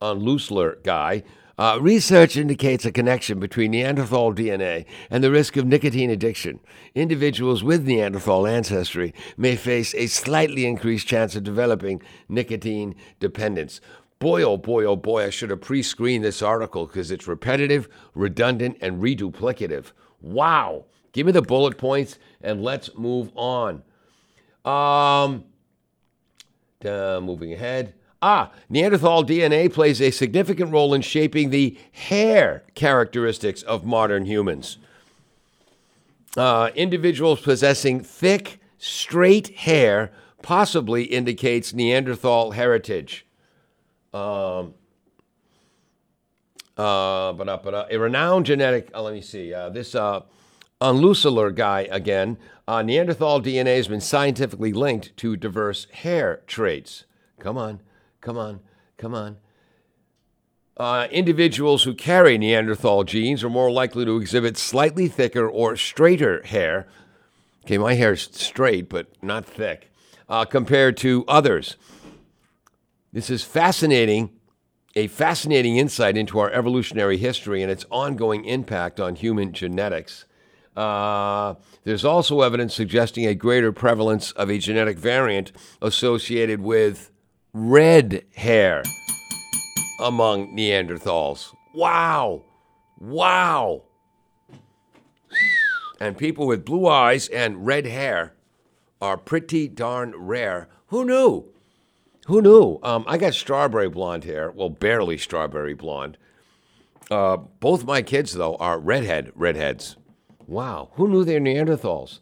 Unluisler guy, uh, research indicates a connection between Neanderthal DNA and the risk of nicotine addiction. Individuals with Neanderthal ancestry may face a slightly increased chance of developing nicotine dependence. Boy, oh boy, oh boy, I should have pre screened this article because it's repetitive, redundant, and reduplicative. Wow. Give me the bullet points and let's move on. Um, uh, moving ahead. Ah, Neanderthal DNA plays a significant role in shaping the hair characteristics of modern humans. Uh, individuals possessing thick, straight hair possibly indicates Neanderthal heritage. Um, uh, but, uh, but, a renowned genetic, uh, let me see, uh, this uh, guy again, uh, Neanderthal DNA has been scientifically linked to diverse hair traits. Come on, come on, come on. Uh, individuals who carry Neanderthal genes are more likely to exhibit slightly thicker or straighter hair. Okay, my hair's straight, but not thick, uh, compared to others. This is fascinating, a fascinating insight into our evolutionary history and its ongoing impact on human genetics. Uh, there's also evidence suggesting a greater prevalence of a genetic variant associated with red hair among Neanderthals. Wow! Wow! And people with blue eyes and red hair are pretty darn rare. Who knew? Who knew? Um, I got strawberry blonde hair. Well, barely strawberry blonde. Uh, both my kids, though, are redhead redheads. Wow. Who knew they're Neanderthals?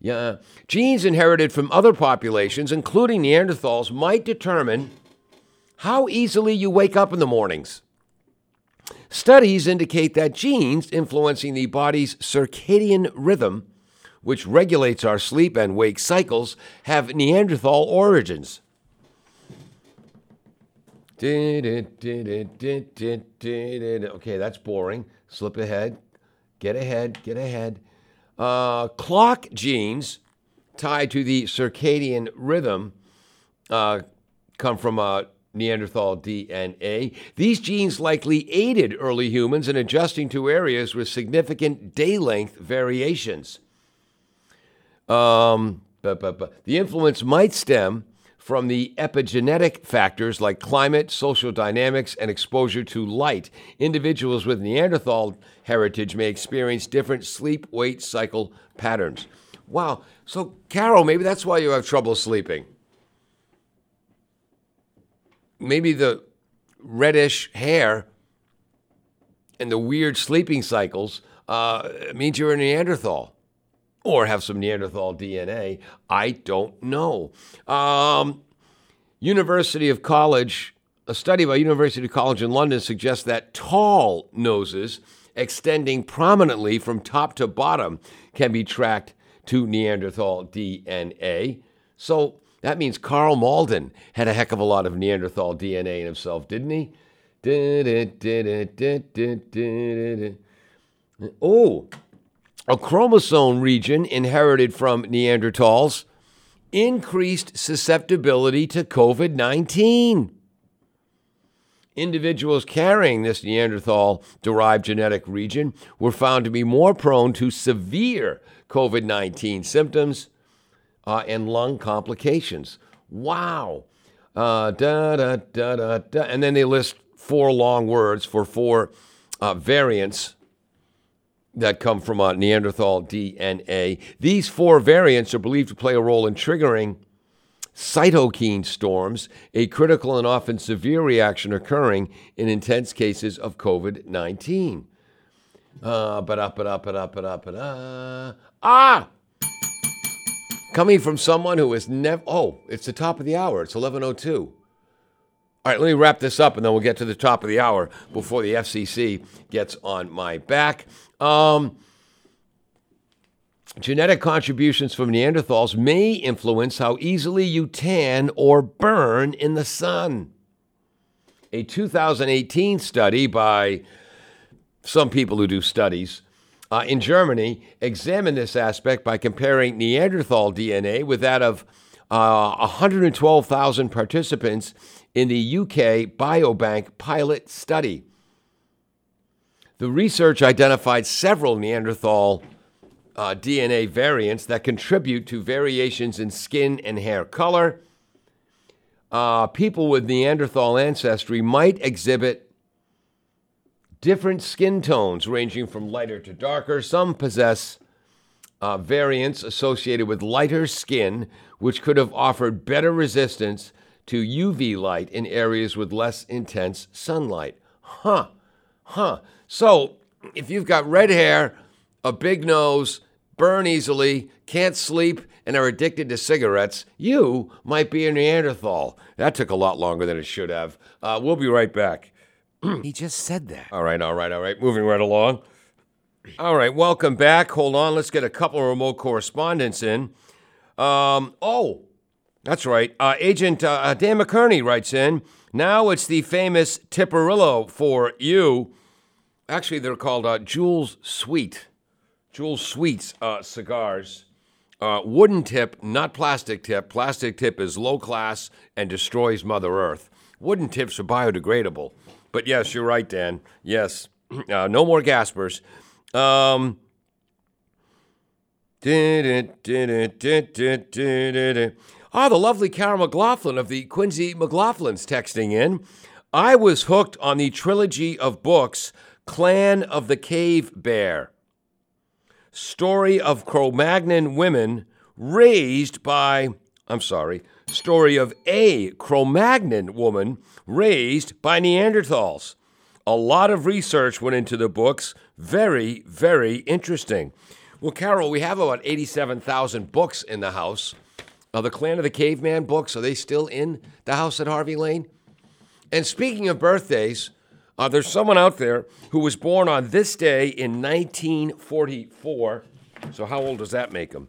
Yeah. Genes inherited from other populations, including Neanderthals, might determine how easily you wake up in the mornings. Studies indicate that genes influencing the body's circadian rhythm, which regulates our sleep and wake cycles, have Neanderthal origins. Okay, that's boring. Slip ahead. Get ahead. Get ahead. Uh, clock genes tied to the circadian rhythm uh, come from uh, Neanderthal DNA. These genes likely aided early humans in adjusting to areas with significant day length variations. Um, but, but, but the influence might stem from the epigenetic factors like climate, social dynamics, and exposure to light. Individuals with Neanderthal heritage may experience different sleep wake cycle patterns. Wow. So, Carol, maybe that's why you have trouble sleeping. Maybe the reddish hair and the weird sleeping cycles uh, means you're a Neanderthal or have some Neanderthal DNA. I don't know. Um, University of College, a study by University of College in London suggests that tall noses extending prominently from top to bottom can be tracked to Neanderthal DNA. So that means Karl Malden had a heck of a lot of Neanderthal DNA in himself, didn't he? Oh, a chromosome region inherited from Neanderthals increased susceptibility to COVID 19. Individuals carrying this Neanderthal derived genetic region were found to be more prone to severe COVID 19 symptoms uh, and lung complications. Wow. Uh, da, da, da, da, da. And then they list four long words for four uh, variants that come from uh, Neanderthal DNA. These four variants are believed to play a role in triggering cytokine storms, a critical and often severe reaction occurring in intense cases of COVID 19. Uh, ah! Coming from someone who has never. Oh, it's the top of the hour. It's 11.02. All right, let me wrap this up and then we'll get to the top of the hour before the FCC gets on my back. Um, genetic contributions from Neanderthals may influence how easily you tan or burn in the sun. A 2018 study by some people who do studies uh, in Germany examined this aspect by comparing Neanderthal DNA with that of uh, 112,000 participants in the UK Biobank pilot study. The research identified several Neanderthal uh, DNA variants that contribute to variations in skin and hair color. Uh, people with Neanderthal ancestry might exhibit different skin tones ranging from lighter to darker. Some possess uh, variants associated with lighter skin, which could have offered better resistance to UV light in areas with less intense sunlight. Huh, huh. So, if you've got red hair, a big nose, burn easily, can't sleep, and are addicted to cigarettes, you might be a Neanderthal. That took a lot longer than it should have. Uh, we'll be right back. he just said that. All right, all right, all right. Moving right along. All right, welcome back. Hold on, let's get a couple of remote correspondents in. Um, oh, that's right. Uh, Agent uh, uh Dan McKerney writes in. Now it's the famous Tiparillo for you. Actually, they're called uh, Jules Sweet. Jules Sweets uh, cigars. Uh, wooden tip, not plastic tip. Plastic tip is low class and destroys Mother Earth. Wooden tips are biodegradable. But yes, you're right, Dan. Yes. Uh, no more gaspers. Um, Ah, the lovely Carol McLaughlin of the Quincy McLaughlins texting in. I was hooked on the trilogy of books Clan of the Cave Bear. Story of Cro Magnon women raised by, I'm sorry, story of a Cro Magnon woman raised by Neanderthals. A lot of research went into the books. Very, very interesting. Well, Carol, we have about 87,000 books in the house. Are the Clan of the Caveman books, are they still in the house at Harvey Lane? And speaking of birthdays, uh, there's someone out there who was born on this day in 1944. So how old does that make him?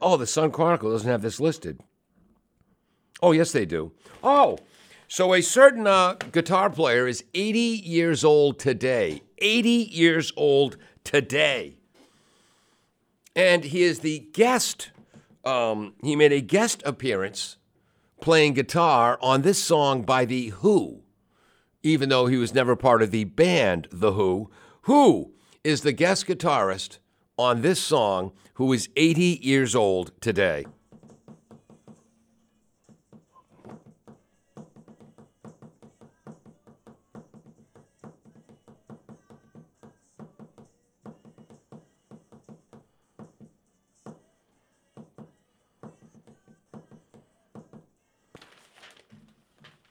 Oh, the Sun Chronicle doesn't have this listed. Oh, yes, they do. Oh, so a certain uh, guitar player is 80 years old today. 80 years old today and he is the guest. Um, he made a guest appearance playing guitar on this song by The Who, even though he was never part of the band The Who. Who is the guest guitarist on this song who is 80 years old today?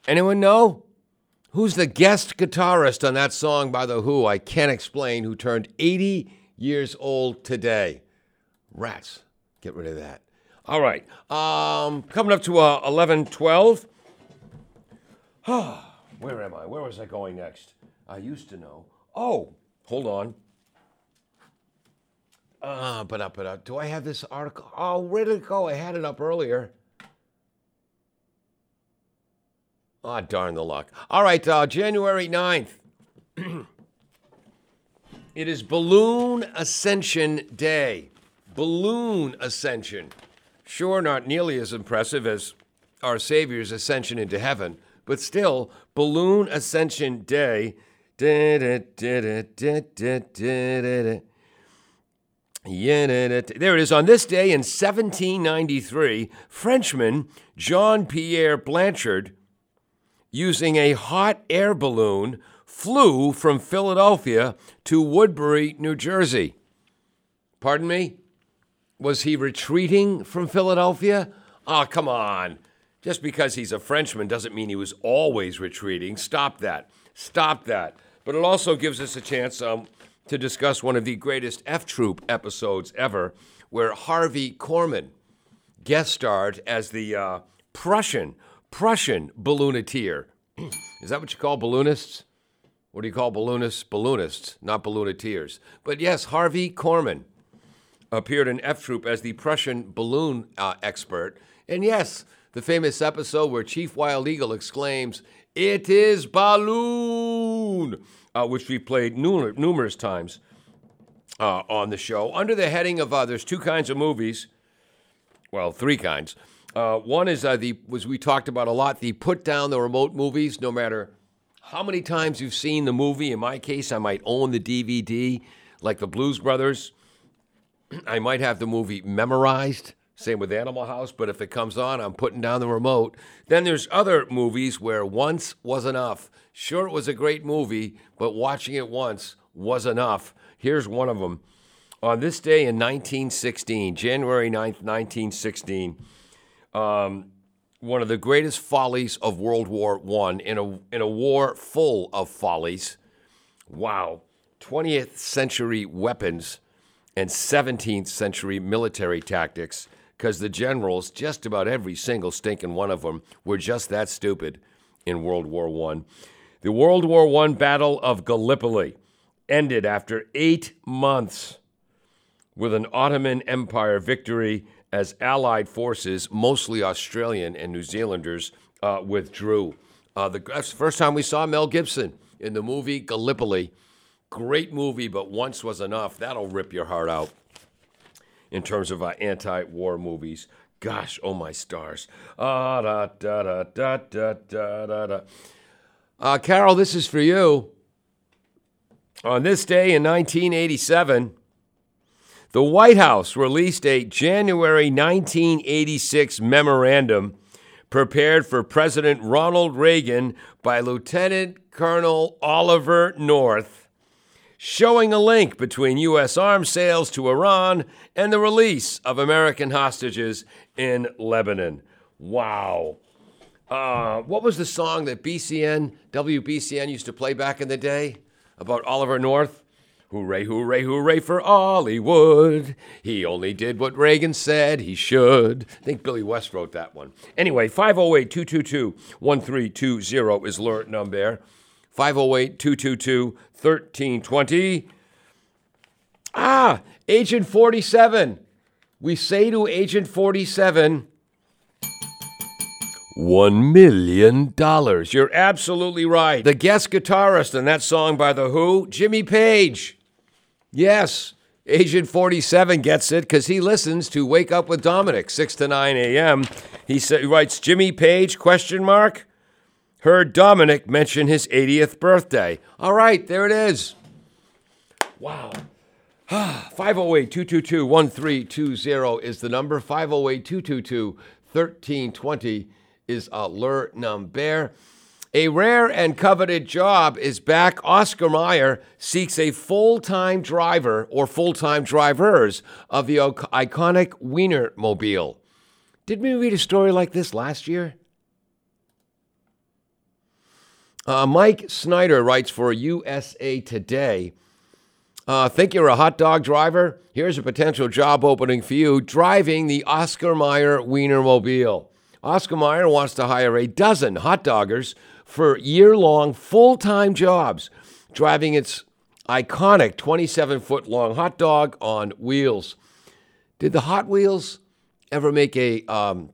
Anyone know? Who's the guest guitarist on that song by The Who? I can't explain, who turned 80 years old today. Rats. Get rid of that. All right. Um, coming up to uh, 11 12. Where am I? Where was I going next? I used to know. Oh, hold on. Uh, but up, but up. Do I have this article? Oh, where did it go? I had it up earlier. Ah, oh, darn the luck. All right, uh, January 9th. it is Balloon Ascension Day. Balloon Ascension. Sure, not nearly as impressive as our Savior's ascension into heaven, but still, Balloon Ascension Day. There it is. On this day in 1793, Frenchman Jean Pierre Blanchard using a hot air balloon flew from Philadelphia to Woodbury, New Jersey. Pardon me? Was he retreating from Philadelphia? Oh, come on. Just because he's a Frenchman doesn't mean he was always retreating. Stop that. Stop that. But it also gives us a chance um, to discuss one of the greatest F Troop episodes ever, where Harvey Korman guest starred as the uh, Prussian Prussian ballooneteer. Is that what you call balloonists? What do you call balloonists? Balloonists, not ballooneteers. But yes, Harvey Korman appeared in F Troop as the Prussian balloon uh, expert. And yes, the famous episode where Chief Wild Eagle exclaims, It is balloon, uh, which we played numer- numerous times uh, on the show. Under the heading of uh, there's two kinds of movies, well, three kinds. Uh, one is uh, the was we talked about a lot the put down the remote movies. No matter how many times you've seen the movie. In my case, I might own the DVD, like the Blues Brothers. I might have the movie memorized Same with Animal House, but if it comes on, I'm putting down the remote. Then there's other movies where once was enough. Sure, it was a great movie, but watching it once was enough. Here's one of them. On this day in 1916, January 9th, 1916, um, one of the greatest follies of World War I, in a, in a war full of follies. Wow. 20th century weapons and 17th century military tactics because the generals, just about every single stinking one of them, were just that stupid in World War I. The World War I Battle of Gallipoli ended after eight months with an Ottoman Empire victory as Allied forces, mostly Australian and New Zealanders, uh, withdrew. Uh, the, that's the first time we saw Mel Gibson in the movie Gallipoli. Great movie, but once was enough. That'll rip your heart out in terms of uh, anti war movies. Gosh, oh my stars. Ah, da, da, da, da, da, da, da. Uh, Carol, this is for you. On this day in 1987, the White House released a January 1986 memorandum prepared for President Ronald Reagan by Lieutenant Colonel Oliver North, showing a link between U.S. arms sales to Iran and the release of American hostages in Lebanon. Wow. Uh, what was the song that BCN, WBCN used to play back in the day about Oliver North? Hooray, hooray, hooray for Hollywood. He only did what Reagan said he should. I think Billy West wrote that one. Anyway, 508 222 1320 is alert number. 508 222 1320. Ah, Agent 47. We say to Agent 47, one million dollars. You're absolutely right. The guest guitarist in that song by The Who, Jimmy Page. Yes, Agent 47 gets it because he listens to Wake Up with Dominic, 6 to 9 a.m. He, sa- writes, Jimmy Page, question mark? Heard Dominic mention his 80th birthday. All right, there it is. Wow. 508 222 1320 is the number. 508 222 1320 is alert number. A rare and coveted job is back. Oscar Mayer seeks a full time driver or full time drivers of the iconic Wiener Mobile. Did we read a story like this last year? Uh, Mike Snider writes for USA Today. Uh, think you're a hot dog driver? Here's a potential job opening for you driving the Oscar Mayer Wienermobile. Oscar Mayer wants to hire a dozen hot doggers for year long full time jobs, driving its iconic 27 foot long hot dog on wheels. Did the Hot Wheels ever make a um,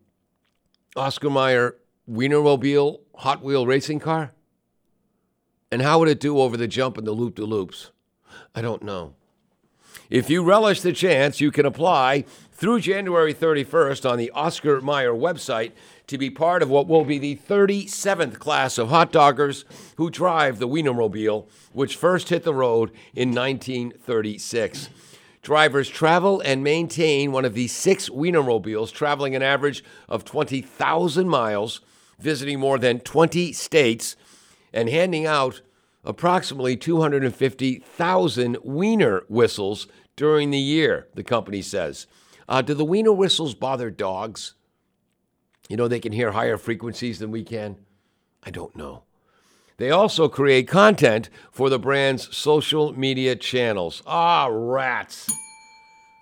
Oscar Mayer Wienermobile Hot Wheel racing car? And how would it do over the jump and the loop de loops? I don't know. If you relish the chance, you can apply through January 31st on the Oscar Mayer website to be part of what will be the 37th class of hot doggers who drive the Wienermobile, which first hit the road in 1936. Drivers travel and maintain one of the six Wienermobiles, traveling an average of 20,000 miles, visiting more than 20 states, and handing out approximately 250,000 Wiener whistles during the year, the company says. Uh, do the Wiener whistles bother dogs? You know, they can hear higher frequencies than we can. I don't know. They also create content for the brand's social media channels. Ah, rats.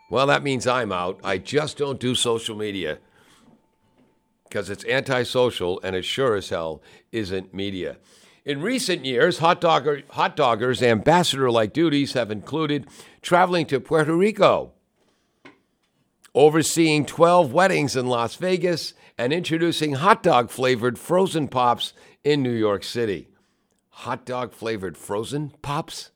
Well, that means I'm out. I just don't do social media because it's antisocial and it sure as hell isn't media. In recent years, hot, dogger, hot doggers' ambassador like duties have included traveling to Puerto Rico, overseeing 12 weddings in Las Vegas, and introducing hot dog flavored frozen pops in New York City. Hot dog flavored frozen pops?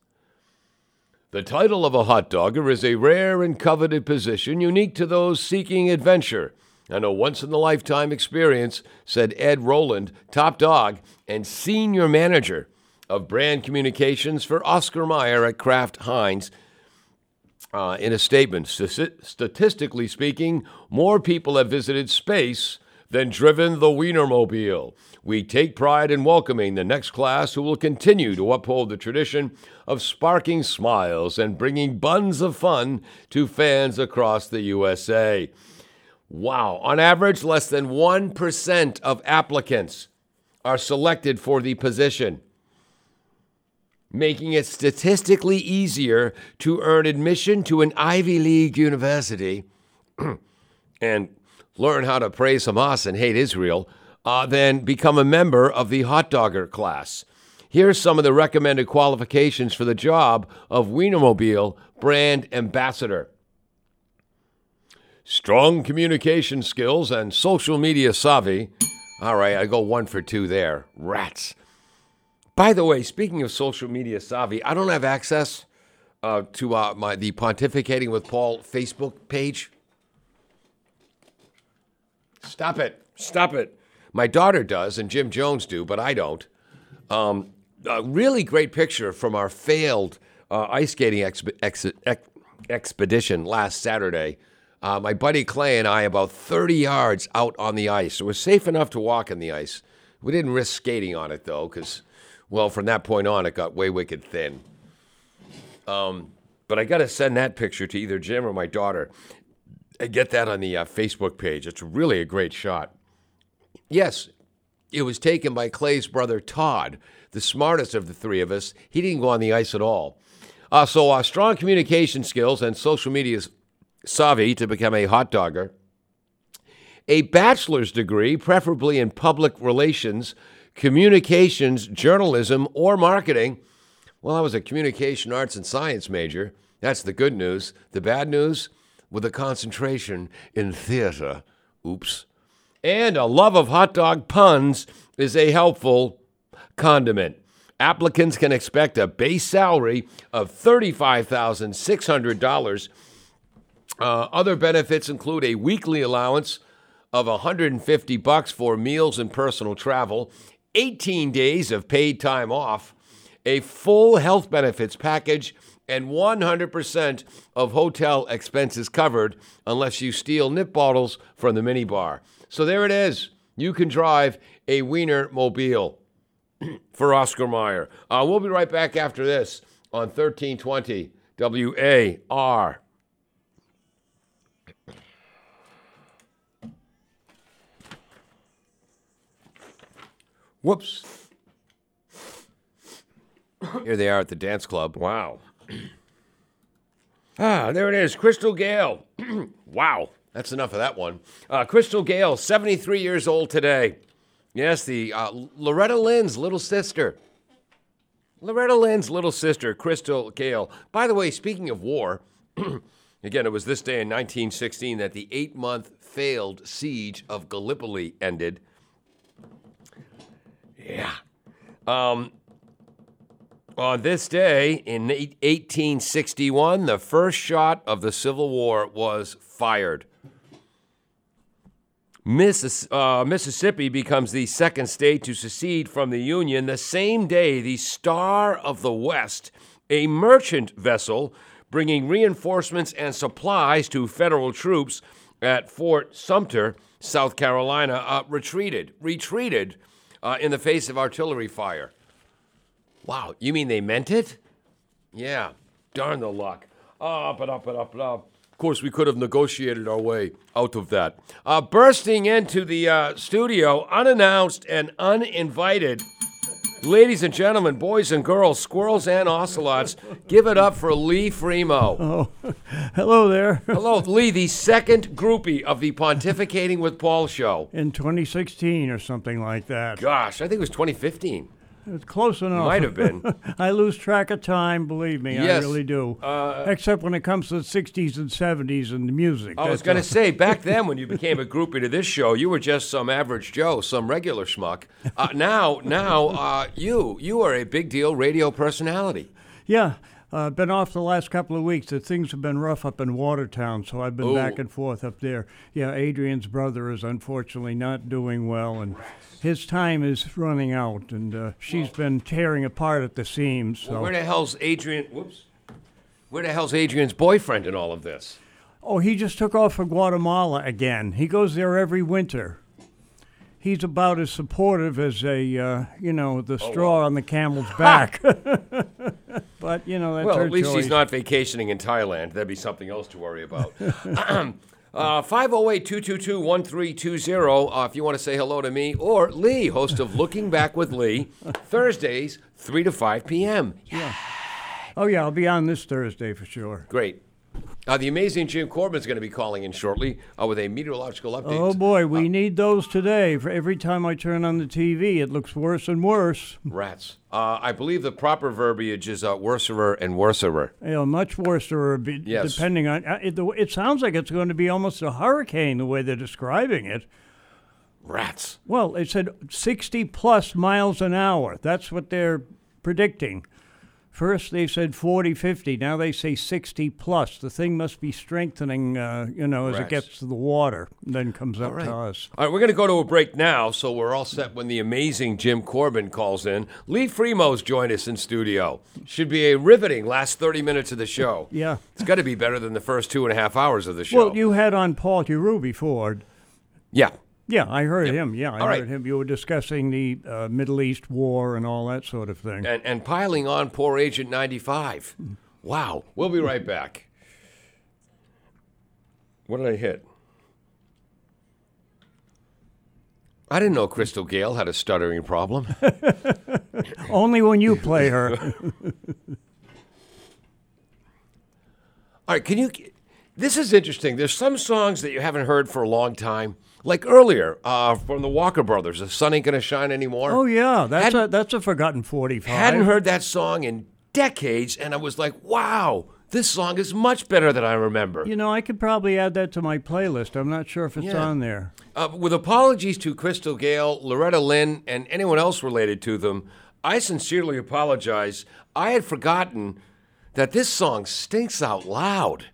The title of a hot dogger is a rare and coveted position unique to those seeking adventure and a once in a lifetime experience, said Ed Rowland, top dog and senior manager of brand communications for Oscar Mayer at Kraft Heinz. Uh, in a statement, statistically speaking, more people have visited space than driven the Wienermobile. We take pride in welcoming the next class who will continue to uphold the tradition of sparking smiles and bringing buns of fun to fans across the USA. Wow, on average, less than 1% of applicants are selected for the position, making it statistically easier to earn admission to an Ivy League university and learn how to praise Hamas and hate Israel uh, than become a member of the hot dogger class. Here's some of the recommended qualifications for the job of Wienermobile brand ambassador. Strong communication skills and social media savvy. All right, I go one for two there. Rats. By the way, speaking of social media savvy, I don't have access uh, to uh, my the Pontificating with Paul Facebook page. Stop it! Stop it! My daughter does, and Jim Jones do, but I don't. Um, a really great picture from our failed uh, ice skating exp- ex- ex- expedition last Saturday. Uh, my buddy Clay and I, about 30 yards out on the ice. It was safe enough to walk on the ice. We didn't risk skating on it, though, because, well, from that point on, it got way wicked thin. Um, but I got to send that picture to either Jim or my daughter. I get that on the uh, Facebook page. It's really a great shot. Yes, it was taken by Clay's brother Todd, the smartest of the three of us. He didn't go on the ice at all. Uh, so, uh, strong communication skills and social media savvy to become a hot dogger, a bachelor's degree, preferably in public relations, communications, journalism, or marketing. Well, I was a communication arts and science major. That's the good news. The bad news, with a concentration in theater. Oops. And a love of hot dog puns is a helpful condiment. Applicants can expect a base salary of $35,600 uh, other benefits include a weekly allowance of 150 bucks for meals and personal travel, 18 days of paid time off, a full health benefits package, and 100% of hotel expenses covered unless you steal nip bottles from the minibar. So there it is. You can drive a Wiener Mobile for Oscar Mayer. Uh, we'll be right back after this on 1320 WAR. Whoops. Here they are at the dance club. Wow. Ah, there it is. Crystal Gayle. wow. That's enough of that one. Uh, Crystal Gayle, 73 years old today. Yes, the uh, Loretta Lynn's little sister. Loretta Lynn's little sister, Crystal Gayle. By the way, speaking of war, again, it was this day in 1916 that the eight month failed siege of Gallipoli ended. Yeah. Um, on this day in 1861, the first shot of the Civil War was fired. Missis- uh, Mississippi becomes the second state to secede from the Union. The same day, the Star of the West, a merchant vessel bringing reinforcements and supplies to federal troops at Fort Sumter, South Carolina, uh, retreated. Retreated uh, in the face of artillery fire. Wow, you mean they meant it? Yeah, darn the luck. Up and up and up up. Of course, we could have negotiated our way out of that. Uh, bursting into the uh, studio, unannounced and uninvited. Ladies and gentlemen, boys and girls, squirrels and ocelots, give it up for Lee Fremo. Oh, hello there. Hello, Lee, the second groupie of the Pontificating with Paul show. In 2016 or something like that. Gosh, I think it was 2015. It's close enough. Might have been. I lose track of time, believe me. Yes. I really do. Uh, Except when it comes to the 60s and 70s and the music. I was going to say, back then when you became a groupie to this show, you were just some average Joe, some regular schmuck. Uh, now, now, uh, you, you are a big deal radio personality. Yeah. Uh, been off the last couple of weeks. The things have been rough up in Watertown, so I've been back and forth up there. Yeah, Adrian's brother is unfortunately not doing well, and his time is running out, and uh, she's been tearing apart at the seams. So Where the hell's Adrian? Whoops. Where the hell's Adrian's boyfriend in all of this? Oh, he just took off for Guatemala again. He goes there every winter. He's about as supportive as a, uh, you know, the Oh, straw on the camel's back. but you know, that's Well, at least choice. he's not vacationing in Thailand. That'd be something else to worry about. Uh, 508-222-1320 uh, if you want to say hello to me or Lee, host of Looking Back with Lee, Thursdays, 3 to 5 p.m. Yeah. Oh yeah, I'll be on this Thursday for sure. Great. Uh, the amazing Jim Corbin's going to be calling in shortly uh, with a meteorological update. Oh boy, we need those today. For every time I turn on the TV, it looks worse and worse. Rats. Uh, I believe the proper verbiage is uh, worserer and worserer. Know, much worse, or a bit, Yes. depending on uh, it. the- It sounds like it's going to be almost a hurricane the way they're describing it. Rats. Well, it said 60 plus miles an hour. That's what they're predicting. First they said 40, 50. Now they say 60 plus. The thing must be strengthening, uh, you know, as Right. it gets to the water, and then comes up to us. All right, we're going to go to a break now, so we're all set when the amazing Jim Corbin calls in. Lee Fremo's joined us in studio. Should be a riveting last 30 minutes of the show. Yeah. It's got to be better than the first two and a half hours of the show. Well, you had on Paul Heroux before. yeah. Yeah, I heard him. Yeah, I All right. heard him. You were discussing the uh, Middle East war and all that sort of thing. And, and piling on poor Agent 95. Wow. We'll be right back. What did I hit? I didn't know Crystal Gayle had a stuttering problem. Only when you play her. All right, can you? This is interesting. There's some songs that you haven't heard for a long time, like earlier uh, from the Walker Brothers. "The Sun Ain't Gonna Shine Anymore." oh yeah, that's Had- a that's a forgotten 45. hadn't heard that song in decades, and I was like, "Wow, this song is much better than I remember." You know, I could probably add that to my playlist. I'm not sure if it's Yeah. on there. Uh, with apologies to Crystal Gayle, Loretta Lynn, and anyone else related to them, I sincerely apologize. I had forgotten that this song stinks out loud.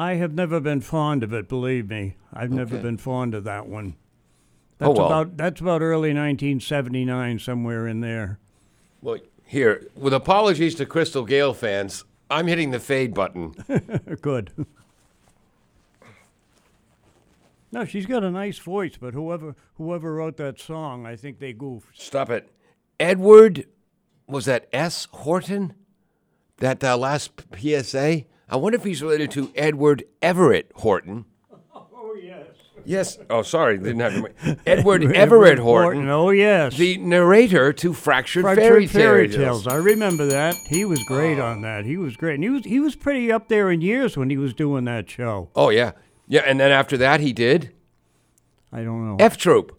I have never been fond of it. Believe me, I've never been fond of that one. Oh, That's well. about that's about early 1979, somewhere in there. Well, here, with apologies to Crystal Gayle fans, I'm hitting the fade button. Good. no, she's got a nice voice, but whoever whoever wrote that song, I think they goofed. Stop it. Edward, was that S. Horton? That uh, last PSA? I wonder if he's related to Edward Everett Horton. Oh yes. Yes. Oh, sorry, didn't have to. Edward Everett Horton, Oh yes. the narrator to Fractured, Fractured Fairy, Fairy Tales. Tales. I remember that. He was great on that. He was great. And he was he was pretty up there in years when he was doing that show. Oh yeah, yeah. And then after that, he did I don't know. F Troop.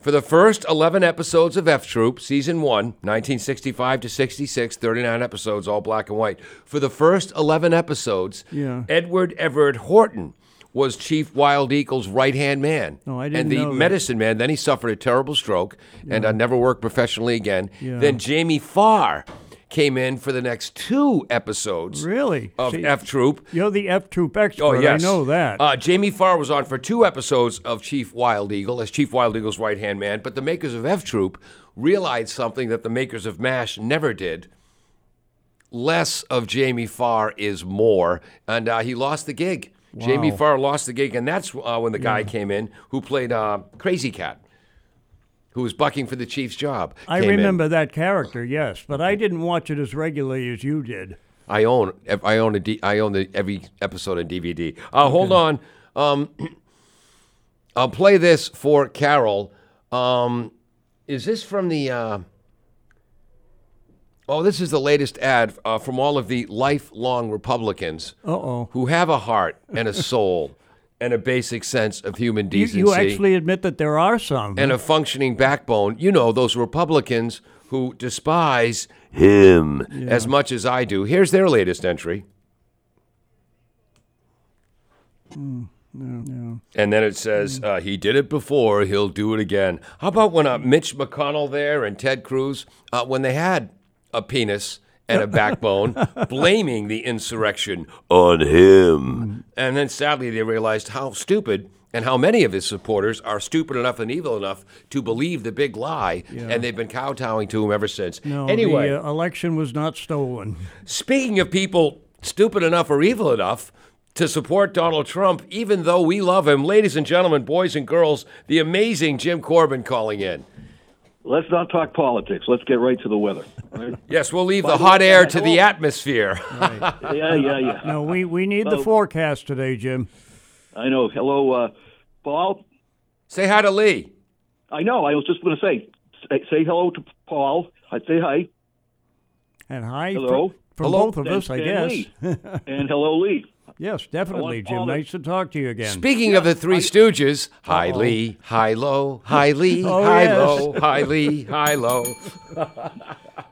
For the first 11 episodes of F Troop, season 1, 1965 to 66, 39 episodes, all black and white. For the first 11 episodes, Yeah. Edward Everett Horton was Chief Wild Eagle's right hand man. Oh, I And didn't the know medicine man. Then he suffered a terrible stroke and uh, never worked professionally again. Yeah. Then Jamie Farr came in for the next two episodes really? of See, F Troop. You're the F Troop expert. Oh yes, I know that. Uh, Jamie Farr was on for two episodes of Chief Wild Eagle as Chief Wild Eagle's right hand man, but the makers of F Troop realized something that the makers of MASH never did. Less of Jamie Farr is more, and uh, he lost the gig. Jamie Farr lost the gig, and that's uh, when the guy came in who played uh, Crazy Cat, who was bucking for the Chief's job. I came in. remember that character, yes, but I didn't watch it as regularly as you did. I own I own a D, I own the every episode on DVD. Uh, Hold on, um, I'll play this for Carol. Um, is this from the? Uh, oh, this is the latest ad uh, from all of the lifelong Republicans Uh oh. who have a heart and a soul and a basic sense of human decency you actually admit that there are some. and a functioning backbone. You know, those Republicans who despise him as much as I do. Here's their latest entry. And then it says, uh, he did it before, he'll do it again. How about when uh, Mitch McConnell there and Ted Cruz, uh, when they had a penis and a backbone, blaming the insurrection on him. And then sadly, they realized how stupid and how many of his supporters are stupid enough and evil enough to believe the big lie, and they've been kowtowing to him ever since. No, anyway, the uh, election was not stolen. speaking of people stupid enough or evil enough to support Donald Trump, even though we love him, ladies and gentlemen, boys and girls, the amazing Jim Corbin calling in. Let's not talk politics. Let's get right to the weather. all right? Yes, we'll leave By the the hot way, air to the hope- atmosphere. yeah, yeah, yeah. No, we, we need the Oh. forecast today, Jim. I know. Hello, uh, Paul. Say hi to Lee. I know. I was just going to say, say, say hello to Paul. I'd say hi. And hi Hello. fr- from Hello. both of And- us, I guess. And hello, Lee. Yes, definitely, Jim. Paul to- Nice to talk to you again. Speaking of the Three Stooges, hi Lee, high low, high Lee, Oh, hi yes. low, high Lee, hi low.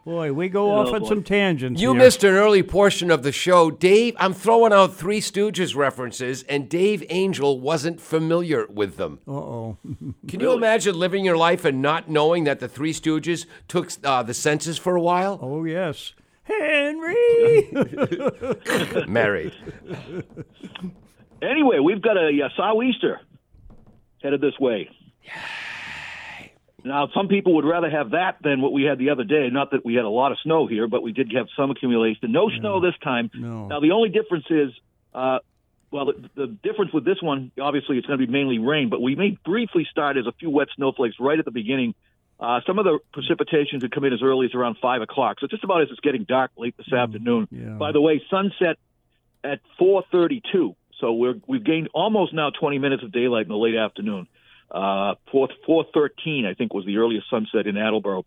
Boy, we go off on boy. some tangents You here. missed an early portion of the show. Dave, I'm throwing out Three Stooges references, and Dave Angel wasn't familiar with them. Uh-oh. Can you imagine living your life and not knowing that the Three Stooges took uh, the census for a while? Oh, yes. Henry! Married. Anyway, we've got a, uh sou'easter headed this way. Now, some people would rather have that than what we had the other day. Not that we had a lot of snow here, but we did have some accumulation. No snow this time. No. Now, the only difference is, uh, well, the, the difference with this one, obviously, it's going to be mainly rain, but we may briefly start as a few wet snowflakes right at the beginning. Uh, some of the precipitation could come in as early as around 5 o'clock. So just about as it's getting dark late this afternoon. yeah. By the way, sunset at 4:32. So we're we've gained almost now 20 minutes of daylight in the late afternoon. Uh, 4 4:13 I think was the earliest sunset in Attleboro.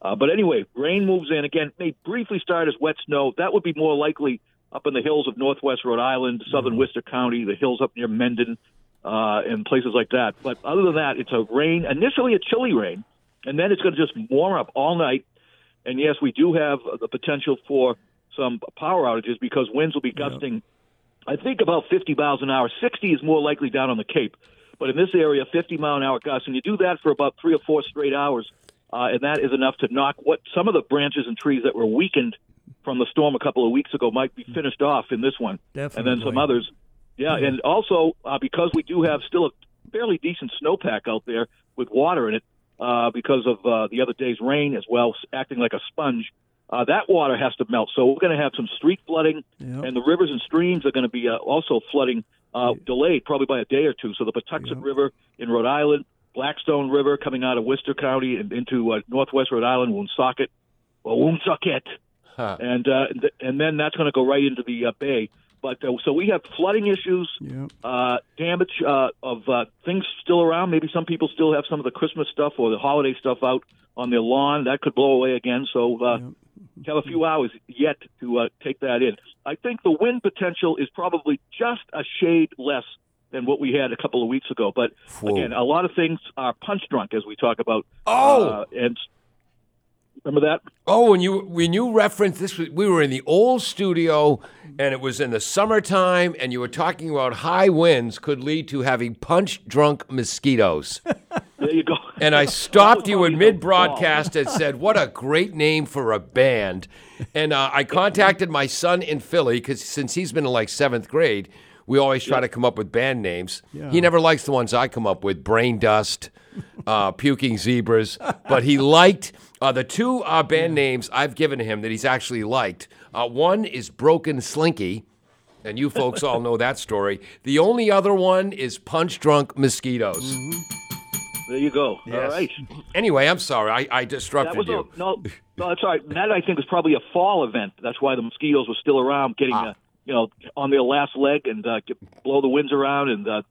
Uh, but anyway, rain moves in again. May briefly start as wet snow. That would be more likely up in the hills of northwest Rhode Island, southern Worcester County, the hills up near Mendon, uh, and places like that. But other than that, it's a rain. Initially, a chilly rain, and then it's going to just warm up all night. And yes, we do have the potential for some power outages because winds will be gusting. I think about 50 miles an hour. 60 is more likely down on the Cape, but in this area, 50 mile an hour gusts, and you do that for about three or four straight hours, uh, and that is enough to knock what some of the branches and trees that were weakened from the storm a couple of weeks ago might be finished off in this one, Definitely. and then some others. Yeah, and also uh, because we do have still a fairly decent snowpack out there with water in it, uh, because of uh, the other day's rain as well, acting like a sponge. Uh, that water has to melt, so we're going to have some street flooding, Yep. and the rivers and streams are going to be uh, also flooding, uh, delayed probably by a day or two. So the Pawtuxet Yep. River in Rhode Island, Blackstone River coming out of Worcester County and into uh, northwest Rhode Island, Woonsocket, or Woonsocket, Huh. and uh, th- and then that's going to go right into the uh, bay. But uh, so we have flooding issues, Yep. uh, damage uh, of uh, things still around. Maybe some people still have some of the Christmas stuff or the holiday stuff out on their lawn. That could blow away again. So uh, have a few hours yet to uh, take that in. I think the wind potential is probably just a shade less than what we had a couple of weeks ago. But Whoa. again, a lot of things are punch drunk as we talk about. Oh! uh, and remember that? Oh, when you when you referenced this, we were in the old studio, and it was in the summertime, and you were talking about high winds could lead to having punch drunk mosquitoes. There you go. And I stopped you in mid broadcast and said, What a great name for a band. And uh, I contacted my son in Philly because since he's been in like seventh grade, we always try to come up with band names. He never likes the ones I come up with Brain Dust, uh, Puking Zebras. But he liked uh, the two uh, band names I've given him that he's actually liked. Uh, one is Broken Slinky. And you folks all know that story. The only other one is Punch Drunk Mosquitoes. There you go. All right. Anyway, I'm sorry. I, I That disrupted was you. a, no, no, that's all right. That I think was probably a fall event. That's why the mosquitoes were still around, getting Ah. uh, you know on their last leg and uh, get, blow the winds around, and uh,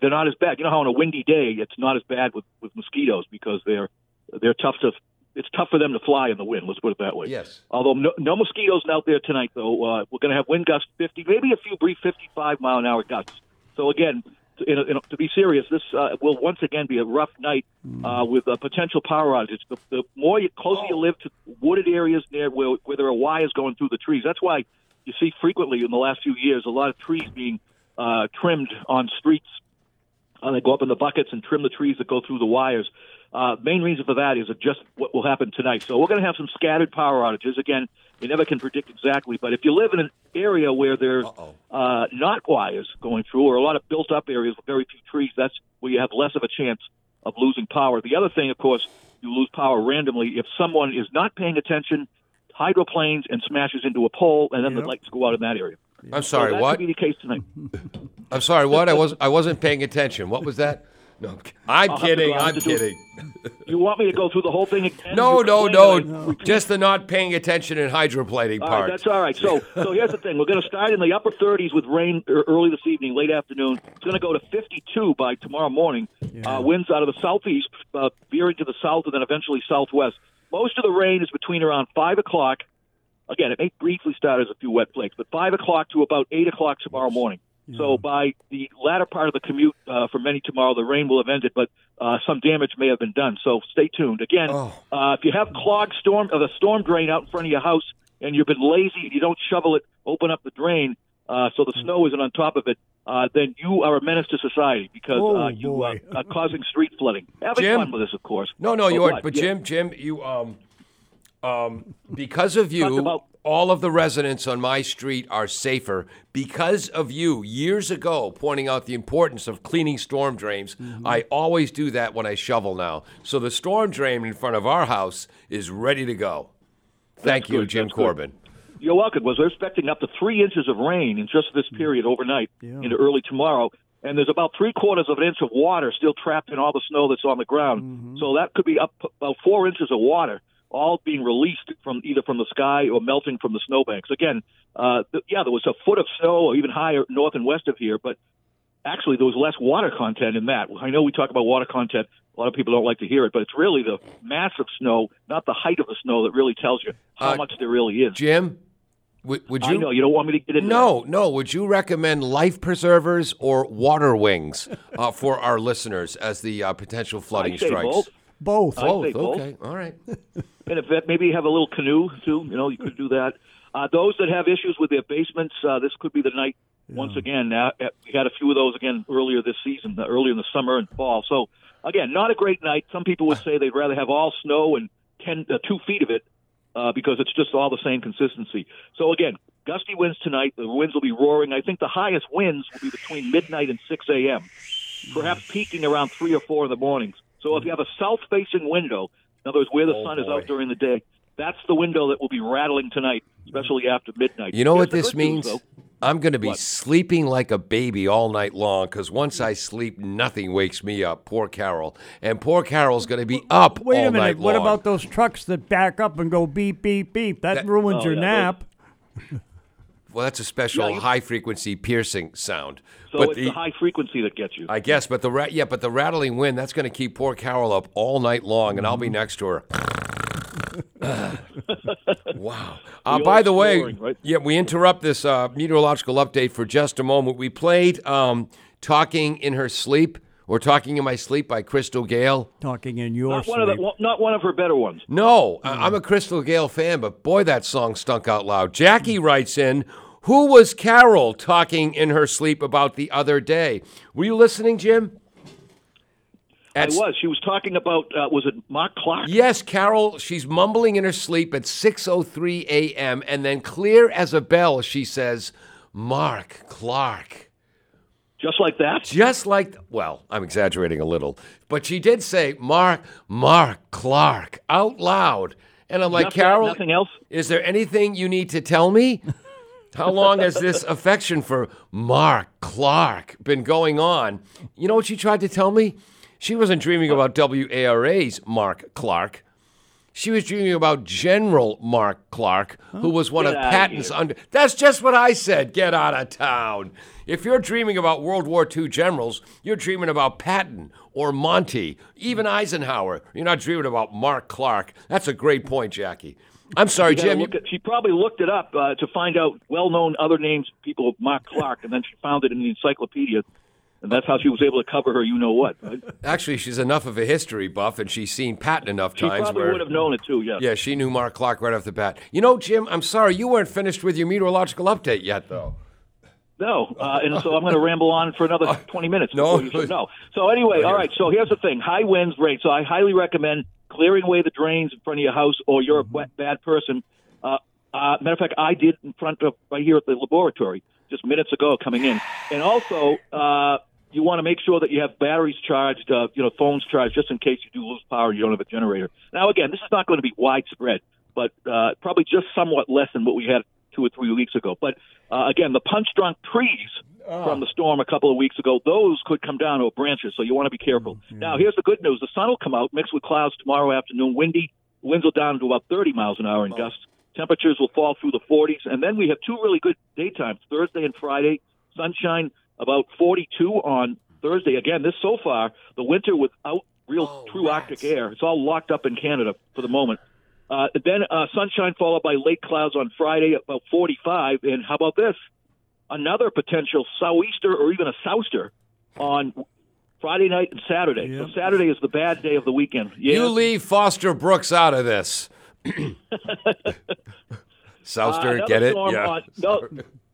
they're not as bad. You know how on a windy day it's not as bad with with mosquitoes because they're they're tough to. It's tough for them to fly in the wind. Let's put it that way. Yes. Although no, no mosquitoes out there tonight, though, uh, we're going to have wind gusts 50, maybe a few brief 55 mile an hour gusts. So again, to, in a, in a, to be serious, this uh, will once again be a rough night uh, with uh, potential power outages. The, the more you, closer you live to wooded areas near where, where there are wires going through the trees, that's why you see frequently in the last few years a lot of trees being uh, trimmed on streets. Uh, they go up in the buckets and trim the trees that go through the wires. Uh, main reason for that is just what will happen tonight. So we're going to have some scattered power outages. Again, you never can predict exactly, but if you live in an area where there's uh, not wires going through or a lot of built-up areas with very few trees, that's where you have less of a chance of losing power. The other thing, of course, you lose power randomly if someone is not paying attention, hydroplanes, and smashes into a pole, and then Yep. the lights go out in that area. I'm So sorry, that what? could be the case tonight. I'm sorry, what? I was I wasn't paying attention. What was that? No, I'm I'm I'll have to kidding. I'll I'm have to do- kidding. You want me to go through the whole thing again? No, You no, complain no. Just the not paying attention and hydroplaning All part. right, that's all right. So, so here's the thing: we're going to start in the upper 30s with rain er- early this evening, late afternoon. It's going to go to 52 by tomorrow morning. Uh, winds out of the southeast, uh, veering to the south, and then eventually southwest. Most of the rain is between around five o'clock. Again, it may briefly start as a few wet flakes, but five o'clock to about eight o'clock tomorrow morning. So by the latter part of the commute uh, for many tomorrow, the rain will have ended, but uh, some damage may have been done. So stay tuned. Again, Oh. uh, if you have clogged storm, uh, the storm drain out in front of your house, and you've been lazy and you don't shovel it, open up the drain uh, so the snow isn't on top of it, uh, then you are a menace to society because Oh, uh, you uh, are causing street flooding. Having Jim? fun with this, of course. No, no, But you are. But Yeah. Jim, Jim, you um, um, because of you, all of the residents on my street are safer because of you. Years ago, pointing out the importance of cleaning storm drains. Mm-hmm. I always do that when I shovel now. So the storm drain in front of our house is ready to go. Thank That's you, good, Jim that's good. You're welcome. Was we're expecting up to three inches of rain in just this period overnight into early tomorrow, and there's about three quarters of an inch of water still trapped in all the snow that's on the ground. So that could be up about four inches of water, all being released from either from the sky or melting from the snowbanks. Again, uh, th- yeah, there was a foot of snow or even higher north and west of here, but actually there was less water content in that. I know we talk about water content. A lot of people don't like to hear it, but it's really the mass of snow, not the height of the snow, that really tells you how Uh, much there really is. Jim, would, would I you? know you don't want me to get into No, no. Would you recommend life preservers or water wings uh, for our listeners as the uh, potential that. flooding I say strikes? both. Both. I Both. say both. Okay. All right. And if that, maybe you have a little canoe too, you know, you could do that. Uh, those that have issues with their basements, uh, this could be the night once again. Now, uh, we had a few of those again earlier this season, uh, earlier in the summer and fall. So again, not a great night. Some people would say they'd rather have all snow and ten, uh, two feet of it uh, because it's just all the same consistency. So again, gusty winds tonight. The winds will be roaring. I think the highest winds will be between midnight and 6 a.m., perhaps peaking around 3 or 4 in the mornings. So if you have a south-facing window, in other words, where the Oh, sun is out during the day, that's the window that will be rattling tonight, especially after midnight. You know Here's what this good news, means? though. I'm going to be What? sleeping like a baby all night long because once I sleep, nothing wakes me up. Poor Carol. And poor Carol's going to be up Wait all a minute. night What about those trucks that back up and go beep, beep, beep? That, That- ruins Oh, your yeah, nap. Well, that's a special Yeah, you- high frequency piercing sound. So but it's the, high frequency that gets you. I guess, but the ra- yeah, but the rattling wind that's going to keep poor Carol up all night long, and I'll Mm-hmm. be next to her. wow. Uh, by the way, snoring, right? yeah, we interrupt this uh, meteorological update for just a moment. We played um, "Talking in Her Sleep" or "Talking in My Sleep" by Crystal Gayle. Talking in your not sleep. one of the, not one of her better ones. No, I- I'm a Crystal Gayle fan, but boy, that song stunk out loud. Jackie writes in, "Who was Carol talking in her sleep about the other day?" Were you listening, Jim? I was. She was talking about. Uh, was it Mark Clark? Yes, Carol, she's mumbling in her sleep at 6:03 a.m. and then clear as a bell she says, "Mark Clark." Just like that. Just like well, I'm exaggerating a little, but she did say Mark Mark Clark out loud. And I'm like, "Carol, nothing else? is there anything you need to tell me?" How long has this affection for Mark Clark been going on? You know what she tried to tell me? She wasn't dreaming about WARA's Mark Clark. She was dreaming about General Mark Clark, who was one Get of Patton's here. under. That's just what I said. Get out of town. If you're dreaming about World War II generals, you're dreaming about Patton or Monty, even Eisenhower. You're not dreaming about Mark Clark. That's a great point, Jackie. I'm sorry, Jim. you- at- she probably looked it up uh, to find out well-known other names, people of Mark Clark, and then she found it in the encyclopedia, and that's how she was able to cover her. You know what? right? Actually, she's enough of a history buff, and she's seen Patton enough She times probably where. would have known it too. Yeah. Yeah, she knew Mark Clark right off the bat. You know, Jim, I'm sorry, you weren't finished with your meteorological update yet, though. No, uh, and so I'm going to ramble on for another 20 minutes. no. before you should know. So anyway, all right. So here's the thing: high winds, rain. So I highly recommend clearing away the drains in front of your house, or you're a wet, bad person. Uh, uh, matter of fact, I did in front of right here at the laboratory just minutes ago coming in, and also. Uh, you want to make sure that you have batteries charged, uh, you know, phones charged, just in case you do lose power you don't have a generator. Now, again, this is not going to be widespread, but uh, probably just somewhat less than what we had two or three weeks ago. But uh, again, the punch drunk trees from the storm a couple of weeks ago, those could come down or branches, so you want to be careful. Now, here's the good news: the sun will come out, mixed with clouds tomorrow afternoon. Windy, winds will down to about 30 miles an hour in gusts. Temperatures will fall through the 40s, and then we have two really good daytimes: Thursday and Friday. Sunshine about 42 on Thursday. Again, this so far the winter without real true Arctic air. It's all locked up in Canada for the moment. Uh, then uh, sunshine followed by late clouds on Friday, about 45. And how about this? Another potential sou'easter or even a souster on Friday night and Saturday. Yep. So Saturday is the bad day of the weekend. Yeah. You leave Foster Brooks out of this. Uh, Souster, another get it? Yeah. on- no,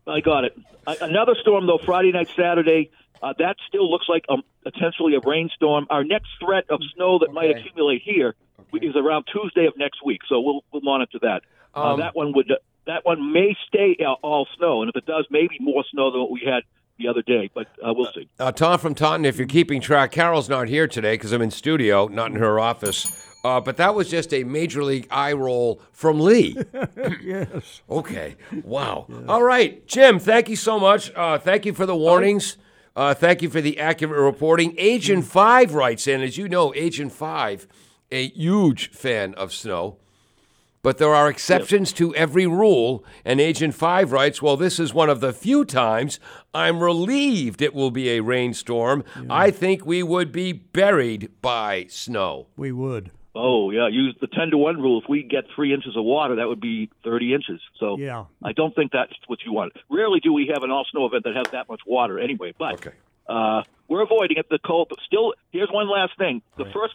I got it. A- Another storm though. Friday night, Saturday. Uh, that still looks like um, potentially a rainstorm. Our next threat of snow that might accumulate here is around Tuesday of next week. So we'll we'll monitor that. uh, Um, that one would that one may stay uh, all snow, and if it does, maybe more snow than what we had the other day. But uh, we'll see. Uh, Tom from Taunton, if you're keeping track, Carol's not here today because I'm in studio, not in her office. Uh, but that was just a major league eye roll from Lee. yes. Okay. Wow. All right. Jim, thank you so much. Uh, thank you for the warnings. Uh, thank you for the accurate reporting. Agent 5 writes in, as you know, Agent 5, a huge fan of snow. But there are exceptions to every rule. And Agent 5 writes, Well, this is one of the few times I'm relieved it will be a rainstorm. I think we would be buried by snow. We would. Oh yeah, use the ten to one rule. If we get three inches of water, that would be thirty inches. So Yeah. I don't think that's what you want. Rarely do we have an all snow event that has that much water anyway. But Okay. uh, we're avoiding it. The cold. But still, here's one last thing: the first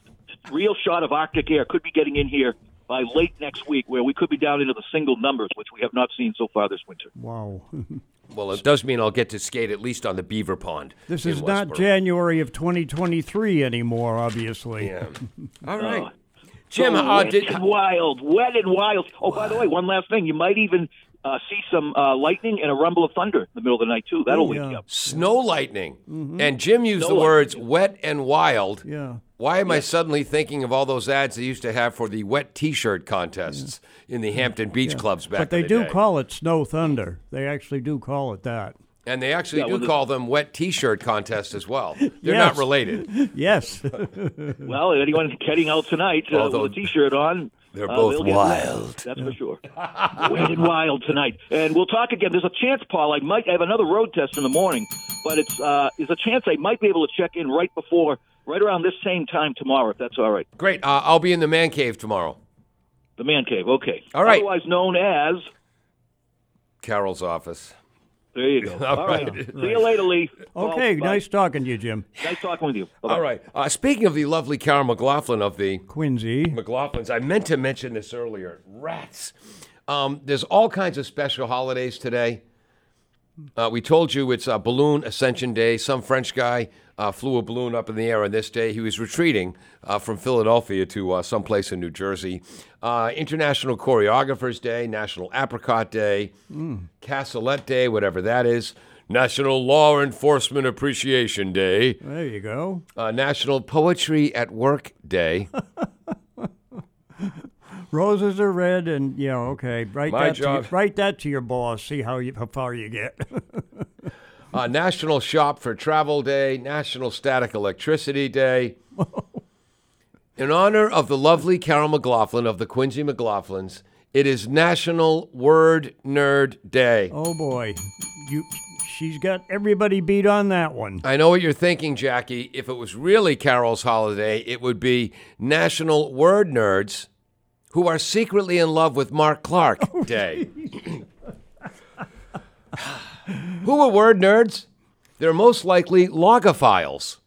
real shot of Arctic air could be getting in here by late next week, where we could be down into the single numbers, which we have not seen so far this winter. Wow. Well, it does mean I'll get to skate at least on the Beaver Pond. This is not Westboro. January of 2023 anymore, obviously. Yeah. All right. Uh, Jim, so uh, wet did, and wild, wet and wild. Oh, by the way, one last thing: you might even uh, see some uh, lightning and a rumble of thunder in the middle of the night too. That'll Oh, wake you up. snow lightning. And Jim used Snow the words wet and wild. Yeah. Why am I suddenly thinking of all those ads they used to have for the wet T-shirt contests in the Hampton Beach clubs back But they in the do day? call it snow thunder. They actually do call it that. and they actually Yeah, do well, call them wet T-shirt contests as well. They're Yes. not related. Yes. Well, anyone heading out tonight uh, Although with a T-shirt on, they're uh, both wild. wet. That's for sure. Wet and wild tonight, and we'll talk again. There's a chance, Paul. I might have another road test in the morning, but it's uh, there's a chance I might be able to check in right before, right around this same time tomorrow, if that's all right. Great. Uh, I'll be in the man cave tomorrow. The man cave, okay. All right. Otherwise known as. Carol's office. There you go. All all right. right. See you later, Lee. okay, Well, nice talking to you, Jim. Nice talking with you. Bye-bye. All right. Uh, speaking of the lovely Carol McLaughlin of the Quincy. McLaughlin's. I meant to mention this earlier. Rats. Um, there's all kinds of special holidays today. Uh, we told you it's uh, Balloon Ascension Day. Some French guy uh, flew a balloon up in the air on this day. He was retreating uh, from Philadelphia to uh, someplace in New Jersey. Uh, International Choreographers Day, National Apricot Day, Cassoulet Day, whatever that is. National Law Enforcement Appreciation Day, There you go. uh, National Poetry at Work Day. Roses are red, and yeah, okay. Write My that. To job- your, write that to your boss. See how you how far you get. Uh, National Shop for Travel Day, National Static Electricity Day. In honor of the lovely Carol McLaughlin of the Quincy McLaughlins, it is National Word Nerd Day. oh boy, you. She's got everybody beat on that one. I know what you're thinking, Jackie. If it was really Carol's holiday, it would be National Word Nerds who are secretly in love with Mark Clark Day. who are word nerds? They're most likely logophiles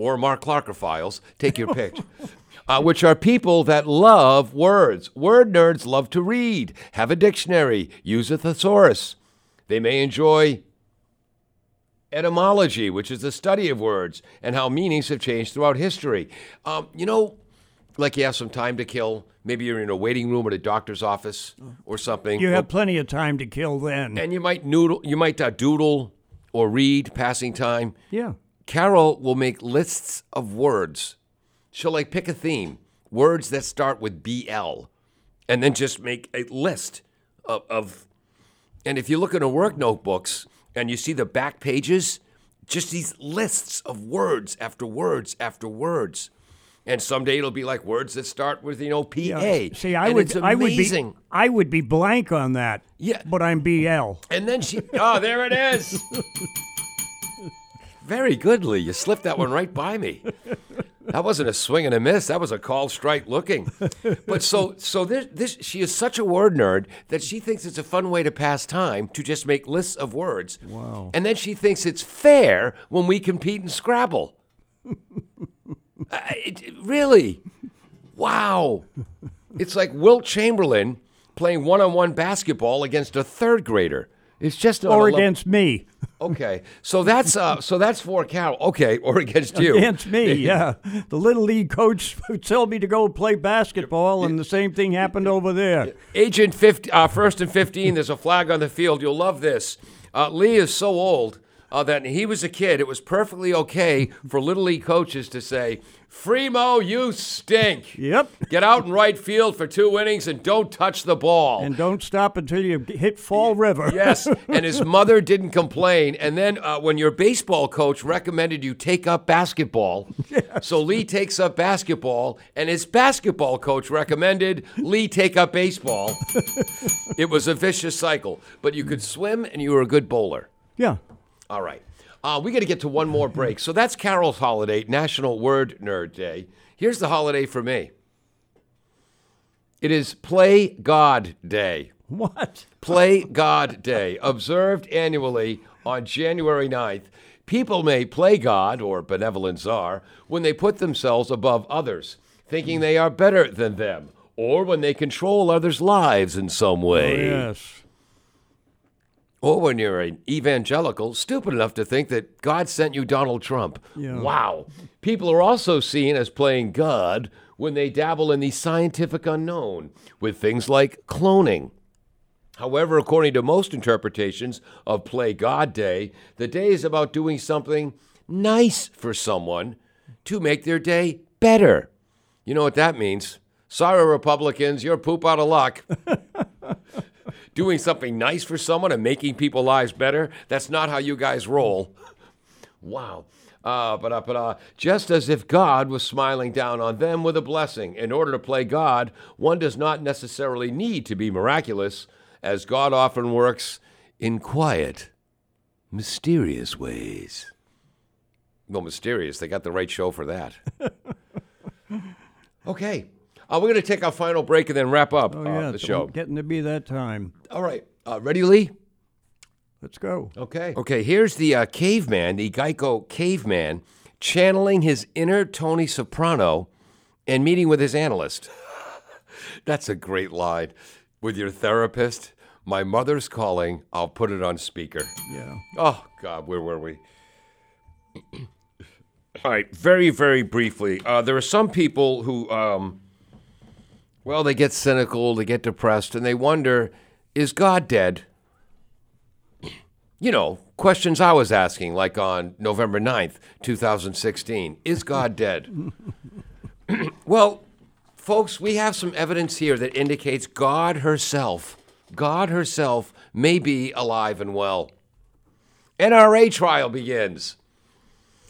or Mark Clarkophiles, take your pick, uh, which are people that love words. Word nerds love to read, have a dictionary, use a thesaurus. They may enjoy etymology, which is the study of words and how meanings have changed throughout history. Um, you know, like you have some time to kill. Maybe you're in a waiting room at a doctor's office or something. You have plenty of time to kill then. and you might noodle, you might uh, doodle or read, passing time. yeah. Carol will make lists of words. She'll like pick a theme, words that start with BL, and then just make a list of, of and if you look in her work notebooks and you see the back pages, just these lists of words after words after words. And someday it'll be like words that start with, you know, PA. Yeah. See, I and would, I would be. I would be blank on that. Yeah. But I'm BL. And then she, oh, there it is. Very good, Lee. You slipped that one right by me. That wasn't a swing and a miss. That was a call strike looking. But so, so this, this, she is such a word nerd that she thinks it's a fun way to pass time to just make lists of words. Wow. And then she thinks it's fair when we compete in Scrabble. Uh, it- really? Wow. It's like Wilt Chamberlain playing one-on-one basketball against a third grader. It's just on Or level- against me. Okay, so that's uh, so that's for Carol. Okay, or against you. Against me, yeah. The little league coach tell me to go play basketball, and the same thing happened over there. Agent 50, uh, first and fifteen. There's a flag on the field. You'll love this. Uh, Lee is so old uh, that when he was a kid. It was perfectly okay for little league coaches to say, "Fremo, you stink. Yep. Get out in right field for two innings and don't touch the ball." And don't stop until you hit Fall River. Yes, and his mother didn't complain. And then uh, when your baseball coach recommended you take up basketball, so Lee takes up basketball, and his basketball coach recommended Lee take up baseball. it was a vicious cycle, but you could swim and you were a good bowler. yeah. All right. Uh, we got to get to one more break. So that's Carol's holiday, National Word Nerd Day. Here's the holiday for me it is Play God Day. What? Play God Day, observed annually on January 9th. People may play God, or benevolent czar, when they put themselves above others, thinking they are better than them, or when they control others' lives in some way. Yes. Or when you're an evangelical, stupid enough to think that God sent you Donald Trump. Yeah. Wow. People are also seen as playing God when they dabble in the scientific unknown with things like cloning. However, according to most interpretations of Play God Day, the day is about doing something nice for someone to make their day better. You know what that means? Sorry, Republicans, you're poop out of luck. doing something nice for someone and making people's lives better, that's not how you guys roll. Wow. Uh, but, uh, but uh, just as if God was smiling down on them with a blessing. In order to play God, one does not necessarily need to be miraculous, as God often works in quiet, mysterious ways. Well, mysterious, they got the right show for that. okay. Uh, we're going to take our final break and then wrap up Oh, uh, the it's show. Getting to be that time. All right. Uh, ready, Lee? Let's go. Okay. Okay, here's the uh, caveman, the Geico caveman, channeling his inner Tony Soprano and meeting with his analyst. That's a great line. With your therapist, my mother's calling, I'll put it on speaker. Yeah. Oh, God, where were we? All right, very, very briefly. Uh, there are some people who, um, well, they get cynical, they get depressed, and they wonder is God dead? You know, questions I was asking, like on November 9th, 2016. Is God dead? well, folks, we have some evidence here that indicates God herself, God herself may be alive and well. NRA trial begins.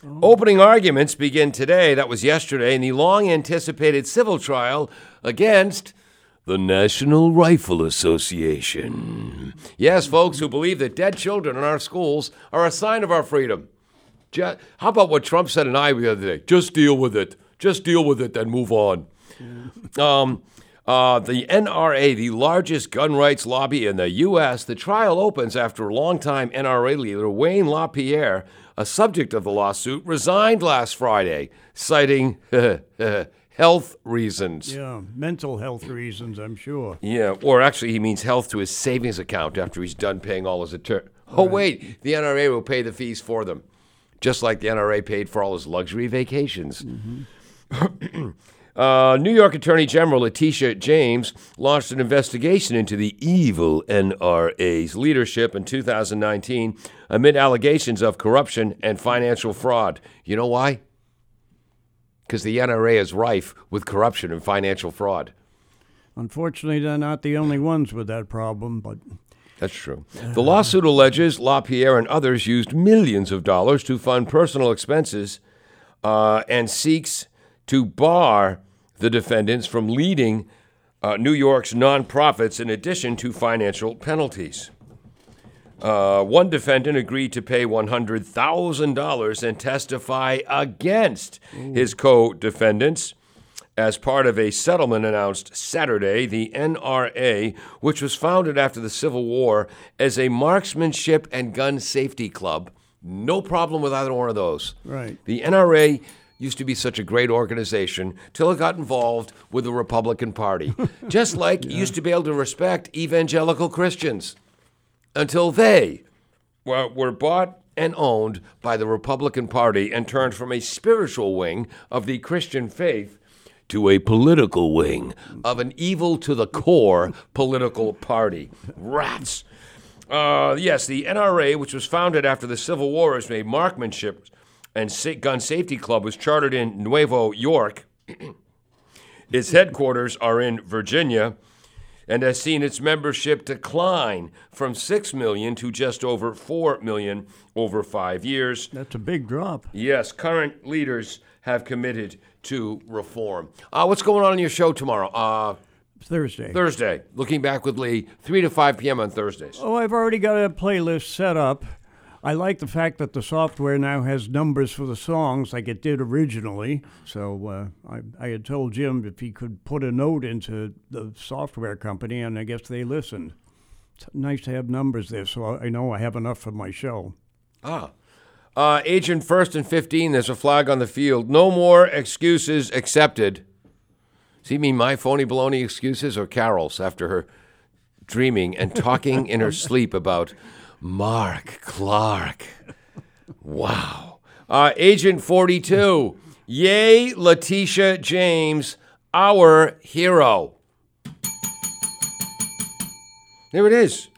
Oh. Opening arguments begin today, that was yesterday, in the long anticipated civil trial against the National Rifle Association. Yes, folks who believe that dead children in our schools are a sign of our freedom. Ju- How about what Trump said in Iowa the other day? Just deal with it. Just deal with it and move on. Um, uh, the NRA, the largest gun rights lobby in the U.S., the trial opens after a longtime NRA leader, Wayne LaPierre, a subject of the lawsuit, resigned last Friday, citing health reasons. Yeah. Mental health reasons, I'm sure. Yeah, or actually, he means health to his savings account after he's done paying all his attorney. Oh, wait, the NRA will pay the fees for them, just like the NRA paid for all his luxury vacations. Uh, New York Attorney General Letitia James launched an investigation into the evil NRA's leadership in 2019 amid allegations of corruption and financial fraud. You know why? Because the NRA is rife with corruption and financial fraud. Unfortunately, they're not the only ones with that problem, but That's true. The lawsuit alleges LaPierre and others used millions of dollars to fund personal expenses uh, and seeks to bar the defendants from leading uh, New York's nonprofits in addition to financial penalties. Uh, one defendant agreed to pay $100,000 and testify against his co defendants. As part of a settlement announced Saturday, the NRA, which was founded after the Civil War as a marksmanship and gun safety club, no problem with either one of those. Right. The NRA used to be such a great organization till it got involved with the Republican Party. Just like you used to be able to respect evangelical Christians until they were, were bought and owned by the Republican Party and turned from a spiritual wing of the Christian faith to a political wing of an evil to the core political party. Rats. Uh, yes, the NRA, which was founded after the Civil War as a marksmanship and gun safety club, was chartered in Nuevo York. its headquarters are in Virginia and has seen its membership decline from 6 million to just over 4 million over five years. that's a big drop. Yes, current leaders have committed to reform. Uh, what's going on in your show tomorrow? Uh, Thursday. Thursday. Looking back with Lee, 3 to 5 p.m. on Thursdays. Oh, I've already got a playlist set up. I like the fact that the software now has numbers for the songs like it did originally. So uh, I, I had told Jim if he could put a note into the software company, and I guess they listened. It's nice to have numbers there, so I know I have enough for my show. Ah. Uh, Agent First and 15, there's a flag on the field. No more excuses accepted. See me, my phony baloney excuses or Carol's after her dreaming and talking in her sleep about Mark Clark. Wow. Uh, Agent 42, yay, Letitia James, our hero. There it is.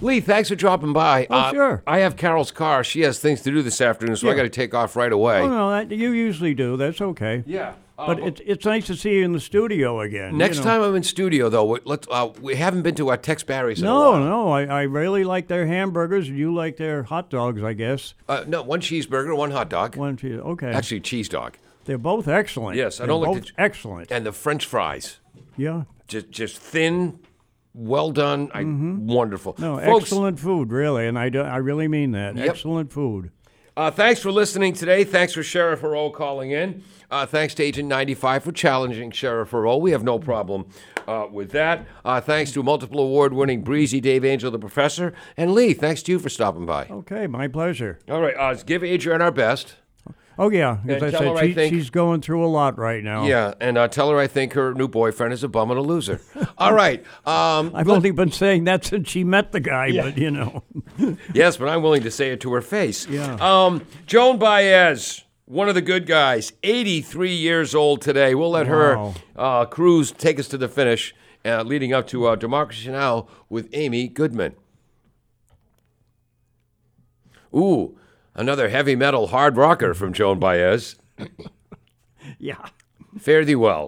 Lee, thanks for dropping by. Oh, Uh, sure. I have Carol's car. She has things to do this afternoon, so I got to take off right away. Oh no, that, you usually do. That's okay. Yeah. Uh, But it's it's nice to see you in the studio again. you next know. time I'm in studio, though, we- let's. Uh, we haven't been to uh, Tex Barry's in a No, while. no, I, I really like their hamburgers. You like their hot dogs, I guess. Uh, no, one cheeseburger, one hot dog. One, two, okay. Actually, cheese dog. They're both excellent. Yes, I They're don't like the- excellent. And the French fries, Yeah. just just thin, well done. I wonderful. Mm-hmm. No, Folks, excellent food, really, and I, do, I really mean that. Yep. Excellent food. Uh, thanks for listening today. Thanks for Sheriff Heroux calling in. Uh, thanks to Agent 95 for challenging Sheriff Heroux. We have no problem uh, with that. Uh, thanks to multiple award winning Breezy Dave Angel, the professor. And Lee, thanks to you for stopping by. Okay, my pleasure. All right, uh, give Adrian our best. Oh yeah, as I said, her I think- she's going through a lot right now. Yeah, and uh, tell her I think her new boyfriend is a bum and a loser. All right. Um, I've only been saying that since she met the guy, but you know. yes, but I'm willing to say it to her face. Yeah. Um, Joan Baez, one of the good guys, 83 years old today. We'll let Wow. her uh, cruise take us to the finish, uh, leading up to uh, Democracy Now! with Amy Goodman. Ooh, another heavy metal hard rocker from Joan Baez. Yeah. Fare thee well.